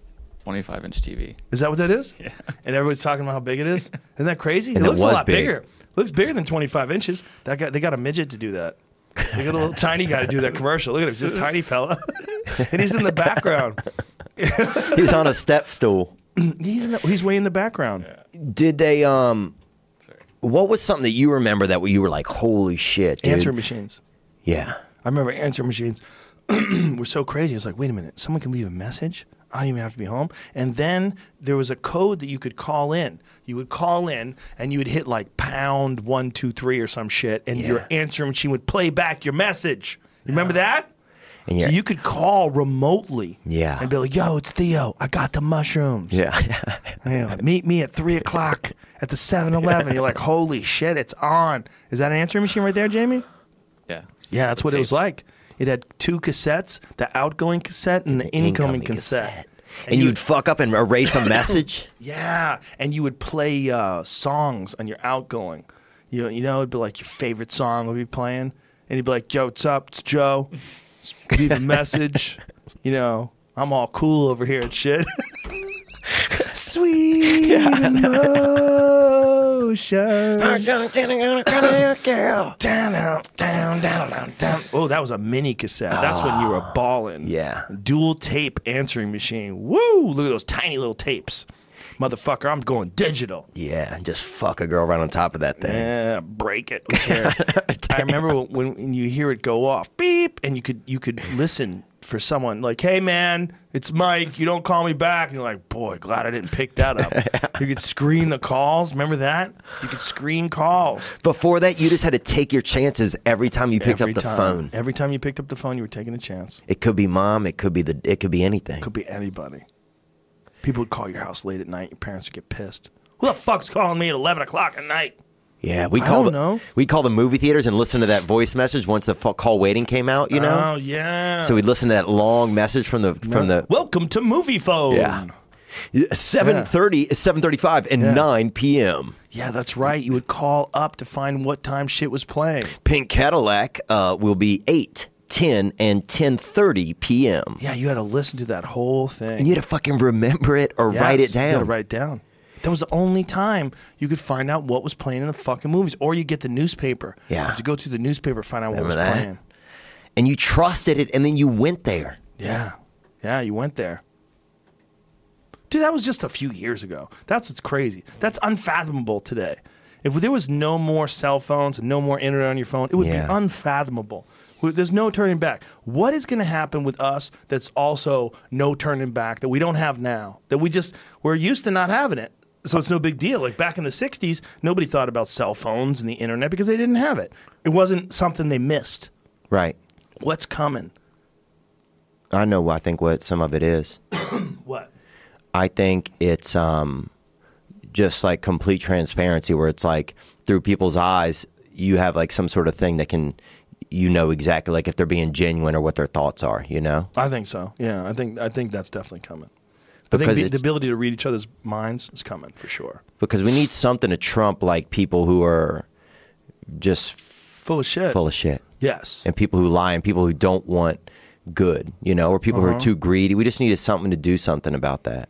25 inch TV. Is that what that is? Yeah. And everybody's talking about how big it is. *laughs* Isn't that crazy? And it it looks a was lot big. bigger. looks bigger than 25 inches. That guy, they got a midget to do that. They got a little *laughs* tiny guy to do that commercial. Look at him. He's a tiny fella. *laughs* and he's in the background. He's on a step stool. *clears throat* He's, in the, he's way in the background. Did they, um, Sorry. what was something that you remember that you were like, holy shit, dude? Answering machines. Yeah. I remember answering machines *clears throat* were so crazy. It's like, wait a minute, someone can leave a message. I don't even have to be home. And then there was a code that you could call in. You would call in and you would hit like pound one two three or some shit, and your Yeah. answering machine would play back your message. You remember that? And so you're- could call remotely. Yeah. And be like, yo, it's Theo. I got the mushrooms. Yeah. *laughs* Yeah, meet me at three o'clock at the 7 Eleven. You're like, holy shit, it's on. Is that an answering machine right there, Jamie? Yeah. Yeah, that's what it was like. It had two cassettes, the outgoing cassette and the, incoming, cassette. And, you you'd fuck up and erase a *coughs* message. Yeah, and you would play uh, songs on your outgoing. You you know, it'd be like your favorite song would be playing, and you'd be like, "Yo, what's up? It's Joe. Leave a message." *laughs* You know, I'm all cool over here and shit. *laughs* Sweet *laughs* ocean. Down, down, down, down, down, down. Oh, that was a mini cassette. That's when you were ah, balling. Yeah. Dual tape answering machine. Woo! Look at those tiny little tapes. Motherfucker, I'm going digital. Yeah, and just fuck a girl right on top of that thing. Yeah, break it. Who cares? *laughs* I remember when, when you hear it go off, beep, and you could you could listen for someone like, "Hey man, it's Mike. You don't call me back." And you're like, "Boy, glad I didn't pick that up." *laughs* you could screen the calls. Remember that? You could screen calls Before that, you just had to take your chances every time you picked every up the time. phone. Every time you picked up the phone, you were taking a chance. It could be mom. It could be the. It could be anything. It could be anybody. People would call your house late at night. Your parents would get pissed. Who the fuck's calling me at eleven o'clock at night? Yeah, we call the, know. we call the movie theaters and listen to that voice message once the fu- call waiting came out. You know, Oh yeah. so we'd listen to that long message from the from the welcome to Moviefone. Yeah. seven thirty, seven thirty five, and Yeah. nine p.m. Yeah, that's right. You would call up to find what time shit was playing. Pink Cadillac uh, will be 8, 10, and 10.30 p.m. Yeah, you had to listen to that whole thing. And you had to fucking remember it or write it Yes, You down. write it down. That was the only time you could find out what was playing in the fucking movies, or you get the newspaper. Yeah. you go through the newspaper find out Remember what was that? playing. And you trusted it, and then you went there. Yeah, yeah, you went there. Dude, that was just a few years ago. That's what's crazy. That's unfathomable today. If there was no more cell phones and no more internet on your phone, it would Yeah. be unfathomable. There's no turning back. What is going to happen with us that's also no turning back that we don't have now? That we just, we're used to not having it. So it's no big deal. Like back in the 60s, nobody thought about cell phones and the internet because they didn't have it. It wasn't something they missed. Right. What's coming? I know, I think, what some of it is. *coughs* What? I think it's um, just like complete transparency where it's like through people's eyes, you have like some sort of thing that can, you know exactly like if they're being genuine or what their thoughts are, you know? I think so. Yeah, I think I think that's definitely coming. I Because think the, the ability to read each other's minds is coming for sure. Because we need something to trump like people who are just Full of shit. full of shit. yes. and people who lie and people who don't want good, you know, or people who Uh-huh. are too greedy. We just needed something to do something about that.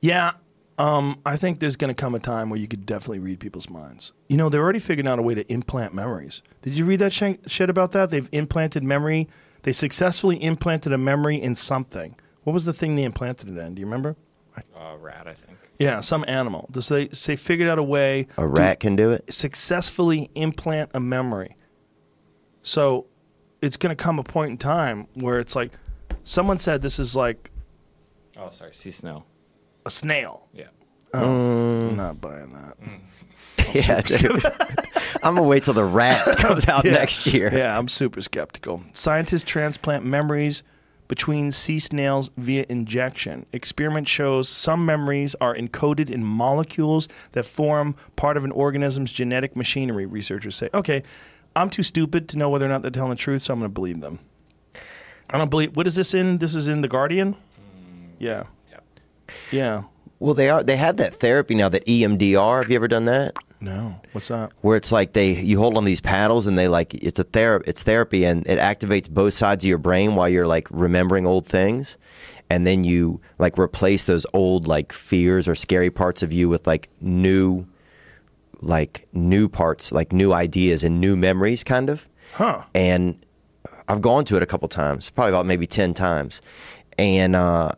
Yeah. Um, I think there's going to come a time where you could definitely read people's minds. You know, they're already figuring out a way to implant memories. Did you read that sh- shit about that? They've implanted memory. They successfully implanted a memory in something. What was the thing they implanted it in? Do you remember? Uh, rat, I think. Yeah, some animal. Does they, so they figured out a way A rat can do it. successfully implant a memory. So it's going to come a point in time where it's like someone said this is like Oh, sorry, see snail. A snail. Yeah. Oh, mm. I'm not buying that. Mm. *laughs* yeah, dude. *laughs* I'm gonna wait till the rat *laughs* comes out Yeah. next year. Yeah, I'm super skeptical. Scientists transplant memories between sea snails via injection. Experiment shows some memories are encoded in molecules that form part of an organism's genetic machinery, researchers say. Okay, I'm too stupid to know whether or not they're telling the truth, so I'm going to believe them. I don't believe. What is this in? This is in The Guardian? Mm. Yeah. Yeah. Well, they are. They have that therapy now. That EMDR. Have you ever done that? No. What's that? Where it's like they you hold on these paddles and they like it's a ther- it's therapy and it activates both sides of your brain while you're like remembering old things, and then you like replace those old like fears or scary parts of you with like new, like new parts, like new ideas and new memories, kind of. Huh. and I've gone to it a couple times, probably about maybe ten times, and uh,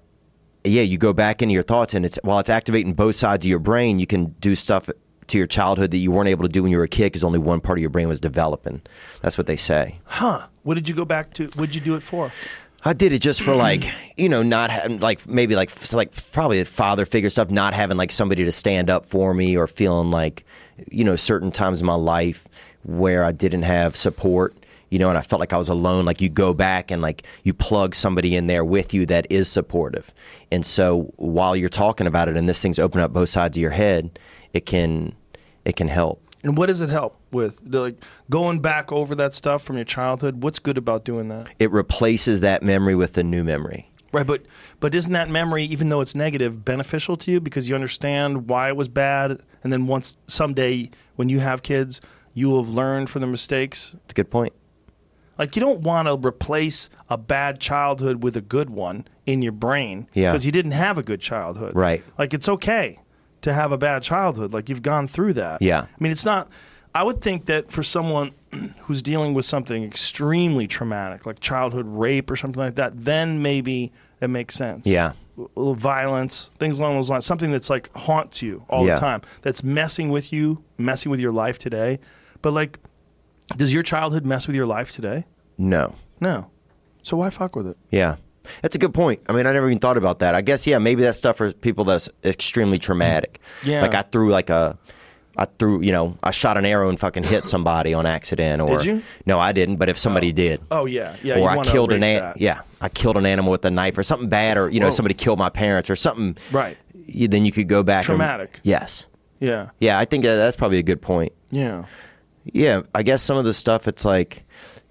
yeah, you go back into your thoughts, and it's while it's activating both sides of your brain, you can do stuff to your childhood that you weren't able to do when you were a kid because only one part of your brain was developing. That's what they say. Huh. What did you go back to? What did you do it for? I did it just for like *clears throat* you know not having like maybe like like probably father figure stuff, not having like somebody to stand up for me or feeling like you know certain times in my life where I didn't have support. You know, and I felt like I was alone. Like you go back and like you plug somebody in there with you that is supportive. And so while you're talking about it and this thing's opening up both sides of your head, it can it can help. And what does it help with? Like going back over that stuff from your childhood. What's good about doing that? It replaces that memory with the new memory. Right, but but isn't that memory, even though it's negative, beneficial to you because you understand why it was bad, and then once someday when you have kids, you will have learned from the mistakes. It's a good point. Like you don't want to replace a bad childhood with a good one in your brain Yeah. because you didn't have a good childhood. Right. Like it's okay to have a bad childhood. Like you've gone through that. Yeah. I mean, it's not. I would think that for someone *clears throat* who's dealing with something extremely traumatic, like childhood rape or something like that, then maybe it makes sense. Yeah. Violence, things along those lines, something that's like haunts you all Yeah. the time, that's messing with you, messing with your life today. But like, does your childhood mess with your life today? No. No. So why fuck with it? Yeah. That's a good point. I mean, I never even thought about that. I guess, yeah, maybe that stuff for people that's extremely traumatic. Mm. Yeah. Like I threw like a, I threw, you know, I shot an arrow and fucking hit somebody on accident. Or Did you? No, I didn't. But if somebody oh. did, Oh yeah, yeah. or I killed an an, yeah, I killed an animal with a knife or something bad, or you know, Whoa. somebody killed my parents or something. Right. You, then you could go back. and- Traumatic. yes. Yeah. Yeah, I think that that's probably a good point. Yeah. Yeah, I guess some of the stuff it's like.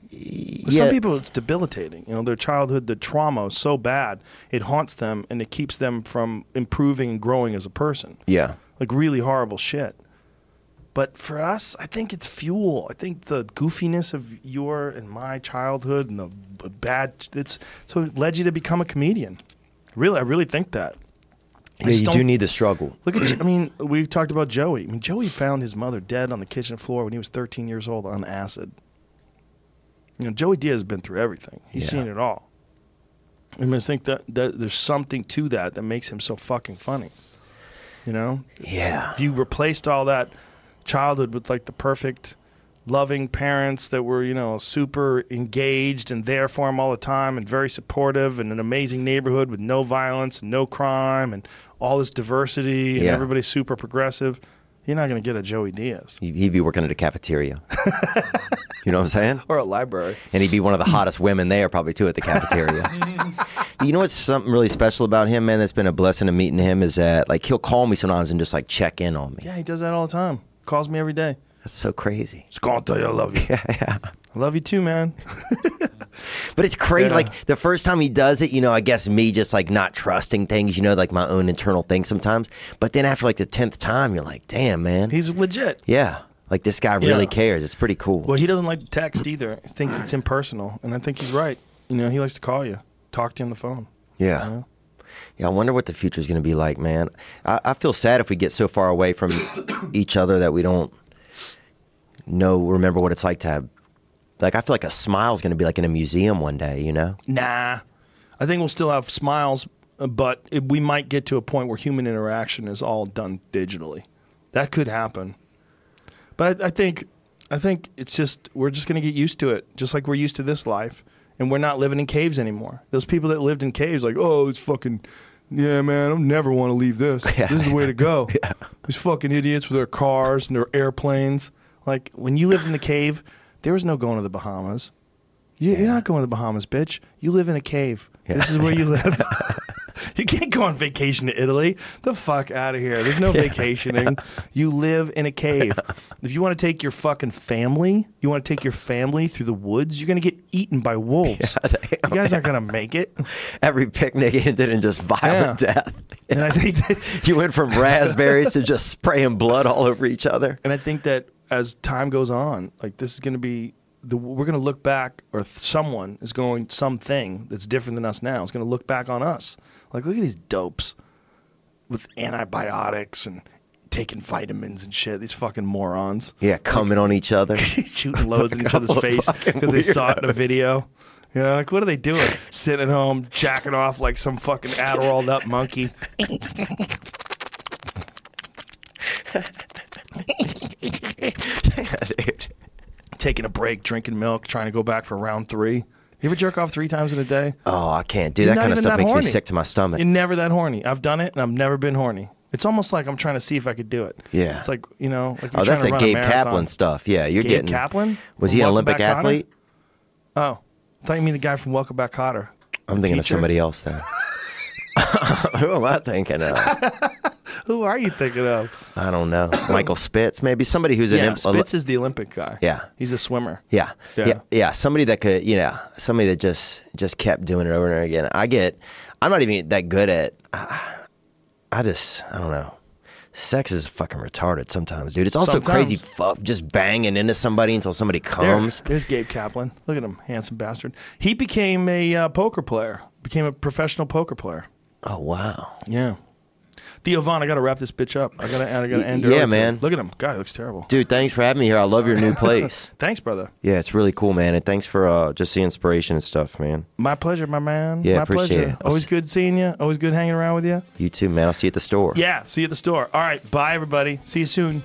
Yeah, Some people, it's debilitating. You know, their childhood, the trauma is so bad, it haunts them and it keeps them from improving and growing as a person. Yeah. Like really horrible shit. But for us, I think it's fuel. I think the goofiness of your and my childhood and the bad, it's so it led you to become a comedian. Really, I really think that. I Yeah, you don't- need the struggle. Look at, I mean, we talked about Joey. I mean, Joey found his mother dead on the kitchen floor when he was 13 years old on acid. You know, Joey Diaz has been through everything. He's Yeah. seen it all. I just think that, that there's something to that that makes him so fucking funny. You know, Yeah. if you replaced all that childhood with like the perfect, loving parents that were you know super engaged and there for him all the time and very supportive and an amazing neighborhood with no violence and no crime and all this diversity and Yeah. everybody's super progressive. You're not going to get a Joey Diaz He'd he'd be working at a cafeteria. *laughs* you know what I'm saying? or a library. And he'd be one of the hottest women there, probably too, at the cafeteria. *laughs* you know what's something really special about him, man? That's been a blessing of meeting him is that like he'll call me sometimes and just like check in on me. Yeah, he does that all the time. Calls me every day. That's so crazy. Just gonna tell you I love you. *laughs* Yeah, yeah. I love you too, man. *laughs* But it's crazy. Yeah. Like the first time he does it, you know, I guess me just like not trusting things, you know, like my own internal thing sometimes. But then after like the tenth time, you're like, damn, man. He's legit. yeah. Like this guy really Yeah. cares. It's pretty cool. Well, he doesn't like to text either. He thinks it's impersonal, and I think he's right. You know, he likes to call you, talk to you on the phone. Yeah. Yeah. Yeah, I wonder what the future's going to be like, man. I, I feel sad if we get so far away from *coughs* each other that we don't know, remember what it's like to have. Like, I feel like a smile's going to be like in a museum one day, you know? Nah, I think we'll still have smiles, but it, we might get to a point where human interaction is all done digitally. That could happen, but I, I think I think it's just we're just going to get used to it, just like we're used to this life, and we're not living in caves anymore. Those people that lived in caves, like, oh, it's fucking. Yeah, man, I never want to leave this. *laughs* Yeah. This is the way to go. *laughs* These fucking idiots with their cars and their airplanes. Like when you lived in the cave, there was no going to the Bahamas. You, You're not going to the Bahamas, bitch. You live in a cave. This is where you *laughs* live. *laughs* you can't go on vacation to Italy. The fuck out of here. There's no *laughs* vacationing. You live in a cave. If you want to take your fucking family, you want to take your family through the woods, you're going to get eaten by wolves. you guys aren't going to make it. Every picnic ended in just violent Yeah. death. And I think that You went from raspberries to just spraying blood all over each other. And I think that as time goes on, like this is going to be the we're going to look back, or th- someone is going something that's different than us now is going to look back on us. Like, look at these dopes with antibiotics and taking vitamins and shit. These fucking morons Yeah, coming on each other. *laughs* shooting loads in each *laughs* other's face because they saw it in a video. You know, like what are they doing? Sitting at home, jacking off like some fucking Adderall up monkey. *laughs* Dude. *laughs* Taking a break, drinking milk, trying to go back for round three. You ever jerk off three times in a day? Oh, I can't do that kind of stuff. Makes horny. me sick to my stomach. You're never that horny. I've done it, and I've never been horny. It's almost like I'm trying to see if I could do it. Yeah. It's like you know, like you're oh, that's that Gabe. Kaplan stuff. Yeah, you're Gabe getting. Kaplan? Was he an Olympic athlete? Oh, I thought you mean the guy from Welcome Back, Kotter. I'm thinking of somebody else then. *laughs* Who am I thinking of? *laughs* Who are you thinking of? I don't know. *coughs* Michael Spitz, maybe somebody who's an Yeah, imp- Spitz is the Olympic guy. Yeah. he's a swimmer. Yeah. Yeah. yeah, yeah, Somebody that could, you know, somebody that just just kept doing it over and over again. I get. I'm not even that good at. I, I just, I don't know. Sex is fucking retarded sometimes, dude. It's also Sometimes. crazy, fuck, just banging into somebody until somebody There, comes. there's Gabe Kaplan. Look at him, handsome bastard. He became a uh, poker player. Became a professional poker player. Oh wow. Yeah, Theo I gotta wrap this bitch up. I gotta, I gotta end. Yeah, man. today. Look at him, guy looks terrible. Dude, thanks for having me here. I love your new *laughs* place. Thanks, brother. yeah, it's really cool, man. And thanks for uh, just the inspiration and stuff, man. My pleasure, my man. Yeah, my appreciate pleasure. it. I'll Always good seeing you. Always good hanging around with you. You too, man. I'll see you at the store. Yeah, see you at the store. All right, bye everybody. See you soon.